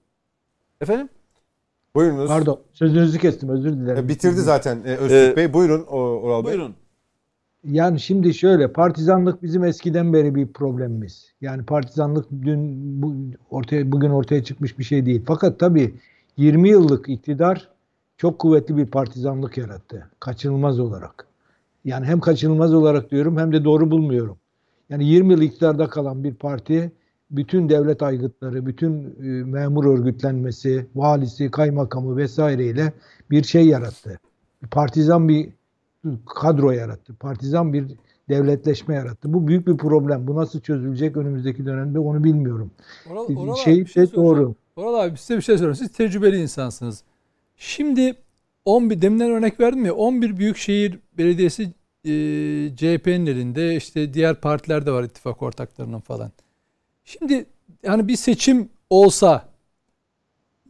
efendim Buyurunuz. Pardon sözünüzü kestim özür dilerim. E, Bitirdi zaten e, Öztürk Ee, Bey. Buyurun o- Oral Bey. buyurun. Yani şimdi şöyle partizanlık bizim eskiden beri bir problemimiz. Yani partizanlık dün bu ortaya bugün ortaya çıkmış bir şey değil. Fakat tabii 20 yıllık iktidar çok kuvvetli bir partizanlık yarattı. Kaçınılmaz olarak. Yani hem kaçınılmaz olarak diyorum hem de doğru bulmuyorum. Yani 20 yıl iktidarda kalan bir parti bütün devlet aygıtları, bütün e, memur örgütlenmesi, valisi, kaymakamı vesaireyle bir şey yarattı. Partizan bir kadro yarattı. Partizan bir devletleşme yarattı. Bu büyük bir problem. Bu nasıl çözülecek önümüzdeki dönemde onu bilmiyorum. Oral, Oral abi şey bir şey soracağım. doğru. Oral abi size bir şey sorayım. Siz tecrübeli insansınız. Şimdi 11 deminden örnek verdim ya 11 büyükşehir belediyesi e, CHP'nin elinde işte diğer partiler de var ittifak ortaklarının falan. Şimdi yani bir seçim olsa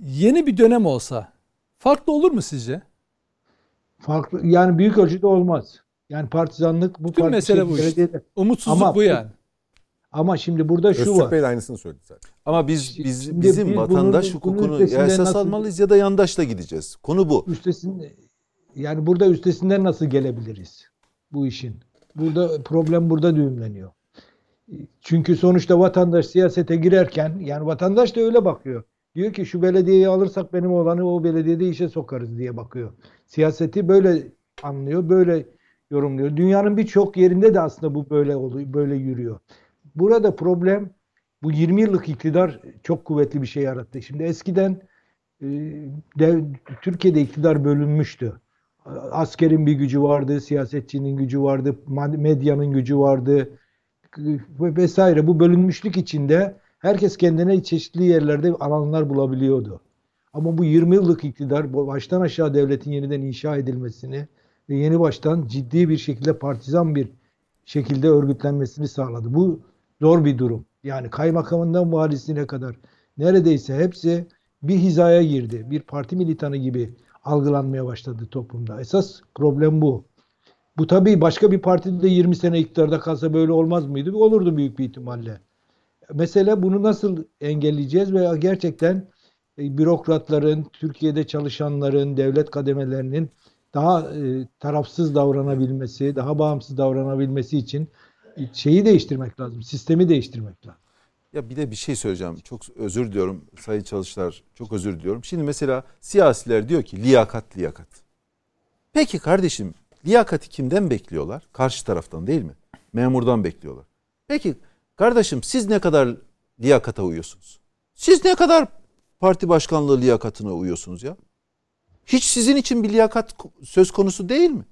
yeni bir dönem olsa farklı olur mu sizce? Farklı yani büyük ölçüde olmaz. Yani partizanlık bu parti- mesele şey, bu işte. belediyede- Umutsuzluk Ama bu- yani. Ama şimdi burada şu Öztürk var. Bey de aynısını söyledi zaten. Ama biz biz Şimdi bizim biz vatandaş bunun- bunun hukukunu üstesinden ya esas nasıl- almalıyız ya da yandaşla gideceğiz. Konu bu. Üstesinde yani burada üstesinden nasıl gelebiliriz bu işin? Burada problem burada düğümleniyor. Çünkü sonuçta vatandaş siyasete girerken yani vatandaş da öyle bakıyor. Diyor ki şu belediyeyi alırsak benim oğlanı o belediyede işe sokarız diye bakıyor. Siyaseti böyle anlıyor, böyle yorumluyor. Dünyanın birçok yerinde de aslında bu böyle oluyor, böyle yürüyor. Burada problem bu 20 yıllık iktidar çok kuvvetli bir şey yarattı. Şimdi eskiden e, Türkiye'de iktidar bölünmüştü. Askerin bir gücü vardı, siyasetçinin gücü vardı, medyanın gücü vardı ve vesaire. Bu bölünmüşlük içinde herkes kendine çeşitli yerlerde alanlar bulabiliyordu. Ama bu 20 yıllık iktidar baştan aşağı devletin yeniden inşa edilmesini ve yeni baştan ciddi bir şekilde partizan bir şekilde örgütlenmesini sağladı. Bu zor bir durum. Yani kaymakamından valisine kadar neredeyse hepsi bir hizaya girdi. Bir parti militanı gibi algılanmaya başladı toplumda. Esas problem bu. Bu tabii başka bir partide de 20 sene iktidarda kalsa böyle olmaz mıydı? Olurdu büyük bir ihtimalle. Mesele bunu nasıl engelleyeceğiz ve gerçekten e, bürokratların, Türkiye'de çalışanların, devlet kademelerinin daha e, tarafsız davranabilmesi, daha bağımsız davranabilmesi için şeyi değiştirmek lazım, sistemi değiştirmek lazım. Ya bir de bir şey söyleyeceğim. Çok özür diliyorum Sayın Çalışlar. Çok özür diliyorum. Şimdi mesela siyasiler diyor ki liyakat liyakat. Peki kardeşim liyakati kimden bekliyorlar? Karşı taraftan değil mi? Memurdan bekliyorlar. Peki kardeşim siz ne kadar liyakata uyuyorsunuz? Siz ne kadar parti başkanlığı liyakatına uyuyorsunuz ya? Hiç sizin için bir liyakat söz konusu değil mi?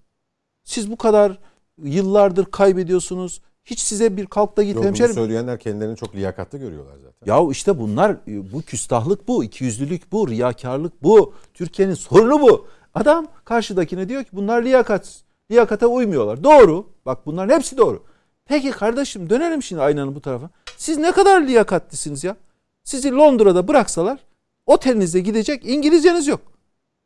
Siz bu kadar yıllardır kaybediyorsunuz. Hiç size bir kalk da git Yok, bunu hemşerim. söyleyenler kendilerini çok liyakatlı görüyorlar zaten. Ya işte bunlar bu küstahlık bu, ikiyüzlülük bu, riyakarlık bu. Türkiye'nin sorunu bu. Adam karşıdakine diyor ki bunlar liyakat, liyakata uymuyorlar. Doğru. Bak bunların hepsi doğru. Peki kardeşim dönelim şimdi aynanın bu tarafa. Siz ne kadar liyakatlisiniz ya? Sizi Londra'da bıraksalar otelinize gidecek İngilizceniz yok.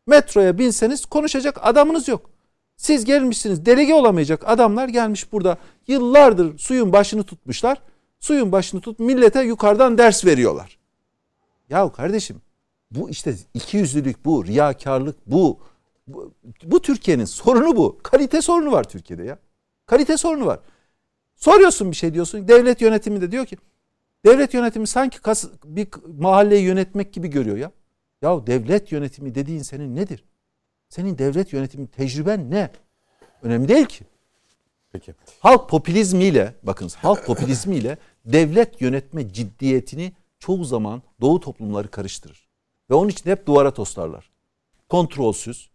Metroya binseniz konuşacak adamınız yok. Siz gelmişsiniz delege olamayacak adamlar gelmiş burada yıllardır suyun başını tutmuşlar. Suyun başını tut millete yukarıdan ders veriyorlar. Ya kardeşim bu işte ikiyüzlülük bu, riyakarlık bu. Bu, bu Türkiye'nin sorunu bu. Kalite sorunu var Türkiye'de ya. Kalite sorunu var. Soruyorsun bir şey diyorsun. Devlet yönetimi de diyor ki devlet yönetimi sanki kas, bir mahalleyi yönetmek gibi görüyor ya. Ya devlet yönetimi dediğin senin nedir? Senin devlet yönetimi tecrüben ne? Önemli değil ki. Peki. Halk popülizmiyle bakın halk popülizmiyle devlet yönetme ciddiyetini çoğu zaman doğu toplumları karıştırır. Ve onun için hep duvara toslarlar. Kontrolsüz,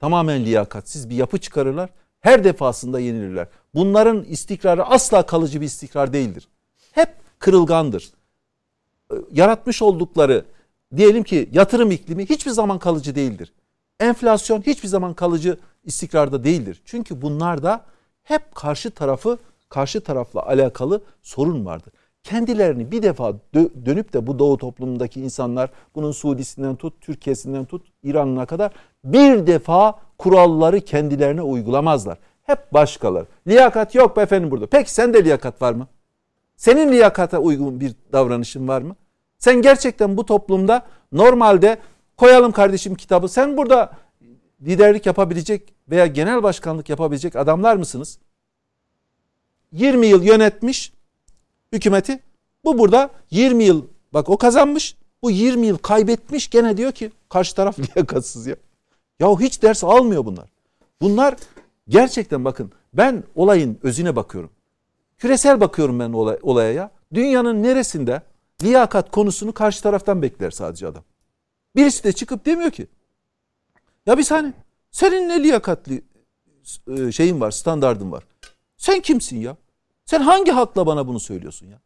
tamamen liyakatsiz bir yapı çıkarırlar. Her defasında yenilirler. Bunların istikrarı asla kalıcı bir istikrar değildir. Hep kırılgandır. Yaratmış oldukları diyelim ki yatırım iklimi hiçbir zaman kalıcı değildir. Enflasyon hiçbir zaman kalıcı istikrarda değildir. Çünkü bunlarda hep karşı tarafı karşı tarafla alakalı sorun vardır. Kendilerini bir defa dö- dönüp de bu doğu toplumundaki insanlar bunun Suudisinden tut, Türkiye'sinden tut, İran'ına kadar bir defa kuralları kendilerine uygulamazlar. Hep başkaları. Liyakat yok be efendim burada. Peki sende liyakat var mı? Senin liyakata uygun bir davranışın var mı? Sen gerçekten bu toplumda normalde koyalım kardeşim kitabı. Sen burada liderlik yapabilecek veya genel başkanlık yapabilecek adamlar mısınız? 20 yıl yönetmiş hükümeti. Bu burada 20 yıl bak o kazanmış. Bu 20 yıl kaybetmiş gene diyor ki karşı taraf liyakatsız ya. Ya hiç ders almıyor bunlar. Bunlar gerçekten bakın ben olayın özüne bakıyorum. Küresel bakıyorum ben olay, olaya ya. Dünyanın neresinde liyakat konusunu karşı taraftan bekler sadece adam. Birisi de çıkıp demiyor ki ya bir saniye senin ne liyakatli e, şeyin var standardın var. Sen kimsin ya? Sen hangi hakla bana bunu söylüyorsun ya?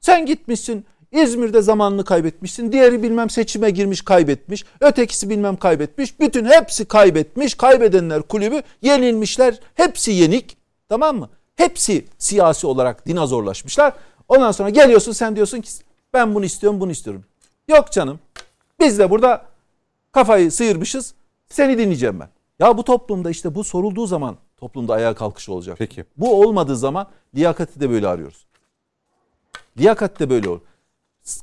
Sen gitmişsin İzmir'de zamanını kaybetmişsin. Diğeri bilmem seçime girmiş kaybetmiş. Ötekisi bilmem kaybetmiş. Bütün hepsi kaybetmiş. Kaybedenler kulübü yenilmişler. Hepsi yenik. Tamam mı? Hepsi siyasi olarak dinozorlaşmışlar. Ondan sonra geliyorsun sen diyorsun ki ben bunu istiyorum bunu istiyorum. Yok canım. Biz de burada kafayı sıyırmışız. Seni dinleyeceğim ben. Ya bu toplumda işte bu sorulduğu zaman toplumda ayağa kalkış olacak. Peki. Bu olmadığı zaman liyakati de böyle arıyoruz. Liyakat de böyle olur.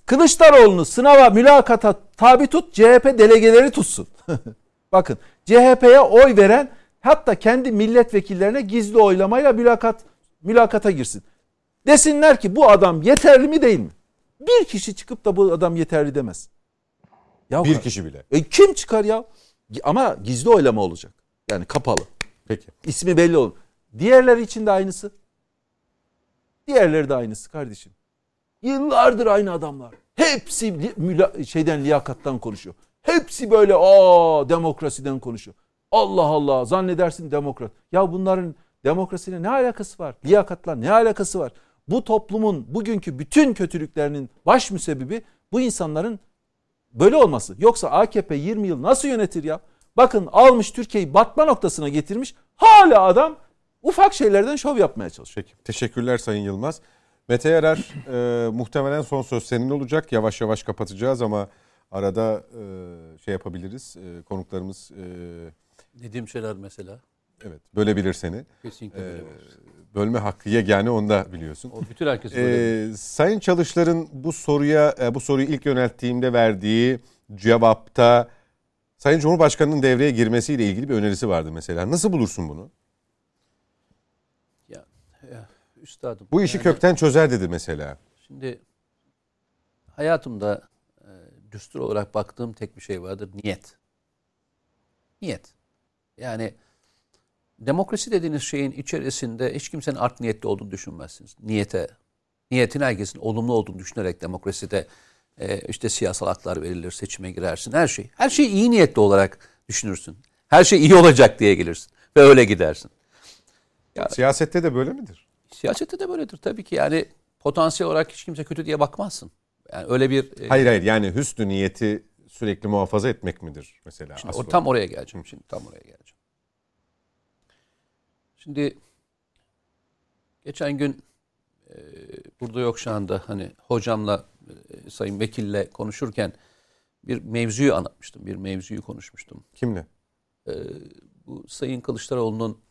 Kılıçdaroğlu'nu sınava, mülakata tabi tut, CHP delegeleri tutsun. Bakın CHP'ye oy veren hatta kendi milletvekillerine gizli oylamayla mülakat mülakata girsin. Desinler ki bu adam yeterli mi değil mi? Bir kişi çıkıp da bu adam yeterli demez. Ya Bir kişi bile. E kim çıkar ya? Ama gizli oylama olacak. Yani kapalı. Peki. İsmi belli olur. Diğerleri için de aynısı. Diğerleri de aynısı kardeşim. Yıllardır aynı adamlar. Hepsi li- şeyden liyakattan konuşuyor. Hepsi böyle aa demokrasiden konuşuyor. Allah Allah zannedersin demokrat. Ya bunların demokrasiyle ne alakası var? Liyakatla ne alakası var? Bu toplumun bugünkü bütün kötülüklerinin baş müsebbibi bu insanların böyle olması. Yoksa AKP 20 yıl nasıl yönetir ya? Bakın almış Türkiye'yi batma noktasına getirmiş. Hala adam ufak şeylerden şov yapmaya çalışıyor. Peki. Teşekkürler Sayın Yılmaz. Mete Yarar e, muhtemelen son söz senin olacak. Yavaş yavaş kapatacağız ama arada e, şey yapabiliriz. E, konuklarımız e, Dediğim şeyler mesela. evet bölebilir seni. Kesinlikle E, böyle. Bölme hakkı yegane onu da biliyorsun. O bütün herkesi böyle. Ee, Sayın Çalışlar'ın bu soruya e, bu soruyu ilk yönelttiğimde verdiği cevapta Sayın Cumhurbaşkanı'nın devreye girmesiyle ilgili bir önerisi vardı mesela. Nasıl bulursun bunu? Ya, ya, üstadım. Bu işi yani kökten çözer dedi mesela. Şimdi hayatımda e, düstur olarak baktığım tek bir şey vardır. Niyet. Niyet. Yani demokrasi dediğiniz şeyin içerisinde hiç kimsenin art niyetli olduğunu düşünmezsiniz. Niyete, niyetin herkesin olumlu olduğunu düşünerek demokraside E, işte siyasal haklar verilir, seçime girersin, her şey. Her şey iyi niyetli olarak düşünürsün. Her şey iyi olacak diye gelirsin ve öyle gidersin. Siyasette de böyle midir? Siyasette de böyledir tabii ki. Yani potansiyel olarak hiç kimse kötü diye bakmazsın. Yani öyle bir e, Hayır hayır yani hüsnü niyeti sürekli muhafaza etmek midir mesela? Şimdi o, tam oraya geleceğim. Şimdi tam oraya geleceğim. Şimdi geçen gün e, burada yok şu anda hani hocamla e, sayın vekille konuşurken bir mevzuyu anlatmıştım. Bir mevzuyu konuşmuştum. Kimle? E, bu sayın Kılıçdaroğlu'nun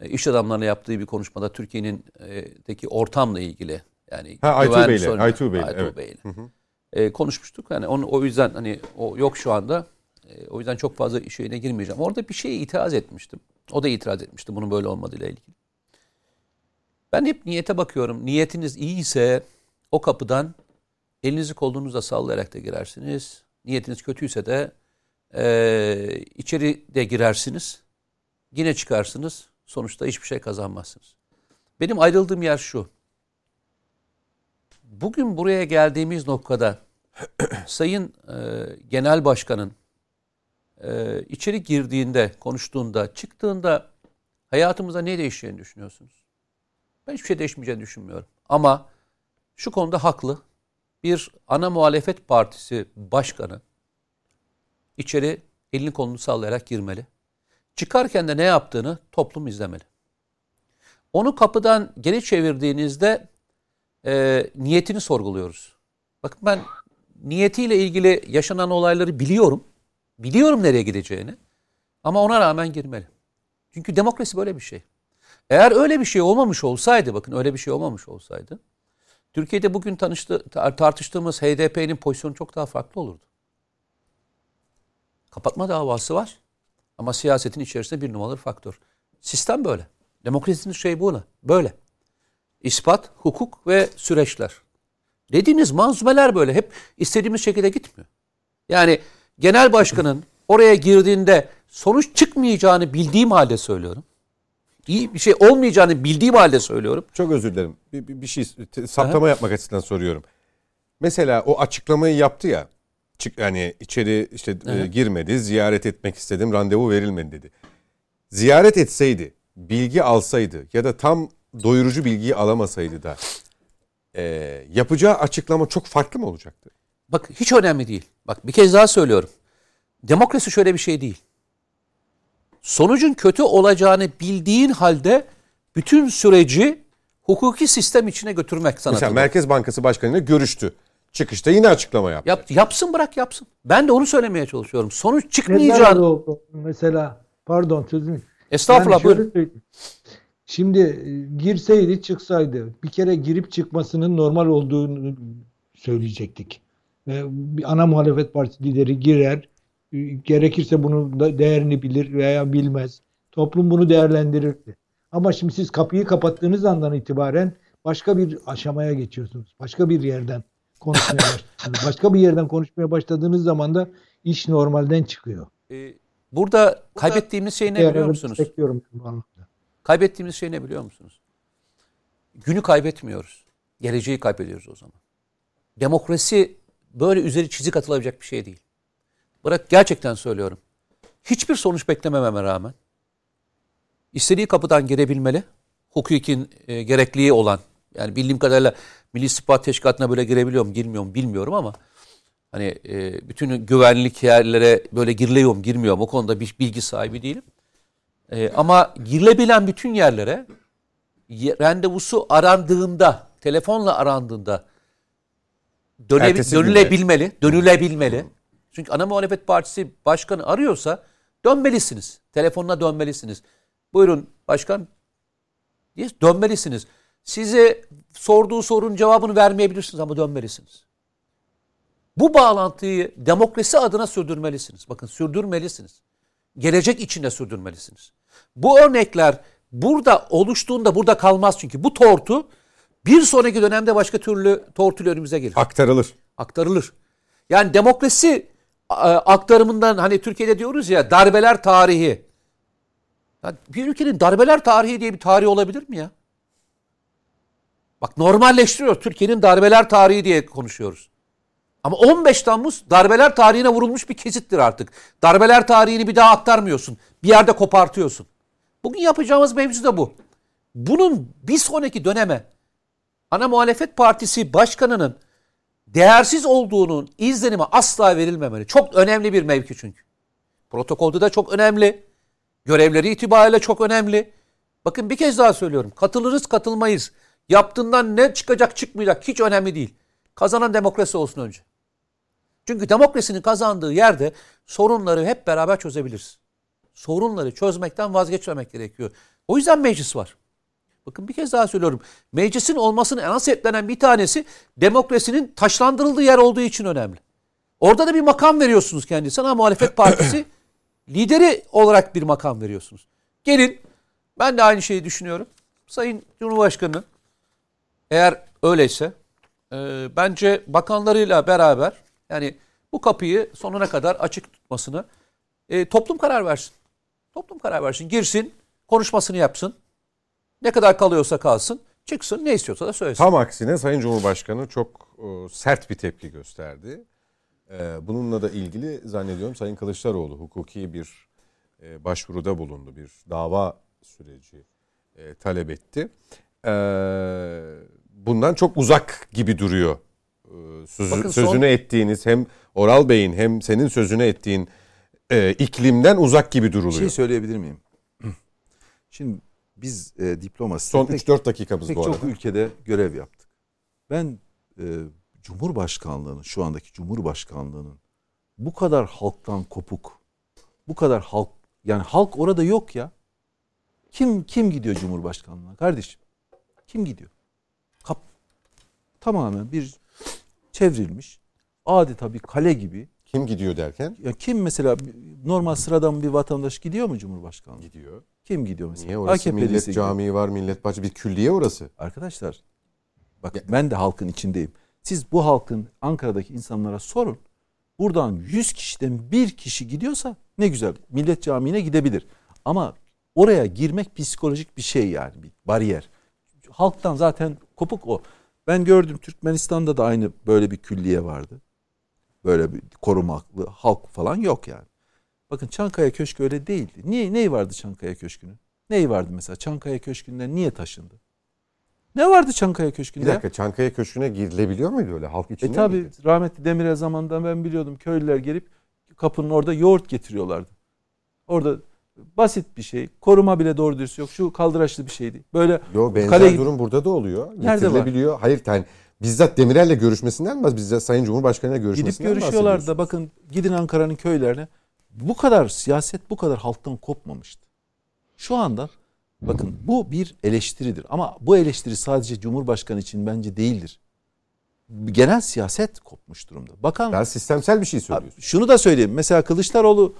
e, iş adamlarına yaptığı bir konuşmada Türkiye'nin e, deki ortamla ilgili yani Ha, güven sorunu- Aytuğ Bey'le, Aytuğ evet. Bey'le. Hı hı. E, konuşmuştuk. Yani onu o yüzden hani o yok şu anda. E, o yüzden çok fazla şeyine girmeyeceğim. Orada bir şeye itiraz etmiştim. O da itiraz etmişti bunun böyle olmadığıyla ilgili. Ben hep niyete bakıyorum. Niyetiniz iyi ise o kapıdan elinizi kolunuza sallayarak da girersiniz. Niyetiniz kötüyse de e, içeri de girersiniz. Yine çıkarsınız. Sonuçta hiçbir şey kazanmazsınız. Benim ayrıldığım yer şu. Bugün buraya geldiğimiz noktada Sayın e, Genel Başkan'ın e, içeri girdiğinde, konuştuğunda, çıktığında hayatımıza ne değişeceğini düşünüyorsunuz? Ben hiçbir şey değişmeyeceğini düşünmüyorum. Ama şu konuda haklı. Bir ana muhalefet partisi başkanı içeri elini kolunu sallayarak girmeli. Çıkarken de ne yaptığını toplum izlemeli. Onu kapıdan geri çevirdiğinizde e, niyetini sorguluyoruz. Bakın ben niyetiyle ilgili yaşanan olayları biliyorum. Biliyorum nereye gideceğini. Ama ona rağmen girmeli. Çünkü demokrasi böyle bir şey. Eğer öyle bir şey olmamış olsaydı, bakın öyle bir şey olmamış olsaydı, Türkiye'de bugün tanıştı, tar- tartıştığımız HDP'nin pozisyonu çok daha farklı olurdu. Kapatma davası var ama siyasetin içerisinde bir numaralı faktör. Sistem böyle. Demokrasinin şey bu. Böyle. İspat, hukuk ve süreçler. Dediğiniz manzumeler böyle. Hep istediğimiz şekilde gitmiyor. Yani genel başkanın oraya girdiğinde sonuç çıkmayacağını bildiğim halde söylüyorum. İyi bir şey olmayacağını bildiğim halde söylüyorum. Çok özür dilerim. Bir, bir, bir şey saptama yapmak açısından soruyorum. Mesela o açıklamayı yaptı ya. Çık yani içeri işte e, girmedi, ziyaret etmek istedim, randevu verilmedi dedi. Ziyaret etseydi, bilgi alsaydı ya da tam doyurucu bilgiyi alamasaydı da e, yapacağı açıklama çok farklı mı olacaktı? Bak hiç önemli değil. Bak bir kez daha söylüyorum. Demokrasi şöyle bir şey değil. Sonucun kötü olacağını bildiğin halde bütün süreci hukuki sistem içine götürmek Mesela sanatı. Merkez Bankası Başkanı'yla görüştü. Çıkışta yine açıklama yaptı. Yap, yapsın bırak yapsın. Ben de onu söylemeye çalışıyorum. Sonuç çıkmayacağını... oldu? Mesela pardon sözünü. Estağfurullah Yani buyurun. Şimdi e, girseydi çıksaydı bir kere girip çıkmasının normal olduğunu söyleyecektik. Ve bir ana muhalefet partisi lideri girer, e, gerekirse bunu da değerini bilir veya bilmez. Toplum bunu değerlendirirdi. Ama şimdi siz kapıyı kapattığınız andan itibaren başka bir aşamaya geçiyorsunuz. Başka bir yerden konuşmaya başlıyorsunuz. Başka bir yerden konuşmaya başladığınız zaman da iş normalden çıkıyor. Ee, burada kaybettiğimiz şey ne biliyor musunuz? bu anlamda. Kaybettiğimiz şey ne biliyor musunuz? Günü kaybetmiyoruz. Geleceği kaybediyoruz o zaman. Demokrasi böyle üzeri çizik atılabilecek bir şey değil. Bırak gerçekten söylüyorum. Hiçbir sonuç beklemememe rağmen istediği kapıdan girebilmeli. Hukukin e, gerekliliği olan yani bildiğim kadarıyla Milli İstihbarat Teşkilatı'na böyle girebiliyor mu girmiyor mu bilmiyorum ama hani e, bütün güvenlik yerlere böyle giriliyor mu girmiyor mu o konuda bir bilgi sahibi değilim. E, ama girilebilen bütün yerlere ye- randevusu arandığında, telefonla arandığında döne, Ertesi günde. dönülebilmeli, dönülebilmeli. Çünkü ana muhalefet partisi başkanı arıyorsa dönmelisiniz. Telefonla dönmelisiniz. Buyurun başkan diye dönmelisiniz. Size sorduğu sorunun cevabını vermeyebilirsiniz ama dönmelisiniz. Bu bağlantıyı demokrasi adına sürdürmelisiniz. Bakın sürdürmelisiniz. Gelecek içinde sürdürmelisiniz. Bu örnekler burada oluştuğunda burada kalmaz çünkü bu tortu bir sonraki dönemde başka türlü tortuyla önümüze gelir. Aktarılır. Aktarılır. Yani demokrasi a- aktarımından hani Türkiye'de diyoruz ya darbeler tarihi. Bir ülkenin darbeler tarihi diye bir tarihi olabilir mi ya? Bak normalleştiriyor. Türkiye'nin darbeler tarihi diye konuşuyoruz. Ama 15 Temmuz darbeler tarihine vurulmuş bir kesittir artık. Darbeler tarihini bir daha aktarmıyorsun. Bir yerde kopartıyorsun. Bugün yapacağımız mevzu da bu. Bunun bir sonraki döneme ana muhalefet partisi başkanının değersiz olduğunun izlenimi asla verilmemeli. Çok önemli bir mevki çünkü. Protokolde de çok önemli. Görevleri itibariyle çok önemli. Bakın bir kez daha söylüyorum. Katılırız katılmayız. Yaptığından ne çıkacak çıkmayacak hiç önemli değil. Kazanan demokrasi olsun önce. Çünkü demokrasinin kazandığı yerde sorunları hep beraber çözebiliriz. Sorunları çözmekten vazgeçmemek gerekiyor. O yüzden meclis var. Bakın bir kez daha söylüyorum. Meclisin olmasının en sebeplenen bir tanesi demokrasinin taşlandırıldığı yer olduğu için önemli. Orada da bir makam veriyorsunuz kendisine ama muhalefet partisi lideri olarak bir makam veriyorsunuz. Gelin ben de aynı şeyi düşünüyorum. Sayın Cumhurbaşkanı eğer öyleyse e, bence bakanlarıyla beraber yani bu kapıyı sonuna kadar açık tutmasını e, toplum karar versin. Toplum karar versin. Girsin, konuşmasını yapsın. Ne kadar kalıyorsa kalsın. Çıksın ne istiyorsa da söylesin. Tam aksine Sayın Cumhurbaşkanı çok e, sert bir tepki gösterdi. E, bununla da ilgili zannediyorum Sayın Kılıçdaroğlu hukuki bir e, başvuruda bulundu. Bir dava süreci e, talep etti. E, bundan çok uzak gibi duruyor. E, sözü- Bakın son- sözünü ettiğiniz hem Oral Bey'in hem senin sözünü ettiğin e, iklimden uzak gibi Bir duruluyor. şey söyleyebilir miyim? Şimdi biz e, diplomasi Son pek, 3-4 dakikamız pek bu çok arada. ülkede görev yaptık. Ben e, Cumhurbaşkanlığının şu andaki Cumhurbaşkanlığının bu kadar halktan kopuk, bu kadar halk yani halk orada yok ya. Kim kim gidiyor Cumhurbaşkanlığına kardeşim? Kim gidiyor? Kap tamamen bir çevrilmiş adeta bir kale gibi. Kim gidiyor derken? Ya kim mesela normal sıradan bir vatandaş gidiyor mu Cumhurbaşkanlığı? Gidiyor. Kim gidiyor mesela? Niye orası AKP'lisi millet gidiyor. camii var, millet bahçe bir külliye orası. Arkadaşlar bak ben de halkın içindeyim. Siz bu halkın Ankara'daki insanlara sorun. Buradan 100 kişiden bir kişi gidiyorsa ne güzel. Millet Camii'ne gidebilir. Ama oraya girmek psikolojik bir şey yani bir bariyer. Halktan zaten kopuk o. Ben gördüm Türkmenistan'da da aynı böyle bir külliye vardı. Böyle bir korumaklı halk falan yok yani. Bakın Çankaya Köşkü öyle değildi. Niye neyi vardı Çankaya Köşkü'nün? Neyi vardı mesela? Çankaya Köşkü'nden niye taşındı? Ne vardı Çankaya Köşkü'nde? Bir dakika Çankaya Köşkü'ne girilebiliyor muydu öyle halk içinde? E tabi miydi? rahmetli Demirel zamanında ben biliyordum köylüler gelip kapının orada yoğurt getiriyorlardı. Orada basit bir şey. Koruma bile doğru dürüst yok. Şu kaldıraçlı bir şeydi. Böyle Yo benzer Kale- durum burada da oluyor. Nerede var? Hayır yani bizzat Demirel'le görüşmesinden mi? Bizzat Sayın Cumhurbaşkanı'yla gidip görüşmesinden görüşüyorlardı bahsediyorsunuz. da bakın gidin Ankara'nın köylerine. Bu kadar siyaset bu kadar halktan kopmamıştı. Şu anda bakın bu bir eleştiridir. Ama bu eleştiri sadece Cumhurbaşkanı için bence değildir. Genel siyaset kopmuş durumda. Bakan Ben sistemsel bir şey söylüyorsun. şunu da söyleyeyim. Mesela Kılıçdaroğlu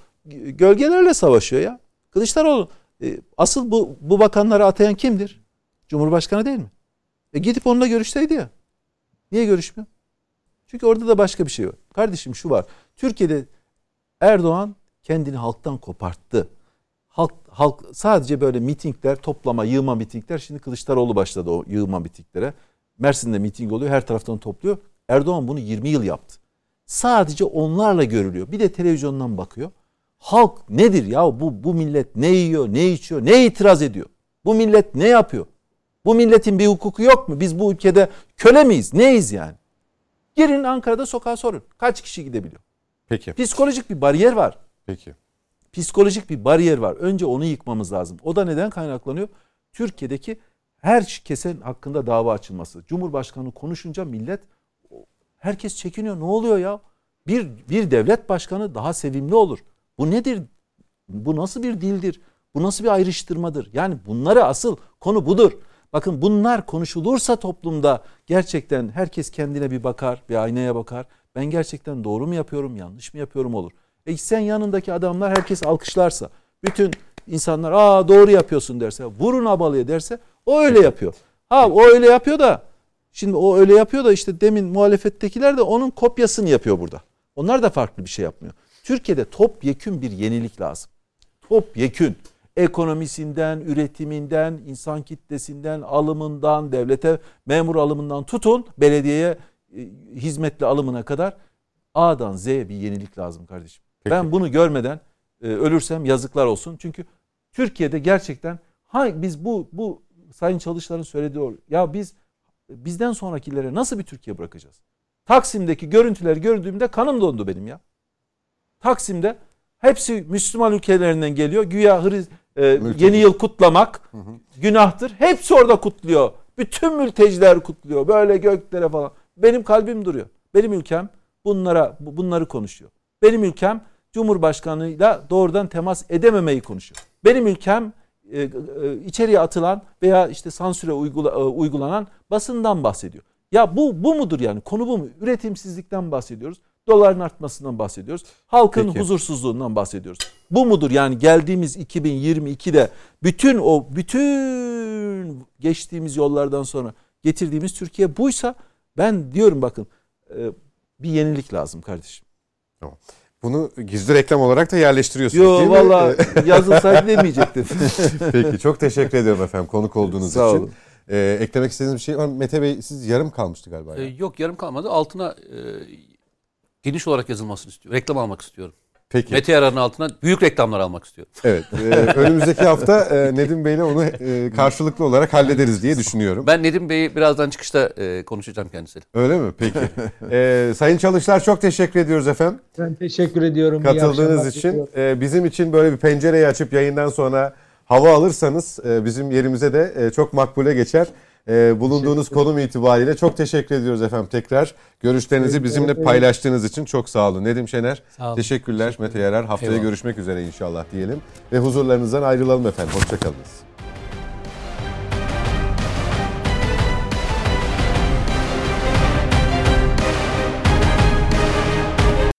gölgelerle savaşıyor ya. Kılıçdaroğlu e, asıl bu bu bakanları atayan kimdir? Cumhurbaşkanı değil mi? E gidip onunla görüşseydi ya. Niye görüşmüyor? Çünkü orada da başka bir şey var. Kardeşim şu var. Türkiye'de Erdoğan kendini halktan koparttı. Halk, halk sadece böyle mitingler, toplama, yığma mitingler. Şimdi Kılıçdaroğlu başladı o yığma mitinglere. Mersin'de miting oluyor. Her taraftan topluyor. Erdoğan bunu 20 yıl yaptı. Sadece onlarla görülüyor. Bir de televizyondan bakıyor. Halk nedir ya bu bu millet ne yiyor, ne içiyor, ne itiraz ediyor? Bu millet ne yapıyor? Bu milletin bir hukuku yok mu? Biz bu ülkede köle miyiz? Neyiz yani? Girin Ankara'da sokağa sorun. Kaç kişi gidebiliyor? Peki. Psikolojik bir bariyer var. Peki. Psikolojik bir bariyer var. Önce onu yıkmamız lazım. O da neden kaynaklanıyor? Türkiye'deki her kesin hakkında dava açılması. Cumhurbaşkanı konuşunca millet herkes çekiniyor. Ne oluyor ya? Bir bir devlet başkanı daha sevimli olur. Bu nedir? Bu nasıl bir dildir? Bu nasıl bir ayrıştırmadır? Yani bunları asıl konu budur. Bakın bunlar konuşulursa toplumda gerçekten herkes kendine bir bakar, bir aynaya bakar. Ben gerçekten doğru mu yapıyorum, yanlış mı yapıyorum olur. E sen yanındaki adamlar herkes alkışlarsa, bütün insanlar aa doğru yapıyorsun derse, vurun abalıya derse o öyle yapıyor. Ha o öyle yapıyor da şimdi o öyle yapıyor da işte demin muhalefettekiler de onun kopyasını yapıyor burada. Onlar da farklı bir şey yapmıyor. Türkiye'de topyekün bir yenilik lazım. Topyekün ekonomisinden, üretiminden, insan kitlesinden, alımından, devlete memur alımından tutun belediyeye e, hizmetli alımına kadar A'dan Z'ye bir yenilik lazım kardeşim. Peki. Ben bunu görmeden e, ölürsem yazıklar olsun. Çünkü Türkiye'de gerçekten ha, biz bu bu Sayın Çalışlar'ın söylediği. Ya biz bizden sonrakilere nasıl bir Türkiye bırakacağız? Taksim'deki görüntüleri gördüğümde kanım dondu benim ya. Taksim'de hepsi Müslüman ülkelerinden geliyor. Güya Hriz, e, yeni yıl kutlamak günahtır. Hepsi orada kutluyor. Bütün mülteciler kutluyor. Böyle göklere falan. Benim kalbim duruyor. Benim ülkem bunlara bu- bunları konuşuyor. Benim ülkem Cumhurbaşkanıyla doğrudan temas edememeyi konuşuyor. Benim ülkem e, e, içeriye atılan veya işte sansüre uygula- e, uygulanan basından bahsediyor. Ya bu bu mudur yani? Konu bu mu? Üretimsizlikten bahsediyoruz. Doların artmasından bahsediyoruz. Halkın Peki. huzursuzluğundan bahsediyoruz. Bu mudur yani geldiğimiz 2022'de bütün o bütün geçtiğimiz yollardan sonra getirdiğimiz Türkiye buysa ben diyorum bakın bir yenilik lazım kardeşim. Bunu gizli reklam olarak da yerleştiriyorsunuz değil Yo mi? valla yazılsaydı demeyecektim. Peki çok teşekkür ediyorum efendim konuk olduğunuz Sağ için. olun. Ee, eklemek istediğiniz bir şey var? Mete Bey siz yarım kalmıştı galiba. Ee, yok yarım kalmadı. Altına e, geniş olarak yazılmasını istiyorum. Reklam almak istiyorum. Peki. Mete Yarar'ın altına büyük reklamlar almak istiyorum. Evet. e, önümüzdeki hafta e, Nedim Bey'le onu e, karşılıklı olarak hallederiz diye düşünüyorum. Ben Nedim Bey'i birazdan çıkışta e, konuşacağım kendisiyle. Öyle mi? Peki. Ee, Sayın Çalışlar çok teşekkür ediyoruz efendim. Ben teşekkür ediyorum. Katıldığınız için. Ee, bizim için böyle bir pencereyi açıp yayından sonra hava alırsanız e, bizim yerimize de e, çok makbule geçer. E, bulunduğunuz konum itibariyle çok teşekkür ediyoruz efendim tekrar. Görüşlerinizi bizimle paylaştığınız için çok sağ olun. Nedim Şener Sağ olun. teşekkürler. Mete Yarar haftaya Eyvallah. görüşmek üzere inşallah diyelim. Ve huzurlarınızdan ayrılalım efendim. Hoşçakalınız.